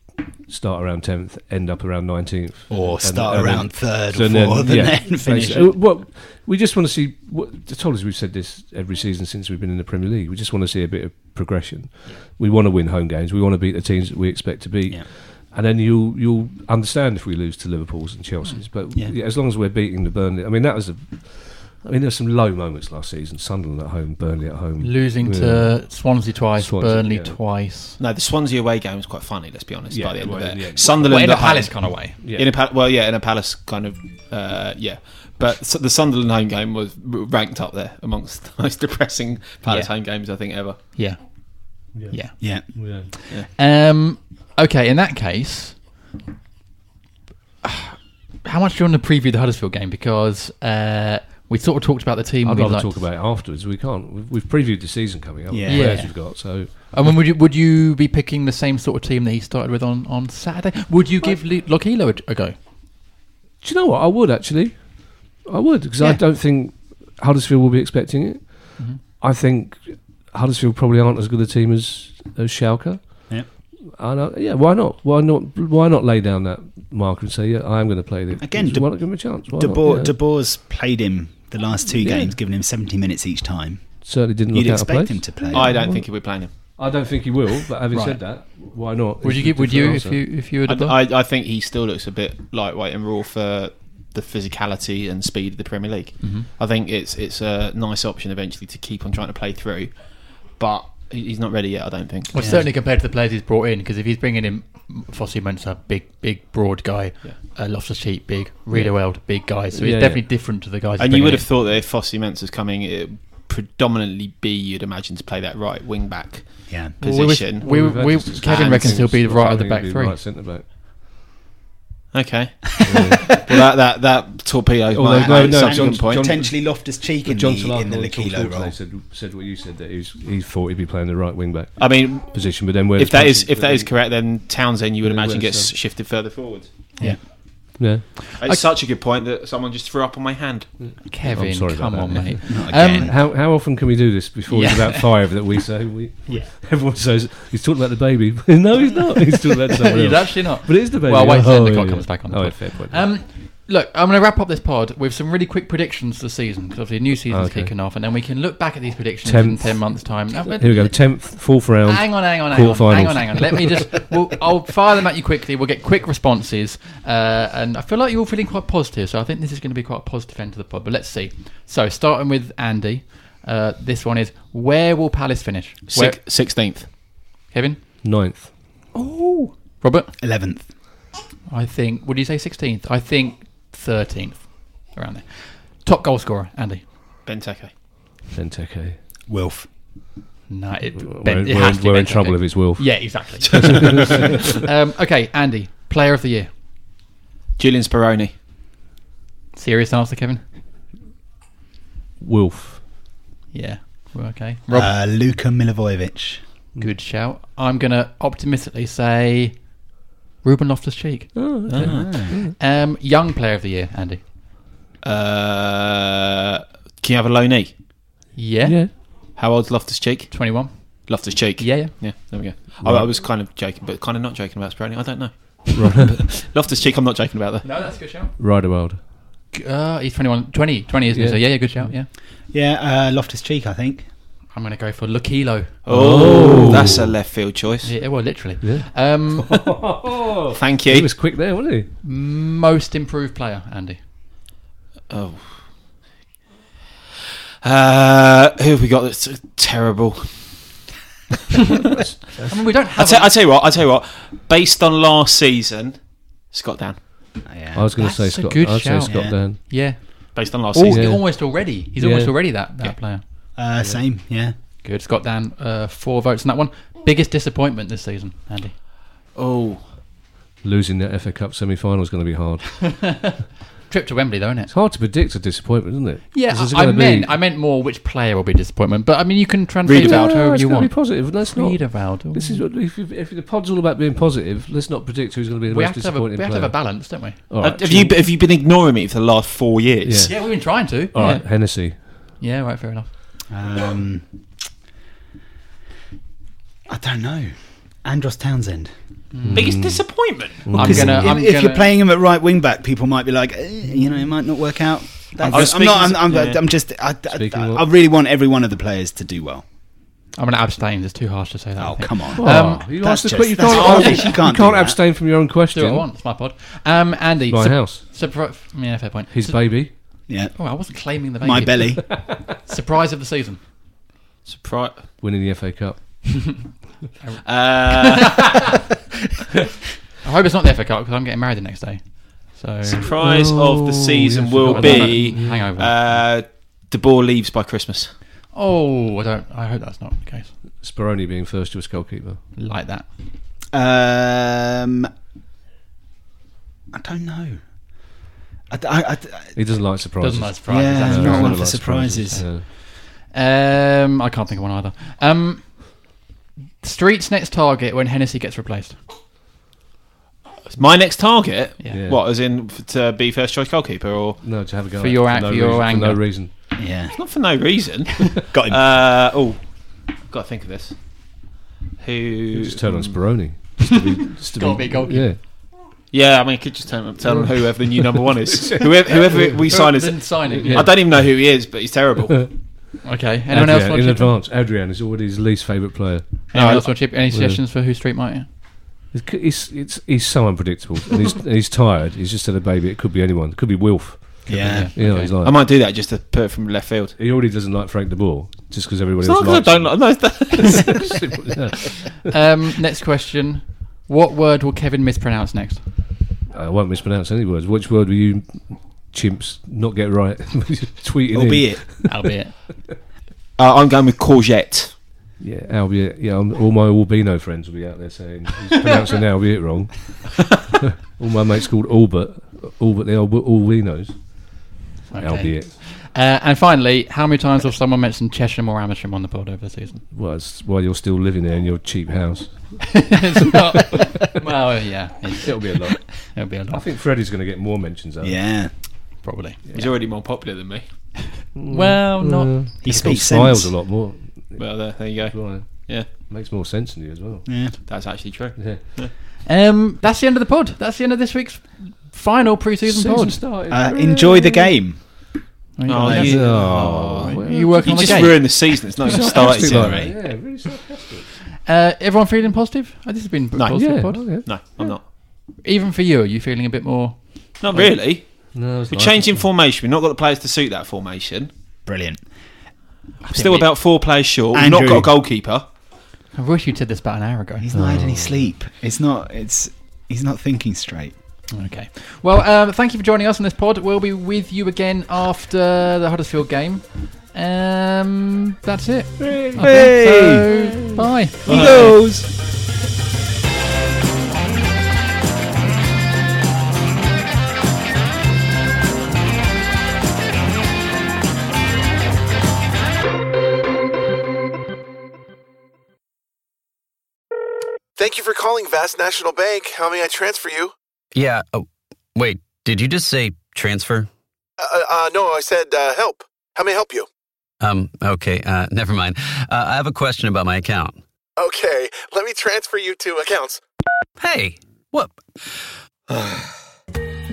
[SPEAKER 2] start around 10th, end up around 19th.
[SPEAKER 3] Or
[SPEAKER 2] and-
[SPEAKER 3] start
[SPEAKER 2] and then-
[SPEAKER 3] around third
[SPEAKER 2] so
[SPEAKER 3] or
[SPEAKER 2] then-
[SPEAKER 3] fourth
[SPEAKER 2] yeah,
[SPEAKER 3] and then finish.
[SPEAKER 2] Uh, Well, we just want to see. What, the told us we've said this every season since we've been in the Premier League. We just want to see a bit of progression. We want to win home games. We want to beat the teams that we expect to beat.
[SPEAKER 3] Yeah.
[SPEAKER 2] and then you'll you'll understand if we lose to Liverpool's and Chelsea's. But
[SPEAKER 3] Yeah.
[SPEAKER 2] yeah, as long as we're beating the Burnley, I mean that was a. I mean, there were some low moments last season. Sunderland at home, Burnley at home,
[SPEAKER 1] Losing
[SPEAKER 2] Yeah.
[SPEAKER 1] to Swansea twice,
[SPEAKER 2] Swansea,
[SPEAKER 1] Burnley
[SPEAKER 2] yeah.
[SPEAKER 1] twice.
[SPEAKER 4] No, the Swansea away game was quite funny. Let's be honest.
[SPEAKER 2] Yeah,
[SPEAKER 4] by the end
[SPEAKER 2] well,
[SPEAKER 4] of it,
[SPEAKER 2] yeah.
[SPEAKER 4] Sunderland
[SPEAKER 1] Well, in a
[SPEAKER 4] at home-
[SPEAKER 1] Palace kind of way.
[SPEAKER 2] Yeah.
[SPEAKER 4] In a pa- well, yeah, in a Palace kind of, uh, yeah. But the Sunderland home game was ranked up there amongst the most depressing Palace
[SPEAKER 1] Yeah.
[SPEAKER 4] home games I think ever.
[SPEAKER 1] Yeah. Yeah.
[SPEAKER 3] Yeah.
[SPEAKER 2] Yeah.
[SPEAKER 1] Um, okay, in that case, how much do you want to preview the Huddersfield game? Because uh, we sort of talked about the team.
[SPEAKER 2] I'd
[SPEAKER 1] we'd
[SPEAKER 2] rather
[SPEAKER 1] like
[SPEAKER 2] talk about it afterwards. We can't. We've, we've previewed the season coming up.
[SPEAKER 3] Yeah.
[SPEAKER 2] Yeah. Players
[SPEAKER 1] Yeah.
[SPEAKER 2] we've got. So
[SPEAKER 1] I mean, would you would you be picking the same sort of team that he started with on, on Saturday? Would you give Le- Lokilo a, a go?
[SPEAKER 2] do you know what? I would actually. I would because I
[SPEAKER 1] Yeah.
[SPEAKER 2] don't think Huddersfield will be expecting it.
[SPEAKER 1] Mm-hmm.
[SPEAKER 2] I think Huddersfield probably aren't as good a team as as Schalke.
[SPEAKER 3] Yeah.
[SPEAKER 2] And I, yeah, why not? Why not? Why not lay down that marker and say, yeah, I am going to play this
[SPEAKER 3] Again,
[SPEAKER 2] Why
[SPEAKER 3] De-
[SPEAKER 2] not give him a chance? Why
[SPEAKER 3] De
[SPEAKER 2] not?
[SPEAKER 3] Boer,
[SPEAKER 2] Yeah.
[SPEAKER 3] De Boer's played him the last two
[SPEAKER 2] Yeah.
[SPEAKER 3] games, giving him 70 minutes each time.
[SPEAKER 2] certainly didn't
[SPEAKER 3] You'd
[SPEAKER 2] look out of
[SPEAKER 3] expect
[SPEAKER 2] place.
[SPEAKER 3] him to play.
[SPEAKER 4] I don't think he'll be playing him.
[SPEAKER 2] I don't think he will. But having
[SPEAKER 1] Right.
[SPEAKER 2] said that, why not?
[SPEAKER 1] Would
[SPEAKER 2] It's
[SPEAKER 1] you
[SPEAKER 2] a
[SPEAKER 1] give? Would you
[SPEAKER 2] different
[SPEAKER 1] if
[SPEAKER 2] answer.
[SPEAKER 1] you if you were
[SPEAKER 4] I,
[SPEAKER 1] the
[SPEAKER 4] I, I think he still looks a bit lightweight and raw for the physicality and speed of the Premier League.
[SPEAKER 1] Mm-hmm.
[SPEAKER 4] I think it's it's a nice option eventually to keep on trying to play through, but he- he's not ready yet. I don't think.
[SPEAKER 1] Well, certainly compared to the players he's brought in, because if he's bringing in Fosu Mensah, big, big, broad guy,
[SPEAKER 4] Yeah.
[SPEAKER 1] uh, Loftus Cheek, big, Riedewald, big guy, so
[SPEAKER 2] Yeah,
[SPEAKER 1] he's definitely
[SPEAKER 2] yeah.
[SPEAKER 1] different to the guys.
[SPEAKER 4] And you
[SPEAKER 1] bringing
[SPEAKER 4] would
[SPEAKER 1] in.
[SPEAKER 4] have thought that if Fosu Mensah's coming, it predominantly be you'd imagine to play that right wing back
[SPEAKER 3] Yeah.
[SPEAKER 1] Well, we was-
[SPEAKER 4] position.
[SPEAKER 1] we-
[SPEAKER 2] We've
[SPEAKER 1] we- Kevin reckons he'll be
[SPEAKER 2] the
[SPEAKER 1] right of the back three.
[SPEAKER 2] Right centre back.
[SPEAKER 4] Okay. well, that that that torpedoes
[SPEAKER 2] Although,
[SPEAKER 4] my
[SPEAKER 2] no,
[SPEAKER 4] my
[SPEAKER 2] no, John-
[SPEAKER 4] point.
[SPEAKER 2] John-
[SPEAKER 3] Potentially Loftus Cheek in,
[SPEAKER 2] John
[SPEAKER 3] the,
[SPEAKER 2] Solarco
[SPEAKER 3] in the
[SPEAKER 2] and Lokilo
[SPEAKER 3] role.
[SPEAKER 2] said, said what you said that he, was, he thought he'd be playing the right wing back
[SPEAKER 4] I mean,
[SPEAKER 2] position, but then where
[SPEAKER 4] if that is if that
[SPEAKER 2] fit
[SPEAKER 4] is
[SPEAKER 2] in?
[SPEAKER 4] correct, then Townsend you would imagine gets shifted further forward.
[SPEAKER 3] Yeah.
[SPEAKER 2] yeah,
[SPEAKER 4] It's such a good point that someone just threw up on my hand.
[SPEAKER 1] Kevin,
[SPEAKER 2] I'm sorry
[SPEAKER 1] come on,
[SPEAKER 2] that.
[SPEAKER 1] mate. Um.
[SPEAKER 2] How how often can we do this before it's
[SPEAKER 1] Yeah.
[SPEAKER 2] about five that we say we?
[SPEAKER 1] Yeah.
[SPEAKER 2] Everyone says he's talking about the baby. no, he's not. He's talking about someone
[SPEAKER 1] He's actually not.
[SPEAKER 2] But it is the baby.
[SPEAKER 1] Well, wait till
[SPEAKER 2] Oh,
[SPEAKER 1] the
[SPEAKER 2] yeah,
[SPEAKER 1] clock
[SPEAKER 2] yeah.
[SPEAKER 1] comes back on the
[SPEAKER 2] Oh,
[SPEAKER 1] pod.
[SPEAKER 2] fair point.
[SPEAKER 1] Um, look, I'm going to wrap up this pod with some really quick predictions for the season because obviously a new season's
[SPEAKER 2] Okay.
[SPEAKER 1] kicking off, and then we can look back at these predictions
[SPEAKER 2] Tenth.
[SPEAKER 1] in ten months' time. Now,
[SPEAKER 2] Here we go. Tenth, fourth round.
[SPEAKER 1] Hang on, hang on, hang on,
[SPEAKER 2] Quarterfinals.
[SPEAKER 1] hang on, hang on. Let me just. We'll, I'll fire them at you quickly. We'll get quick responses, uh, and I feel like you're all feeling quite positive. So I think this is going to be quite a positive end to the pod. But let's see. So starting with Andy, uh, this one is: Where will Palace finish? Where,
[SPEAKER 4] Sixteenth.
[SPEAKER 1] Kevin,
[SPEAKER 2] Ninth.
[SPEAKER 1] Oh Robert.
[SPEAKER 3] 11th.
[SPEAKER 1] I think. Would you say 16th? I think 13th, around there. Top goal scorer, Andy.
[SPEAKER 4] Benteke.
[SPEAKER 2] Benteke.
[SPEAKER 3] Wilf.
[SPEAKER 1] No, it,
[SPEAKER 2] We're,
[SPEAKER 1] Ben- it
[SPEAKER 2] we're in,
[SPEAKER 1] to be
[SPEAKER 2] we're in trouble if it's Wolf.
[SPEAKER 1] Yeah, exactly. um, okay, Andy, player of the year.
[SPEAKER 4] Julian Speroni.
[SPEAKER 1] Serious answer, Kevin.
[SPEAKER 2] Wolf.
[SPEAKER 1] Yeah. Well, okay. Rob,
[SPEAKER 3] Uh, Luka Milivojevic.
[SPEAKER 1] good shout. I'm gonna optimistically say Ruben Loftus Cheek.
[SPEAKER 2] Oh, okay.
[SPEAKER 1] Um, young player of the year, Andy.
[SPEAKER 4] Uh, can you have a low knee?
[SPEAKER 1] Yeah.
[SPEAKER 2] Yeah.
[SPEAKER 4] How old's Loftus Cheek?
[SPEAKER 1] 21.
[SPEAKER 4] Loftus Cheek.
[SPEAKER 1] Yeah, yeah.
[SPEAKER 4] Yeah, there we go. I, I was kind of joking, but kind of not joking about Speroni. I don't know. Loftus Cheek, I'm not joking about that.
[SPEAKER 1] No, that's a good shout.
[SPEAKER 2] Riedewald.
[SPEAKER 1] Uh, he's 21. 20, 20 isn't he?
[SPEAKER 2] Yeah.
[SPEAKER 1] So yeah, yeah, good shout. Yeah.
[SPEAKER 3] Yeah, uh, Loftus Cheek, I think.
[SPEAKER 1] I'm gonna go for Lokilo.
[SPEAKER 4] Oh, that's a left field choice.
[SPEAKER 1] Yeah, well, literally.
[SPEAKER 2] Yeah.
[SPEAKER 1] Um,
[SPEAKER 4] Thank you.
[SPEAKER 2] He
[SPEAKER 4] you.
[SPEAKER 2] was quick there, wasn't he?
[SPEAKER 1] most improved player, Andy.
[SPEAKER 4] Oh. Uh, who have we got that's terrible?
[SPEAKER 1] I mean, we don't
[SPEAKER 4] I
[SPEAKER 1] have.
[SPEAKER 4] tell,
[SPEAKER 1] a-
[SPEAKER 4] I tell you what. I tell you what. Based on last season, Scott Dann.
[SPEAKER 3] Yeah.
[SPEAKER 2] I was going to say
[SPEAKER 1] That's a
[SPEAKER 2] Scott.
[SPEAKER 1] good
[SPEAKER 2] I'd say
[SPEAKER 1] shout.
[SPEAKER 2] Scott
[SPEAKER 3] Yeah.
[SPEAKER 2] Dan.
[SPEAKER 1] yeah.
[SPEAKER 4] Based on last
[SPEAKER 1] Al-
[SPEAKER 4] season.
[SPEAKER 2] Yeah.
[SPEAKER 1] Almost already. He's
[SPEAKER 2] Yeah.
[SPEAKER 1] almost already that, that
[SPEAKER 4] Yeah.
[SPEAKER 1] player.
[SPEAKER 3] Uh, Same, yeah.
[SPEAKER 1] Good. Scott Dann, uh, four votes on that one. Biggest disappointment this season, Andy.
[SPEAKER 4] Oh,
[SPEAKER 2] Losing the FA Cup semi-final is going to be hard.
[SPEAKER 1] Trip to Wembley, though, isn't it?
[SPEAKER 2] It's hard to predict a disappointment, isn't it?
[SPEAKER 1] Yeah,
[SPEAKER 2] 'Cause there's
[SPEAKER 1] I, I
[SPEAKER 2] gonna be-
[SPEAKER 1] meant I meant more which player will be a disappointment, but I mean you can translate it out
[SPEAKER 4] Riedewald.
[SPEAKER 1] to whoever
[SPEAKER 2] it's
[SPEAKER 1] you
[SPEAKER 2] going to
[SPEAKER 1] want.
[SPEAKER 2] be positive. Let's not.
[SPEAKER 1] Riedewald.
[SPEAKER 2] This is what, if, if, if the pod's all about being positive. Let's not predict who's going to be the
[SPEAKER 1] we
[SPEAKER 2] most
[SPEAKER 1] have to have a, we have to have a
[SPEAKER 2] player.
[SPEAKER 1] balance, don't we?
[SPEAKER 2] All
[SPEAKER 4] have,
[SPEAKER 2] right,
[SPEAKER 4] you have you been ignoring me for the last four years?
[SPEAKER 2] Yeah.
[SPEAKER 1] Yeah, we've been trying to.
[SPEAKER 2] all
[SPEAKER 1] yeah.
[SPEAKER 2] right, Hennessey.
[SPEAKER 1] yeah, right, fair enough.
[SPEAKER 3] Um, I don't know. Andros Townsend.
[SPEAKER 4] Biggest disappointment.
[SPEAKER 1] I'm
[SPEAKER 3] 'Cause
[SPEAKER 1] gonna.
[SPEAKER 3] if,
[SPEAKER 1] I'm
[SPEAKER 3] if
[SPEAKER 1] gonna,
[SPEAKER 3] you're playing him at right wing back, people might be like, eh, you know, it might not work out. That's,
[SPEAKER 4] I was
[SPEAKER 3] I'm not. I'm, I'm,
[SPEAKER 4] yeah.
[SPEAKER 3] I'm just. I, I,
[SPEAKER 2] Speaking
[SPEAKER 3] I,
[SPEAKER 2] of-
[SPEAKER 3] I really want every one of the players to do well.
[SPEAKER 1] I'm going to abstain. It's too harsh to say that. I
[SPEAKER 3] Oh,
[SPEAKER 1] think.
[SPEAKER 3] come on.
[SPEAKER 1] Um,
[SPEAKER 2] you
[SPEAKER 3] that's
[SPEAKER 2] asked the
[SPEAKER 3] just-
[SPEAKER 2] que- you
[SPEAKER 3] that's
[SPEAKER 2] can't,
[SPEAKER 3] harsh.
[SPEAKER 2] ask-
[SPEAKER 3] You can't
[SPEAKER 2] you can't
[SPEAKER 3] do that.
[SPEAKER 2] abstain from your own question.
[SPEAKER 1] Do what I want. It's my pod. Um, Andy.
[SPEAKER 2] My
[SPEAKER 1] sup-
[SPEAKER 2] house.
[SPEAKER 1] Surpri- yeah, fair point.
[SPEAKER 2] His
[SPEAKER 1] Su-
[SPEAKER 2] baby.
[SPEAKER 3] Yeah.
[SPEAKER 1] Oh, I wasn't claiming the baby.
[SPEAKER 3] My belly.
[SPEAKER 1] Surprise of the season.
[SPEAKER 4] Surprise.
[SPEAKER 2] Winning the FA Cup.
[SPEAKER 4] Uh,
[SPEAKER 1] I hope it's not the FA Cup because I'm getting married the next day. So
[SPEAKER 4] surprise of the season
[SPEAKER 2] yes,
[SPEAKER 4] will be.
[SPEAKER 1] Hangover.
[SPEAKER 4] uh, De Boer leaves by Christmas.
[SPEAKER 1] oh, I don't. I hope that's not the case.
[SPEAKER 2] Speroni being first choice goalkeeper.
[SPEAKER 1] Like that.
[SPEAKER 3] Um, I don't know. I, I, I,
[SPEAKER 2] He doesn't like surprises.
[SPEAKER 1] Doesn't like surprises.
[SPEAKER 3] Yeah,
[SPEAKER 1] that's
[SPEAKER 3] I'm not one
[SPEAKER 2] Doesn't
[SPEAKER 3] for
[SPEAKER 2] like
[SPEAKER 3] surprises.
[SPEAKER 2] Yeah.
[SPEAKER 1] Um, I can't think of one either. Um, Street's next target when Hennessey gets replaced.
[SPEAKER 4] My next target.
[SPEAKER 1] Yeah.
[SPEAKER 2] Yeah.
[SPEAKER 4] What, as in f- to be first choice goalkeeper, or
[SPEAKER 2] No, to have a go
[SPEAKER 1] For
[SPEAKER 2] at it
[SPEAKER 1] your ac- for your
[SPEAKER 2] reason,
[SPEAKER 1] anger.
[SPEAKER 2] For no reason.
[SPEAKER 3] yeah.
[SPEAKER 4] it's not for no reason?
[SPEAKER 3] Got him.
[SPEAKER 4] uh, oh, got to think of this. Who?
[SPEAKER 2] You just turn on Speroni. Just to be, just to
[SPEAKER 1] Gotta be a goalkeeper.
[SPEAKER 2] Yeah.
[SPEAKER 4] Yeah, I mean, could just tell, tell them whoever the new number one is. whoever, whoever we sign is.
[SPEAKER 1] Then sign it.
[SPEAKER 4] I don't even know who he is, but he's terrible.
[SPEAKER 1] Okay. Anyone else
[SPEAKER 2] Adrian,
[SPEAKER 1] want
[SPEAKER 2] in
[SPEAKER 1] to chip in?
[SPEAKER 2] advance, Adrian is already his least favourite player.
[SPEAKER 1] Anyone
[SPEAKER 4] No,
[SPEAKER 1] else want to chip? Any suggestions for who Street might?
[SPEAKER 2] It's, it's, it's, he's so unpredictable. And he's, and he's tired. He's just had a baby. It could be anyone. It could be Wilf.
[SPEAKER 3] yeah.
[SPEAKER 2] You know,
[SPEAKER 1] Okay.
[SPEAKER 2] he's like,
[SPEAKER 4] I might do that just to put it from left field.
[SPEAKER 2] he already doesn't like Frank de Boer just because everybody
[SPEAKER 4] It's
[SPEAKER 2] else
[SPEAKER 4] not 'cause I
[SPEAKER 2] likes
[SPEAKER 4] don't like. No,
[SPEAKER 2] Simple, yeah.
[SPEAKER 1] Um, next question. What word will Kevin mispronounce next?
[SPEAKER 2] I won't mispronounce any words. Which word will you chimps not get right? Tweeting in.
[SPEAKER 3] Albeit.
[SPEAKER 1] Albeit.
[SPEAKER 4] uh, I'm going with courgette.
[SPEAKER 2] Yeah, albeit. Yeah, um, all my albino friends will be out there saying he's pronouncing albeit wrong. all my mates called Albert, Albert the Albert albinos.
[SPEAKER 1] Okay.
[SPEAKER 2] Albeit.
[SPEAKER 1] Uh, and finally, how many times have someone mentioned Chesham or Amersham on the pod over the season?
[SPEAKER 2] Well, it's while you're still living there in your cheap house.
[SPEAKER 1] it's not. Well, yeah, it's,
[SPEAKER 2] It'll be a lot.
[SPEAKER 1] it'll be a
[SPEAKER 2] I
[SPEAKER 1] lot, I
[SPEAKER 2] think Freddie's going to get more mentions. Though.
[SPEAKER 3] Yeah.
[SPEAKER 1] probably.
[SPEAKER 4] He's already more popular than me.
[SPEAKER 1] Well, not.
[SPEAKER 2] Uh,
[SPEAKER 3] He
[SPEAKER 2] still
[SPEAKER 3] speaks
[SPEAKER 2] smiles
[SPEAKER 3] sense.
[SPEAKER 2] a lot more.
[SPEAKER 4] Well, there, there you go.
[SPEAKER 2] Well,
[SPEAKER 4] Yeah,
[SPEAKER 2] makes more sense than you as well.
[SPEAKER 3] Yeah.
[SPEAKER 4] that's actually true.
[SPEAKER 2] Yeah.
[SPEAKER 1] Um, that's the end of the pod. That's the end of this week's final pre-season
[SPEAKER 2] Season
[SPEAKER 1] pod.
[SPEAKER 3] Uh, enjoy the game.
[SPEAKER 1] Are you,
[SPEAKER 4] Oh,
[SPEAKER 1] are
[SPEAKER 4] you-
[SPEAKER 1] you,
[SPEAKER 2] Oh,
[SPEAKER 1] are you working
[SPEAKER 4] You
[SPEAKER 1] on the
[SPEAKER 4] just
[SPEAKER 1] game?
[SPEAKER 4] ruined the season. It's not even started
[SPEAKER 2] Sarcastic
[SPEAKER 4] yet.
[SPEAKER 2] like Yeah, really sarcastic.
[SPEAKER 1] Uh, everyone feeling positive? Oh, this has been a
[SPEAKER 4] No.
[SPEAKER 1] positive
[SPEAKER 2] Yeah,
[SPEAKER 1] pod.
[SPEAKER 2] oh, yeah.
[SPEAKER 4] No, I'm not.
[SPEAKER 1] Even for you, are you feeling a bit more?
[SPEAKER 4] Not really.
[SPEAKER 2] No,
[SPEAKER 4] We're
[SPEAKER 2] nice.
[SPEAKER 4] changing formation. We've not got the players to suit that formation.
[SPEAKER 3] Brilliant.
[SPEAKER 4] Still about four players short. We've not got a goalkeeper.
[SPEAKER 1] I wish you'd said this about an hour ago.
[SPEAKER 3] He's not had any sleep. It's not. It's. He's not thinking straight.
[SPEAKER 1] Okay. Well, um, thank you for joining us on this pod. We'll be with you again after the Huddersfield game. Um, that's it. I think so. Bye.
[SPEAKER 3] He goes.
[SPEAKER 5] Thank you for calling Vast National Bank. How may I transfer you?
[SPEAKER 6] Yeah. Oh, wait. Did you just say transfer?
[SPEAKER 5] Uh, uh, no, I said uh, help. How may I help you?
[SPEAKER 6] Um. Okay. Uh. Never mind. Uh, I have a question about my account.
[SPEAKER 5] Okay, let me transfer you to accounts.
[SPEAKER 6] Hey. What?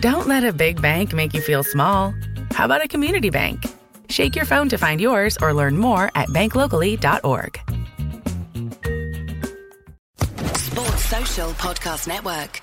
[SPEAKER 7] Don't let a big bank make you feel small. How about a community bank? Shake your phone to find yours or learn more at banklocally.org.
[SPEAKER 8] Sports Social Podcast Network.